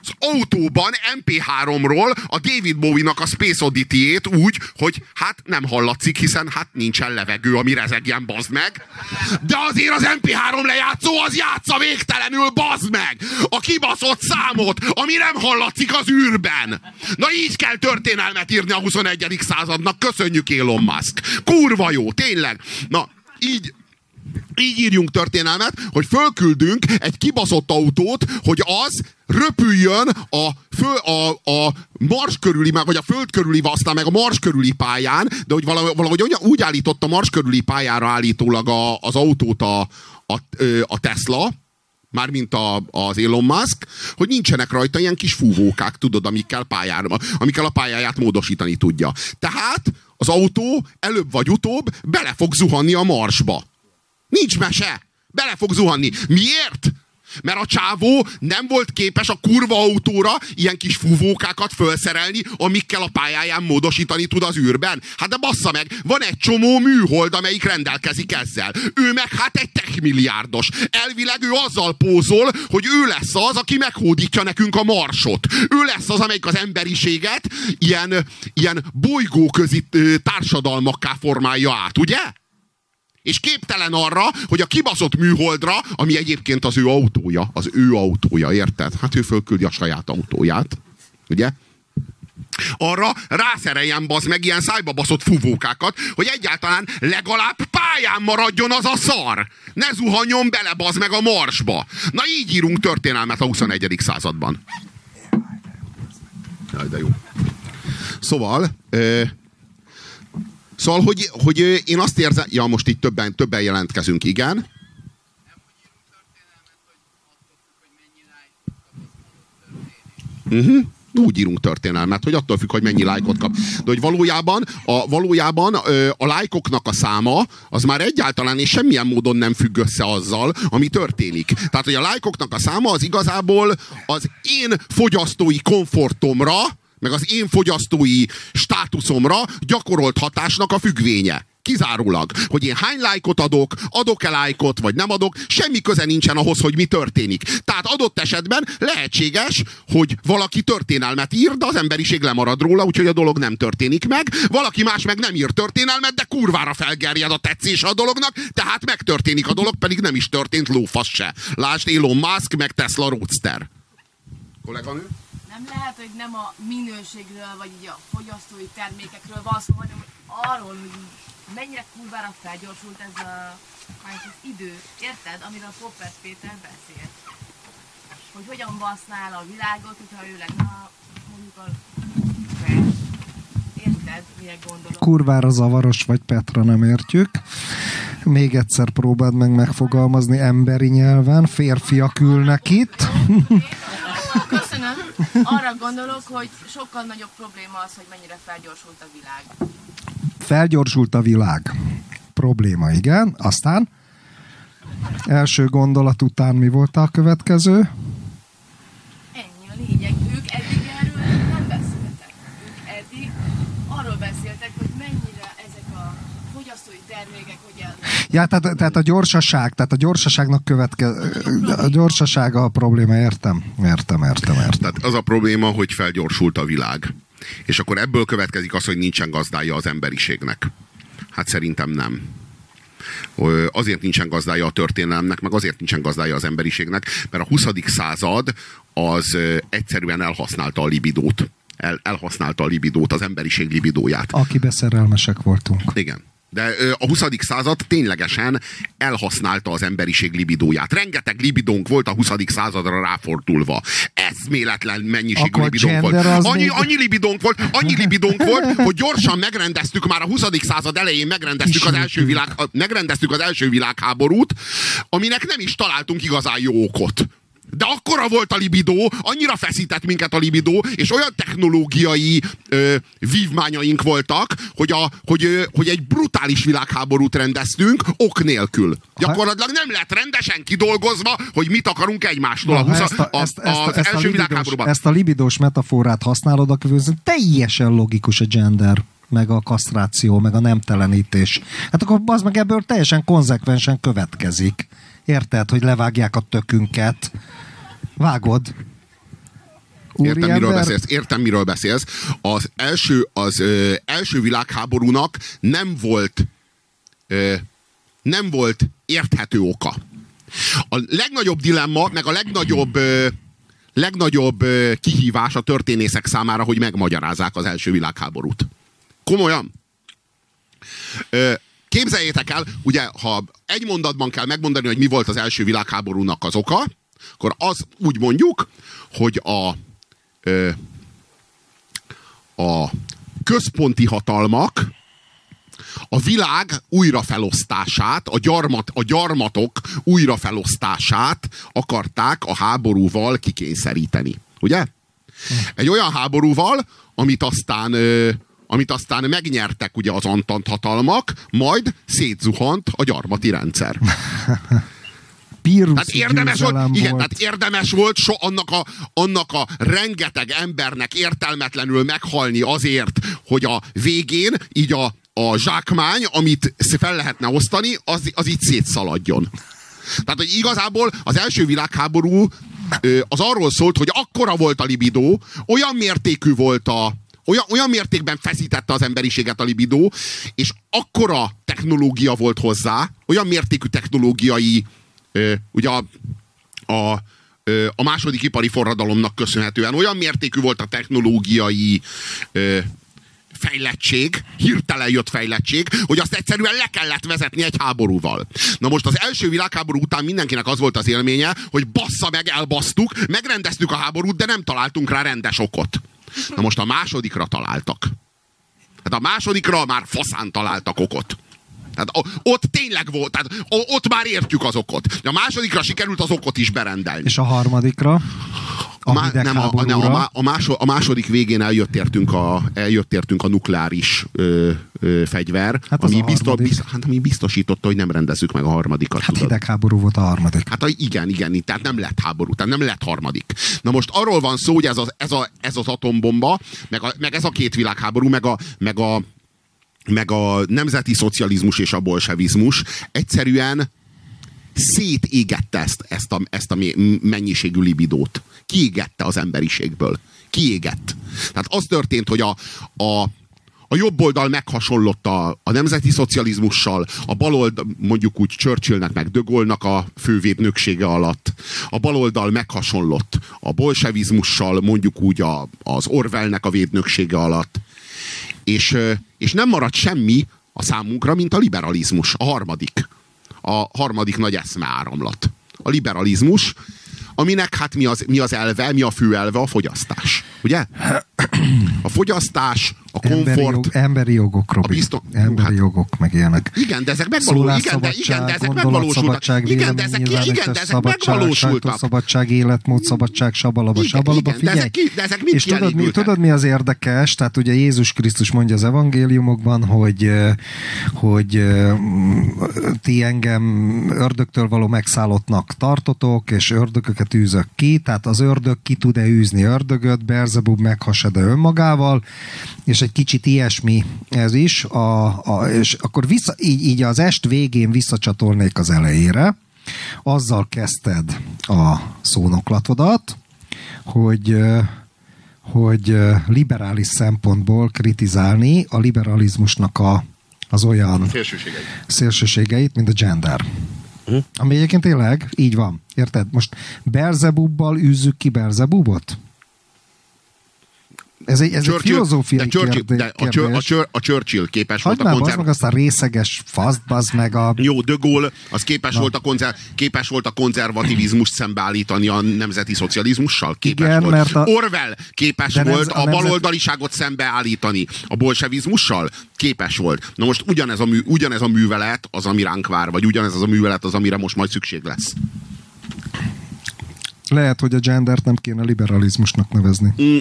az autóban MP3-ról a David Bowie-nak a Space Oddity-ét úgy, hogy hát nem hallatszik, hiszen hát nincsen levegő, ami rezegjen, bazd meg. De azért az MP3 lejátszó az játsza végtelenül, bazd meg! A kibaszott számot, ami nem hallatszik az űrben. Na így kell történelmet írni a 21. századnak. Köszönjük Elon Musk. Kurva jó, tényleg. Na, így, így írjunk történelmet, hogy fölküldünk egy kibaszott autót, hogy az röpüljön a, föl, a, a Mars körüli, vagy a Föld körüli, aztán meg a Mars körüli pályán, de hogy valahogy, valahogy úgy állította Mars körüli pályára állítólag a, az autót a, a, a Tesla, mármint a, az Elon Musk, hogy nincsenek rajta ilyen kis fúvókák, tudod, amikkel, pályára, amikkel a pályáját módosítani tudja. Tehát az autó előbb vagy utóbb bele fog zuhanni a marsba. Nincs mese. Bele fog zuhanni. Miért? Mert a csávó nem volt képes a kurva autóra ilyen kis fúvókákat felszerelni, amikkel a pályáján módosítani tud az űrben. Hát de bassza meg, van egy csomó műhold, amelyik rendelkezik ezzel. Ő meg hát egy techmilliárdos. Elvileg ő azzal pózol, hogy ő lesz az, aki meghódítja nekünk a marsot. Ő lesz az, amelyik az emberiséget ilyen, ilyen bolygóközi társadalmakká formálja át, ugye? És képtelen arra, hogy a kibaszott műholdra, ami egyébként az ő autója, az ő autója, érted? Hát ő fölküldi a saját autóját, ugye? Arra rászereljen bazd meg ilyen szájba baszott fuvókákat, hogy egyáltalán legalább pályán maradjon az a szar. Ne zuhanjon bele bazd meg a marsba. Na így írunk történelmet a 21. században. Jaj, de jó. Szóval, Szóval, hogy, hogy én azt érzem... Ja, most itt többen, többen jelentkezünk, igen. Uh-huh. Úgy írunk történelmet, hogy attól függ, hogy mennyi lájkot kap. De hogy valójában a, valójában a lájkoknak a száma az már egyáltalán és semmilyen módon nem függ össze azzal, ami történik. Tehát, hogy a lájkoknak a száma az igazából az én fogyasztói komfortomra, meg az én fogyasztói státuszomra gyakorolt hatásnak a függvénye. Kizárólag, hogy én hány lájkot adok, adok-e lájkot, vagy nem adok, semmi köze nincsen ahhoz, hogy mi történik. Tehát adott esetben lehetséges, hogy valaki történelmet ír, de az emberiség lemarad róla, úgyhogy a dolog nem történik meg. Valaki más meg nem ír történelmet, de kurvára felgerjed a tetszés a dolognak, tehát megtörténik a dolog, pedig nem is történt lófasz se. Lásd Elon Musk, meg Tesla Roadster. Kolléganő? Nem lehet, hogy nem a minőségről, vagy így a fogyasztói termékekről van szó, hanem arról, hogy mennyire kurvára felgyorsult ez a hát az idő, érted, amiről Popper Péter beszélt. Hogy hogyan basznál a világot, hogyha ő lenne mondjuk a Érted, mire gondolok? Kurvára zavaros vagy, Petra, nem értjük. Még egyszer próbáld meg megfogalmazni emberi nyelven. Férfiak ülnek itt. Köszönöm. Arra gondolok, hogy sokkal nagyobb probléma az, hogy mennyire felgyorsult a világ. Felgyorsult a világ. Probléma, igen. Aztán első gondolat után mi volt a következő? Ennyi a lényeg. Ők eddig erről nem beszéltek. Ők eddig arról beszéltek, hogy mennyire ezek a fogyasztói termékek, hogy el... Ja, tehát, tehát a gyorsaság, tehát a gyorsaságnak követke... A gyorsasága a probléma, értem? Értem, értem, értem. Tehát az a probléma, hogy felgyorsult a világ. És akkor ebből következik az, hogy nincsen gazdája az emberiségnek. Hát szerintem nem. Azért nincsen gazdája a történelemnek, meg azért nincsen gazdája az emberiségnek, mert a 20. század az egyszerűen elhasználta a libidót. El, elhasználta a libidót, az emberiség libidóját. Akibe szerelmesek voltunk. Igen. De a 20. század ténylegesen elhasználta az emberiség libidóját. Rengeteg libidónk volt a 20. századra ráfordulva. Eszméletlen mennyiségű Akkor libidónk volt. Annyi, még- annyi libidónk volt, annyi libidónk volt, hogy gyorsan megrendeztük már a 20. század elején megrendeztük az első, világ, megrendeztük az első világháborút, aminek nem is találtunk igazán jó okot. De akkora volt a libidó, annyira feszített minket a libidó, és olyan technológiai ö, vívmányaink voltak, hogy, a, hogy, ö, hogy egy brutális világháborút rendeztünk ok nélkül. Gyakorlatilag nem lett rendesen kidolgozva, hogy mit akarunk egymástól Na, ha 20, ezt a, a, ezt, ezt, az ezt, a libidós, világháborúban. ezt a libidós metaforát használod, akkor teljesen logikus a gender meg a kasztráció, meg a nemtelenítés. Hát akkor az meg ebből teljesen konzekvensen következik. Érted, hogy levágják a tökünket? Vágod? Értem, miről Úriember? beszélsz. Értem, miről beszélsz. Az első, az ö, első világháborúnak nem volt ö, nem volt érthető oka. A legnagyobb dilemma, meg a legnagyobb legnagyobb ö, kihívás a történészek számára, hogy megmagyarázzák az első világháborút. Komolyan? Képzeljétek el, ugye, ha egy mondatban kell megmondani, hogy mi volt az első világháborúnak az oka, akkor az úgy mondjuk, hogy a, ö, a központi hatalmak a világ újrafelosztását, a, gyarmat, a gyarmatok újrafelosztását akarták a háborúval kikényszeríteni. Ugye? Egy olyan háborúval, amit aztán, ö, amit aztán megnyertek ugye az Antant hatalmak, majd szétzuhant a gyarmati rendszer. Tehát érdemes volt, győzelem igen, volt. tehát érdemes volt so, annak, a, annak a rengeteg embernek értelmetlenül meghalni azért, hogy a végén így a, a zsákmány, amit fel lehetne osztani, az, az így szétszaladjon. Tehát, hogy igazából az első világháború az arról szólt, hogy akkora volt a libidó, olyan mértékű volt a, olyan, olyan mértékben feszítette az emberiséget a libidó, és akkora technológia volt hozzá, olyan mértékű technológiai, ö, ugye a, a, ö, a második ipari forradalomnak köszönhetően olyan mértékű volt a technológiai ö, fejlettség, hirtelen jött fejlettség, hogy azt egyszerűen le kellett vezetni egy háborúval. Na most az első világháború után mindenkinek az volt az élménye, hogy bassza meg, elbasztuk, megrendeztük a háborút, de nem találtunk rá rendes okot. Na most a másodikra találtak. Hát a másodikra már faszán találtak okot. Tehát ott tényleg volt, tehát ott már értjük az okot. A másodikra sikerült az okot is berendelni. És a harmadikra? A, má, nem, a, nem, a, a, máso, a második végén eljött értünk a, eljött értünk a nukleáris ö, ö, fegyver, Hát ami, biztos, harmadik. biz, hát, ami biztosította, hogy nem rendezzük meg a harmadikat. Hát tudod. hidegháború volt a harmadik. Hát a, igen, igen, tehát nem lett háború, tehát nem lett harmadik. Na most arról van szó, hogy ez az, ez a, ez az atombomba, meg, a, meg ez a két világháború, meg a, meg a meg a nemzeti szocializmus és a bolsevizmus egyszerűen szétégette ezt, ezt, a, ezt a mennyiségű libidót. Kiégette az emberiségből. Kiégett. Tehát az történt, hogy a, a, a jobb oldal meghasonlott a, a nemzeti szocializmussal, a bal oldal, mondjuk úgy Churchillnek meg De Gaulle-nak a fővédnöksége alatt, a bal oldal meghasonlott a bolsevizmussal, mondjuk úgy a, az Orwellnek a védnöksége alatt, és, és nem maradt semmi a számunkra, mint a liberalizmus, a harmadik. A harmadik nagy eszmeáramlat. A liberalizmus, aminek hát mi az, mi az elve, mi a fő elve? A fogyasztás. Ugye? A fogyasztás, a Emberi, jog, komfort. emberi jogok, Robi. A bizton- Emberi hát- jogok, meg ilyenek. Igen, de ezek megvalósultak. Igen, de, igen, de ezek megvalósultak. Igen, de ezek, igen, de ezek szabadság, megvalósultak. sajtószabadság, életmód, szabadság, sabalaba, Igen, sabalaba, igen, de figyelj. ezek ki- de ezek És tudod mi, tudod, mi az érdekes? Tehát ugye Jézus Krisztus mondja az evangéliumokban, hogy, hogy ti engem ördögtől való megszállottnak tartotok, és ördögöket űzök ki, tehát az ördög ki tud-e űzni ördögöt, Berzebub meghasad-e önmagával, és egy kicsit ilyesmi ez is, a, a, és akkor vissza, így, így az est végén visszacsatolnék az elejére, azzal kezdted a szónoklatodat, hogy hogy liberális szempontból kritizálni a liberalizmusnak a, az olyan Szélsőségei. szélsőségeit, mint a gender. Hm? Ami egyébként tényleg így van. Érted? Most Berzebubbal űzzük ki Berzebubot? Ez egy, ez egy filozófiai de Churchill, kérdés. de a, Chur- a, Chur- a Churchill képes Hagyd volt a konzerv... meg azt a részeges faszt, bazd meg a... Jó, De Gaulle az képes, volt a, konzer- képes volt a konzervativizmust szembeállítani a nemzeti szocializmussal? Képes Igen, volt. mert a- Orwell képes De volt a a nemzet- baloldaliságot szembeállítani a bolsevizmussal? Képes volt. Na most ugyanez a, mű, ugyanez a művelet az, ami ránk vár, vagy ugyanez az a művelet az, amire most majd szükség lesz. Lehet, hogy a gendert nem kéne liberalizmusnak nevezni. Mm.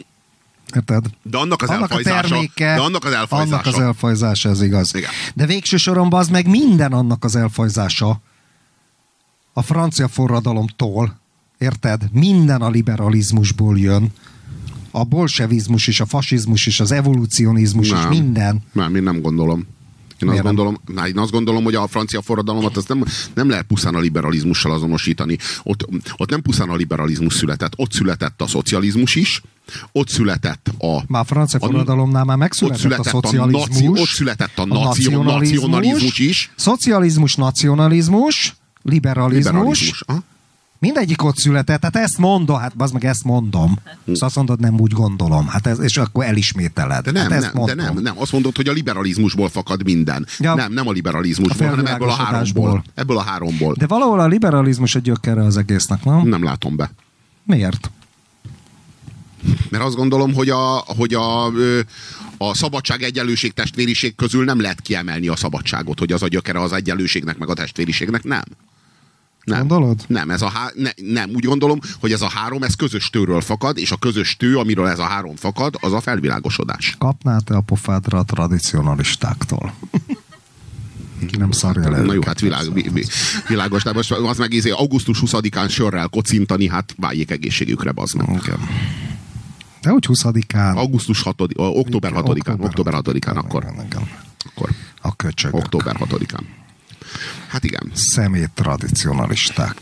Érted? De annak az annak a elfajzása, terméke, de annak az elfajzása. Annak az elfajzása, ez igaz. Igen. De végső soron az meg minden annak az elfajzása a francia forradalomtól, érted? Minden a liberalizmusból jön. A bolsevizmus is, a fasizmus is, az evolucionizmus is, Nem. minden. Nem, én nem gondolom. Én azt, Miért nem? gondolom, na, én azt gondolom, hogy a francia forradalomat azt nem, nem lehet pusztán a liberalizmussal azonosítani. Ott, ott nem pusztán a liberalizmus született, ott született a szocializmus is, ott született a... Már a francia a- forradalomnál már ott megszületett született a szocializmus. naci, ott született a, nacio, nacionalizmus is. Szocializmus, nacionalizmus, liberalizmus, Liberalizmus. Mindegyik ott született, hát ezt mondom, hát az meg ezt mondom. Szóval azt mondod, nem úgy gondolom. Hát ez, és akkor elismételed. De nem, hát ezt nem, de nem, nem. Azt mondod, hogy a liberalizmusból fakad minden. Ja. Nem, nem a liberalizmusból, A hanem ebből a háromból. Ebből a háromból. De valahol a liberalizmus a gyökere az egésznek, nem? Nem látom be. Miért? Mert azt gondolom, hogy a, hogy a, a szabadság, egyenlőség, testvériség közül nem lehet kiemelni a szabadságot, hogy az a gyökere az egyenlőségnek, meg a testvériségnek. Nem. Nem. Gondolod? Nem, ez a há... ne, nem, úgy gondolom, hogy ez a három, ez közös tőről fakad, és a közös tő, amiről ez a három fakad, az a felvilágosodás. Kapnál te a pofádra a tradicionalistáktól? Ki nem szarja le Na jó, hát világ, világos, de most az meg izé, augusztus 20-án sörrel kocintani, hát váljék egészségükre, bazd meg. Igen. De úgy 20-án. Augusztus 6 október 6-án, október 6-án, akkor, igen. akkor A köcsögök. október 6-án. Hát igen. Szemét tradicionalisták.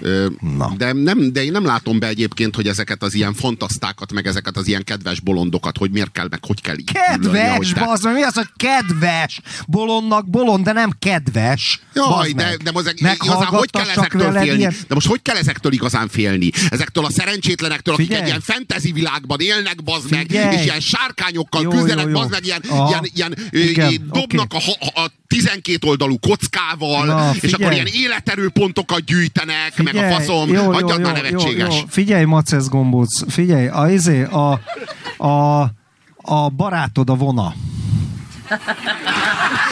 Ö, Na. De, nem, de én nem látom be egyébként, hogy ezeket az ilyen fantasztákat, meg ezeket az ilyen kedves bolondokat, hogy miért kell, meg hogy kell így Kedves, bazd meg, mi az, hogy kedves? Bolondnak bolond, de nem kedves. Jaj, de, de most igazán hogy kell ezektől félni? ilyen- De most hogy kell ezektől igazán félni? Ezektől a szerencsétlenektől, akik Figyelj. egy ilyen fantasy világban élnek, bazd meg, Figyelj. és ilyen sárkányokkal Jó, küzdenek, jó, jó. bazd meg, ilyen, Aha. ilyen, ilyen Igen, dobnak oké. a, a 12 oldalú kockával, Na, és figyelj. akkor ilyen életerőpontokat gyűjtenek, meg a Figyelj, faszom, jó, jó, jó, már jó, nevetséges. jó. Figyelj, Macesz gombóc, figyelj, a, izé, a, a, a barátod a vona.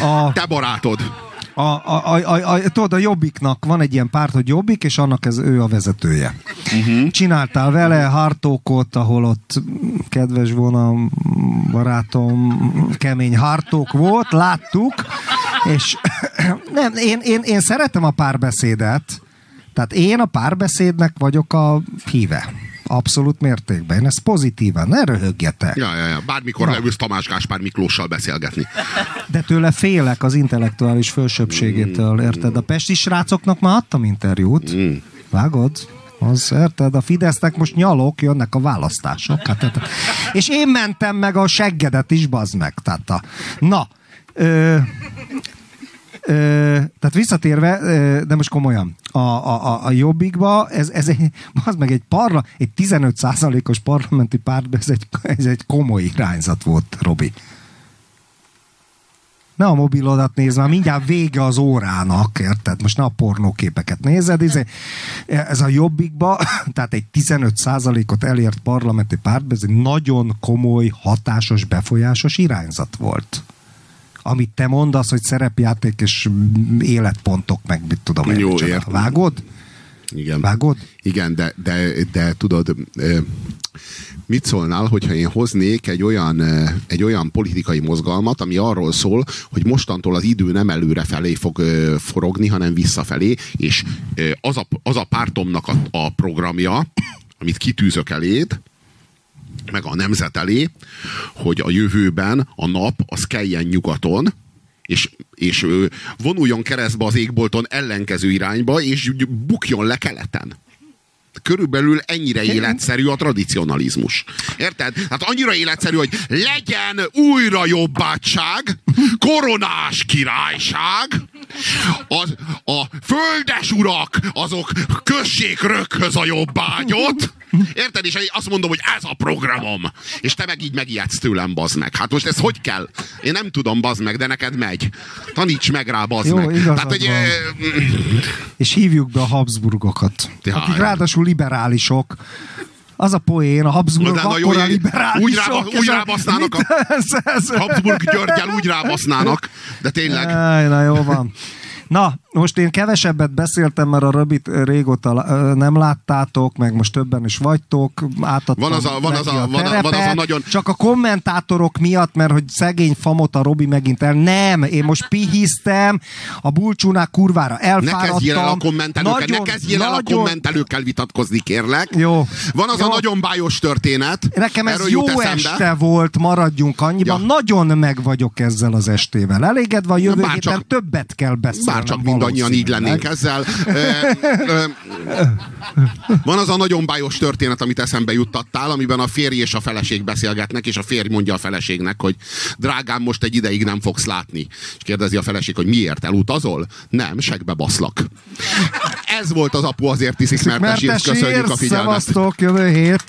A, Te barátod. a, a, a, a, a, tudod, a Jobbiknak van egy ilyen párt, hogy Jobbik, és annak ez ő a vezetője. Uh-huh. Csináltál vele hartókot, ahol ott kedves volna barátom, kemény hartók volt, láttuk, és nem, én, én, én szeretem a párbeszédet, tehát én a párbeszédnek vagyok a híve. Abszolút mértékben. Én ezt pozitívan, ne röhögjetek. Ja, ja, ja. Bármikor Na. leülsz Tamás Gáspár Miklóssal beszélgetni. De tőle félek az intellektuális fölsőbbségétől, érted? A pesti srácoknak már adtam interjút. Vágod? Az, érted? A Fidesznek most nyalok, jönnek a választások. Hát, hát, és én mentem meg a seggedet is, bazd meg. Tehát a, na, Ö, tehát visszatérve, de most komolyan, a, a, a, jobbikba, ez, ez egy, az meg egy parla, egy 15%-os parlamenti párt, ez egy, ez egy komoly irányzat volt, Robi. Ne a mobilodat nézd, már mindjárt vége az órának, érted? Most ne a pornóképeket nézed. Ez, ez a jobbikba, tehát egy 15%-ot elért parlamenti párt, ez egy nagyon komoly, hatásos, befolyásos irányzat volt amit te mondasz, hogy szerepjáték és életpontok, meg mit tudom én. Jó, micsoda. értem. Vágod? Igen. Vágod? Igen, de, de, de tudod, mit szólnál, hogyha én hoznék egy olyan, egy olyan politikai mozgalmat, ami arról szól, hogy mostantól az idő nem előre felé fog forogni, hanem visszafelé, és az a, az a pártomnak a, a programja, amit kitűzök eléd, meg a nemzet elé, hogy a jövőben a nap az keljen nyugaton, és, és vonuljon keresztbe az égbolton ellenkező irányba, és bukjon le keleten. Körülbelül ennyire életszerű a tradicionalizmus. Érted? Hát annyira életszerű, hogy legyen újra jobbátság, koronás királyság, az, a földes urak, azok kössék röghöz a jobbágyot, érted? És azt mondom, hogy ez a programom. És te meg így megijedsz tőlem, bazd meg. Hát most ez hogy kell? Én nem tudom, bazd meg, de neked megy. Taníts meg rá, bazd Jó, meg. Tehát, hogy, ö, És hívjuk be a Habsburgokat. Ja, akik ráadásul liberálisok. Az a poén, a Habsburgok Utána jó, akkora úgy liberálisok. rába- úgy rábasznának a- mit- ez, ez, Habsburg Györgyel úgy rábasznának, de tényleg. Na jó van. Na, most én kevesebbet beszéltem, mert a Röbit régóta nem láttátok, meg most többen is vagytok, átadtam Van az a- van az neki a- van a- van az a nagyon- Csak a kommentátorok miatt, mert hogy szegény famot a Robi megint el. Nem, én most pihiztem, a bulcsúnák kurvára Ne elfáradtam. kezdjél el a kommentelőkkel, Nagyon- ne kezdjél el a nagyon- kommentelőkkel vitatkozni, kérlek. Jó. Van az Jó. a nagyon bájos történet. Nekem ez jó este volt, maradjunk annyiban. Ja. Nagyon meg vagyok ezzel az estével. Elégedve a jövő héten többet kell beszélnem minden mindannyian így lennénk ezzel. Van az a nagyon bájos történet, amit eszembe juttattál, amiben a férj és a feleség beszélgetnek, és a férj mondja a feleségnek, hogy drágám, most egy ideig nem fogsz látni. És kérdezi a feleség, hogy miért, elutazol? Nem, segbe baszlak. Ez volt az apu azért iszik, mert, Mert köszönjük a figyelmet. szevasztok, jövő hét.